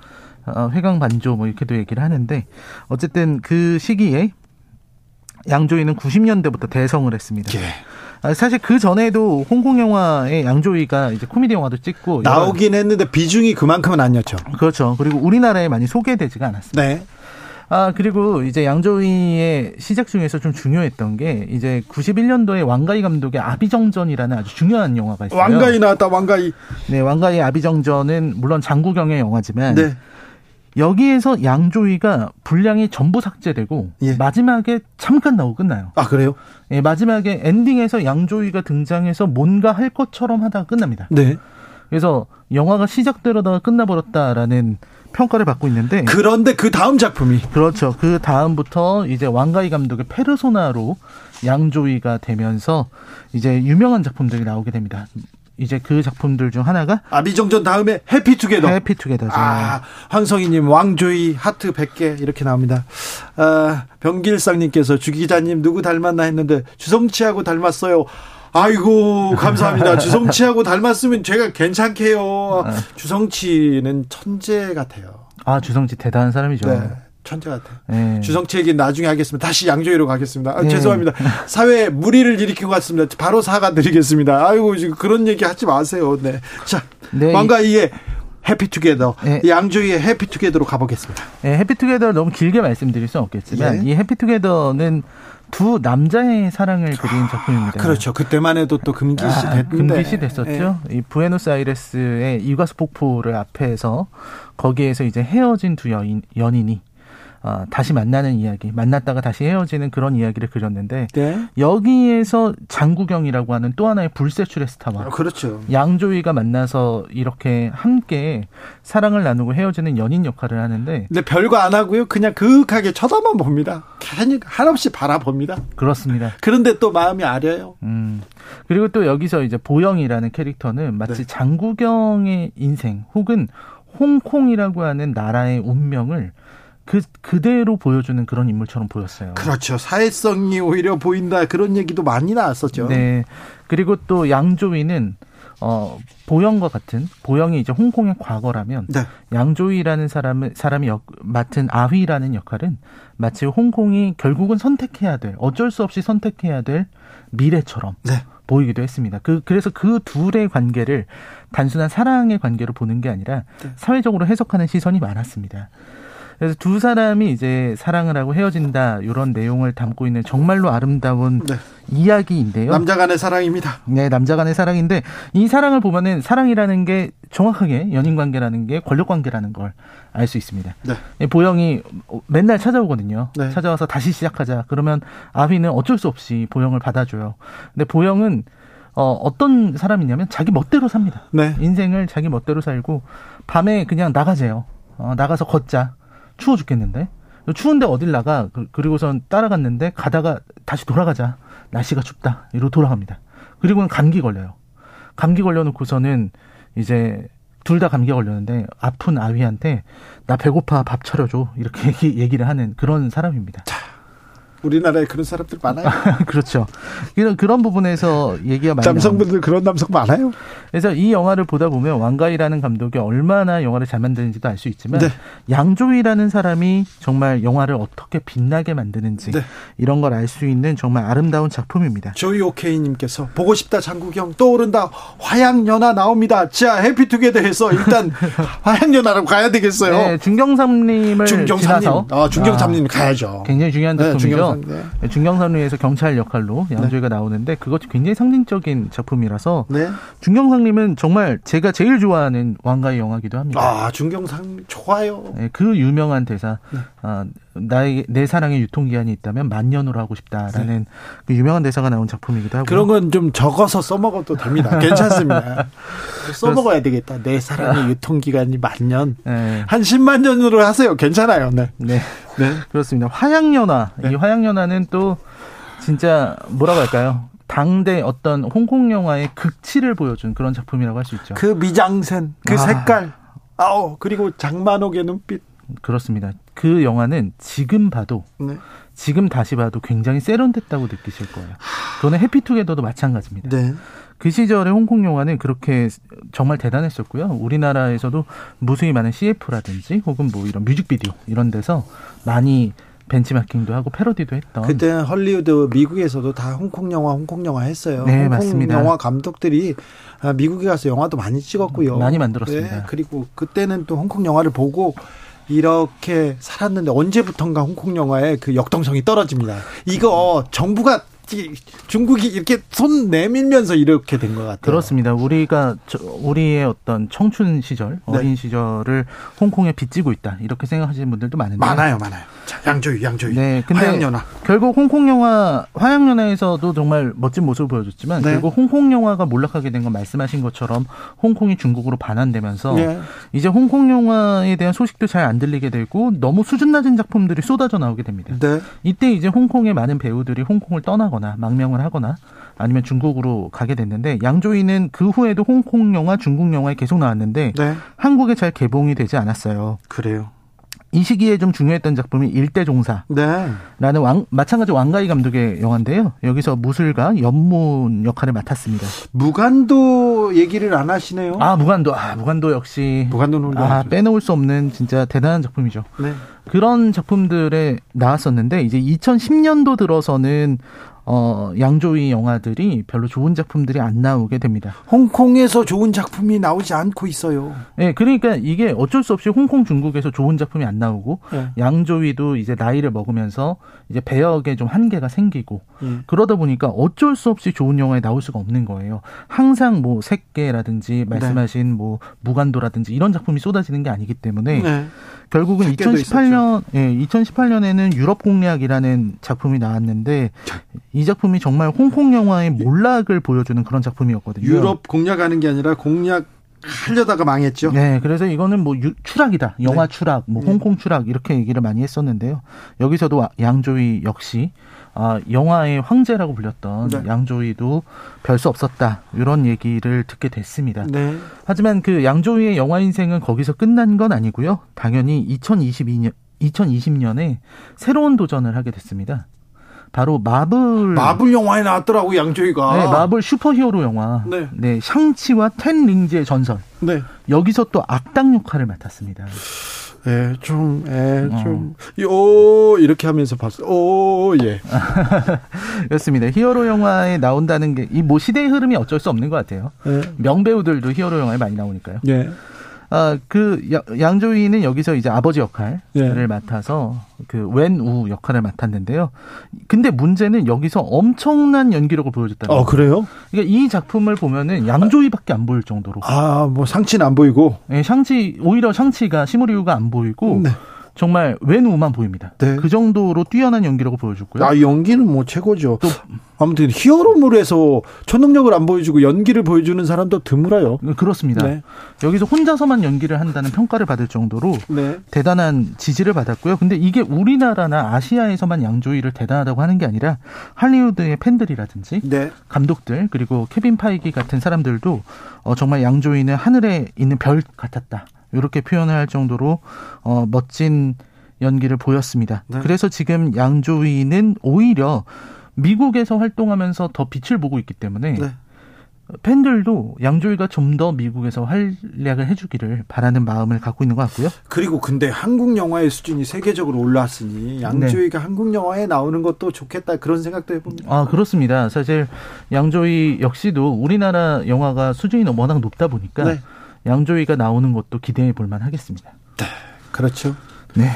어, 회강 반조 뭐 이렇게도 얘기를 하는데 어쨌든 그 시기에 양조위는 90년대부터 대성을 했습니다. 예. 아, 사실 그 전에도 홍콩 영화의 양조위가 이제 코미디 영화도 찍고 나오긴 했는데 비중이 그만큼은 아니었죠. 그렇죠. 그리고 우리나라에 많이 소개되지가 않았습니다. 네. 아, 그리고 이제 양조위의 시작 중에서 좀 중요했던 게 이제 91년도에 왕가희 감독의 아비정전이라는 아주 중요한 영화가 있어요. 왕가희 나왔다, 왕가희. 네, 왕가희 아비정전은 물론 장구경의 영화지만 네. 여기에서 양조위가 분량이 전부 삭제되고 예. 마지막에 잠깐 나오고 끝나요. 아 그래요? 예, 마지막에 엔딩에서 양조위가 등장해서 뭔가 할 것처럼 하다가 끝납니다. 네. 그래서 영화가 시작되려다가 끝나버렸다라는 평가를 받고 있는데 그런데 그 다음 작품이 그렇죠. 그 다음부터 이제 왕가희 감독의 페르소나로 양조위가 되면서 이제 유명한 작품들이 나오게 됩니다. 이제 그 작품들 중 하나가 아비정전 다음에 해피투게더. 해피투게더죠. 아, 황성희님 왕조이 하트 100개 이렇게 나옵니다. 아, 병길상님께서 주 기자님 누구 닮았나 했는데 주성치하고 닮았어요. 아이고 감사합니다. 주성치하고 닮았으면 제가 괜찮게요. 아. 주성치는 천재 같아요. 아 주성치 대단한 사람이죠. 네. 천재 같아요. 네. 주성치 얘기 나중에 하겠습니다. 다시 양조위로 가겠습니다. 아, 네. 죄송합니다. 사회에 무리를 일으키고 갔습니다. 바로 사과드리겠습니다. 아이고 지금 그런 얘기 하지 마세요. 네. 자, 네. 왕가이의 해피투게더 네. 양조위의 해피투게더로 가보겠습니다. 네, 해피투게더를 너무 길게 말씀드릴 수는 없겠지만 네. 이 해피투게더는 두 남자의 사랑을 그린 작품입니다. 그렇죠. 그때만 해도 또 금기시 아, 됐는데. 금기시 됐었죠. 네. 이 부에노스아이레스의 이과수 폭포를 앞에서 거기에서 이제 헤어진 두 여인, 연인이 어, 다시 만나는 이야기, 만났다가 다시 헤어지는 그런 이야기를 그렸는데 네. 여기에서 장구경이라고 하는 또 하나의 불세출의 스타와 아, 그렇죠. 양조위가 만나서 이렇게 함께 사랑을 나누고 헤어지는 연인 역할을 하는데 근데 별거 안 하고요. 그냥 그윽하게 쳐다만 봅니다. 괜히 한없이 바라봅니다. 그렇습니다. 그런데 또 마음이 아려요. 음. 그리고 또 여기서 이제 보영이라는 캐릭터는 마치 네. 장구경의 인생 혹은 홍콩이라고 하는 나라의 운명을 그 그대로 보여주는 그런 인물처럼 보였어요. 그렇죠. 사회성이 오히려 보인다 그런 얘기도 많이 나왔었죠. 네. 그리고 또 양조위는 어 보영과 같은 보영이 이제 홍콩의 과거라면 네. 양조위라는 사람은 사람이 역, 맡은 아휘라는 역할은 마치 홍콩이 결국은 선택해야 될 어쩔 수 없이 선택해야 될 미래처럼 네. 보이기도 했습니다. 그 그래서 그 둘의 관계를 단순한 사랑의 관계로 보는 게 아니라 네. 사회적으로 해석하는 시선이 많았습니다. 그래서 두 사람이 이제 사랑을 하고 헤어진다 이런 내용을 담고 있는 정말로 아름다운 네. 이야기인데요. 남자 간의 사랑입니다. 네, 남자 간의 사랑인데 이 사랑을 보면은 사랑이라는 게 정확하게 연인 관계라는 게 권력 관계라는 걸 알 수 있습니다. 네. 보영이 맨날 찾아오거든요. 네. 찾아와서 다시 시작하자. 그러면 아휘는 어쩔 수 없이 보영을 받아줘요. 근데 보영은 어, 어떤 사람이냐면 자기 멋대로 삽니다. 네. 인생을 자기 멋대로 살고 밤에 그냥 나가재요. 어, 나가서 걷자. 추워 죽겠는데? 추운데 어딜 나가? 그, 그리고선 따라갔는데 가다가 다시 돌아가자. 날씨가 춥다. 이러고 돌아갑니다. 그리고는 감기 걸려요. 감기 걸려놓고서는 이제 둘 다 감기 걸렸는데 아픈 아위한테 나 배고파 밥 차려줘. 이렇게 얘기를 하는 그런 사람입니다. 자, 우리나라에 그런 사람들 많아요. 그렇죠. 이런 그런 부분에서 얘기가 많이 남성분들 그런 남성 많아요. 그래서 이 영화를 보다 보면 왕가이라는 감독이 얼마나 영화를 잘 만드는지도 알 수 있지만 네. 양조위라는 사람이 정말 영화를 어떻게 빛나게 만드는지 네. 이런 걸 알 수 있는 정말 아름다운 작품입니다. 조이 오케이 님께서 보고 싶다 장국영 떠오른다 화양연화 나옵니다. 자 해피투게더해서 일단 화양연화로 가야 되겠어요. 네, 중경삼님을 중경삼님, 아 중경삼님 아, 가야죠. 굉장히 중요한 네, 작품이죠. 네. 네. 중경상리에서 경찰 역할로 양조위가 네. 나오는데 그것이 굉장히 상징적인 작품이라서 네. 중경상님은 정말 제가 제일 좋아하는 왕가의 영화기도 합니다. 아 중경상 좋아요. 네, 그 유명한 대사 네. 아, 나의 내 사랑의 유통기한이 있다면 만년으로 하고 싶다라는 네. 그 유명한 대사가 나온 작품이기도 하고 그런 건 좀 적어서 써먹어도 됩니다. 괜찮습니다. 써먹어야 되겠다. 내 사랑의 유통기간이 만년 네. 한 10만 년으로 하세요. 괜찮아요. 네. 네. 네. 그렇습니다. 화양연화. 네. 이 화양연화는 또 진짜 뭐라고 할까요? 당대 어떤 홍콩 영화의 극치를 보여준 그런 작품이라고 할 수 있죠. 그 미장센, 그 아. 색깔, 아우 그리고 장만옥의 눈빛. 그렇습니다. 그 영화는 지금 봐도 네. 지금 다시 봐도 굉장히 세련됐다고 느끼실 거예요. 그거는 해피투게더도 마찬가지입니다. 네. 그 시절의 홍콩 영화는 그렇게 정말 대단했었고요. 우리나라에서도 무수히 많은 CF라든지 혹은 뭐 이런 뮤직비디오 이런 데서 많이 벤치마킹도 하고 패러디도 했던. 그때 헐리우드 미국에서도 다 홍콩 영화, 홍콩 영화 했어요. 네, 홍콩 맞습니다. 영화 감독들이 아, 미국에 가서 영화도 많이 찍었고요. 많이 만들었습니다. 네, 그리고 그때는 또 홍콩 영화를 보고 이렇게 살았는데 언제부턴가 홍콩 영화의 그 역동성이 떨어집니다. 이거 정부가 중국이 이렇게 손 내밀면서 이렇게 된 것 같아요. 그렇습니다. 우리가 저, 우리의 어떤 청춘 시절, 네. 어린 시절을 홍콩에 빚지고 있다 이렇게 생각하시는 분들도 많은데 많아요, 많아요. 자, 양조위, 양조위. 네, 근데 화양연화. 결국 홍콩 영화 화양연화에서도 정말 멋진 모습을 보여줬지만 네. 결국 홍콩 영화가 몰락하게 된 건 말씀하신 것처럼 홍콩이 중국으로 반환되면서 네. 이제 홍콩 영화에 대한 소식도 잘 안 들리게 되고 너무 수준 낮은 작품들이 쏟아져 나오게 됩니다. 네. 이때 이제 홍콩의 많은 배우들이 홍콩을 떠나 거나 망명을 하거나 아니면 중국으로 가게 됐는데 양조위는 그 후에도 홍콩 영화, 중국 영화에 계속 나왔는데 네. 한국에 잘 개봉이 되지 않았어요. 그래요. 이 시기에 좀 중요했던 작품이 일대종사라는 네. 왕, 마찬가지 왕가희 감독의 영화인데요. 여기서 무술가 연문 역할을 맡았습니다. 무간도 얘기를 안 하시네요. 아 무간도 아 무간도 역시 무간도는 아 빼놓을 수 없는 진짜 대단한 작품이죠. 네. 그런 작품들에 나왔었는데 이제 2010년도 들어서는 어, 양조위 영화들이 별로 좋은 작품들이 안 나오게 됩니다. 홍콩에서 좋은 작품이 나오지 않고 있어요. 네, 그러니까 이게 어쩔 수 없이 홍콩 중국에서 좋은 작품이 안 나오고 네. 양조위도 이제 나이를 먹으면서 이제 배역에 좀 한계가 생기고 네. 그러다 보니까 어쩔 수 없이 좋은 영화에 나올 수가 없는 거예요. 항상 뭐 색계라든지 말씀하신 네. 뭐 무간도라든지 이런 작품이 쏟아지는 게 아니기 때문에 네. 결국은 2018년 예, 2018년에는 유럽 공략이라는 작품이 나왔는데 이 작품이 정말 홍콩 영화의 몰락을 보여주는 그런 작품이었거든요. 유럽 공략하는 게 아니라 공략 하려다가 망했죠. 네, 그래서 이거는 뭐 유, 추락이다. 영화 네. 추락, 뭐 네. 홍콩 추락 이렇게 얘기를 많이 했었는데요. 여기서도 양조위 역시 아, 영화의 황제라고 불렸던 네. 양조위도 별 수 없었다. 이런 얘기를 듣게 됐습니다. 네. 하지만 그 양조위의 영화 인생은 거기서 끝난 건 아니고요. 당연히 2022년 2020년에 새로운 도전을 하게 됐습니다. 바로 마블 마블 영화에 나왔더라고 양조위가. 네, 마블 슈퍼히어로 영화. 네. 네, 샹치와 텐 링즈의 전설. 네. 여기서 또 악당 역할을 맡았습니다. 예, 좀, 예, 어. 좀, 오, 이렇게 하면서 봤어요. 오, 예. 그렇습니다. 히어로 영화에 나온다는 게, 이 뭐 시대의 흐름이 어쩔 수 없는 것 같아요. 예. 명배우들도 히어로 영화에 많이 나오니까요. 예. 아, 그 양조위는 여기서 이제 아버지 역할을 예. 맡아서 그 웬우 역할을 맡았는데요. 근데 문제는 여기서 엄청난 연기력을 보여줬다는 어, 그래요? 그러니까 이 작품을 보면은 양조위밖에 안 보일 정도로. 아, 뭐 상치는 안 보이고. 네, 샹치 오히려 샹치가 시무리우가 안 보이고 네. 정말 왼우만 보입니다. 네. 그 정도로 뛰어난 연기력을 보여줬고요. 아 연기는 뭐 최고죠. 또 아무튼 히어로물에서 초능력을 안 보여주고 연기를 보여주는 사람도 드물어요. 그렇습니다. 네. 여기서 혼자서만 연기를 한다는 평가를 받을 정도로 네. 대단한 지지를 받았고요. 근데 이게 우리나라나 아시아에서만 양조위를 대단하다고 하는 게 아니라 할리우드의 팬들이라든지 네. 감독들 그리고 케빈 파이기 같은 사람들도 어, 정말 양조위는 하늘에 있는 별 같았다. 이렇게 표현을 할 정도로 어, 멋진 연기를 보였습니다. 네. 그래서 지금 양조위는 오히려 미국에서 활동하면서 더 빛을 보고 있기 때문에 네. 팬들도 양조위가 좀 더 미국에서 활약을 해주기를 바라는 마음을 갖고 있는 것 같고요. 그리고 근데 한국 영화의 수준이 세계적으로 올라왔으니 양조위가 네. 한국 영화에 나오는 것도 좋겠다 그런 생각도 해봅니다. 아 그렇습니다. 사실 양조위 역시도 우리나라 영화가 수준이 워낙 높다 보니까 네. 양조위가 나오는 것도 기대해 볼 만 하겠습니다. 네, 그렇죠. 네.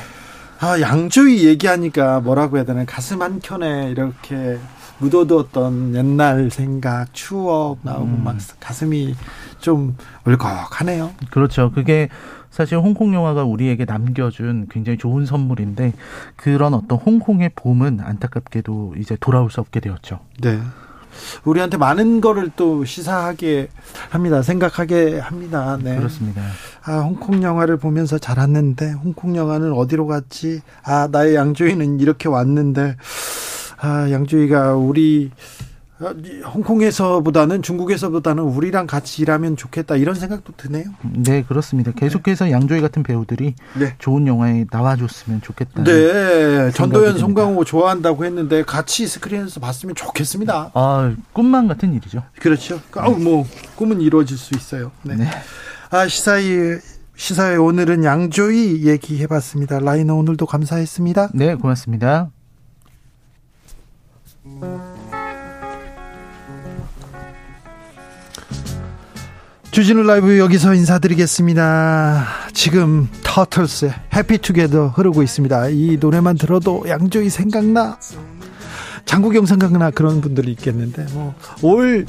아, 양조위 얘기하니까 뭐라고 해야 되나 가슴 한 켠에 이렇게 묻어두었던 옛날 생각, 추억 나오고 음. 막 가슴이 좀 울컥하네요. 그렇죠. 그게 사실 홍콩 영화가 우리에게 남겨준 굉장히 좋은 선물인데 그런 어떤 홍콩의 봄은 안타깝게도 이제 돌아올 수 없게 되었죠. 네. 우리한테 많은 거를 또 시사하게 합니다. 생각하게 합니다. 네. 그렇습니다. 아, 홍콩 영화를 보면서 자랐는데 홍콩 영화는 어디로 갔지? 아, 나의 양조위는 이렇게 왔는데 아, 양조위가 우리 어, 홍콩에서보다는 중국에서보다는 우리랑 같이 일하면 좋겠다 이런 생각도 드네요. 네 그렇습니다. 계속해서 네. 양조위 같은 배우들이 네. 좋은 영화에 나와줬으면 좋겠다. 네, 전도연, 송강호 좋아한다고 했는데 같이 스크린에서 봤으면 좋겠습니다. 아 꿈만 같은 일이죠. 그렇죠. 아, 뭐 꿈은 이루어질 수 있어요. 네. 네. 아 시사이 시사회 오늘은 양조위 얘기해봤습니다. 라이너 오늘도 감사했습니다. 네 고맙습니다. 주진우 라이브 여기서 인사드리겠습니다. 지금 터틀스의 해피투게더 흐르고 있습니다. 이 노래만 들어도 양조이 생각나. 장국영상가나 그런 분들이 있겠는데 뭐올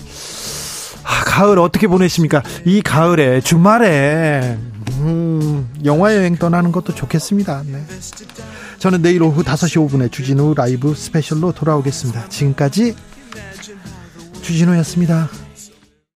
아, 가을 어떻게 보내십니까? 이 가을에 주말에 음, 영화 여행 떠나는 것도 좋겠습니다. 네. 저는 내일 오후 5시 5분에 주진우 라이브 스페셜로 돌아오겠습니다. 지금까지 주진우였습니다.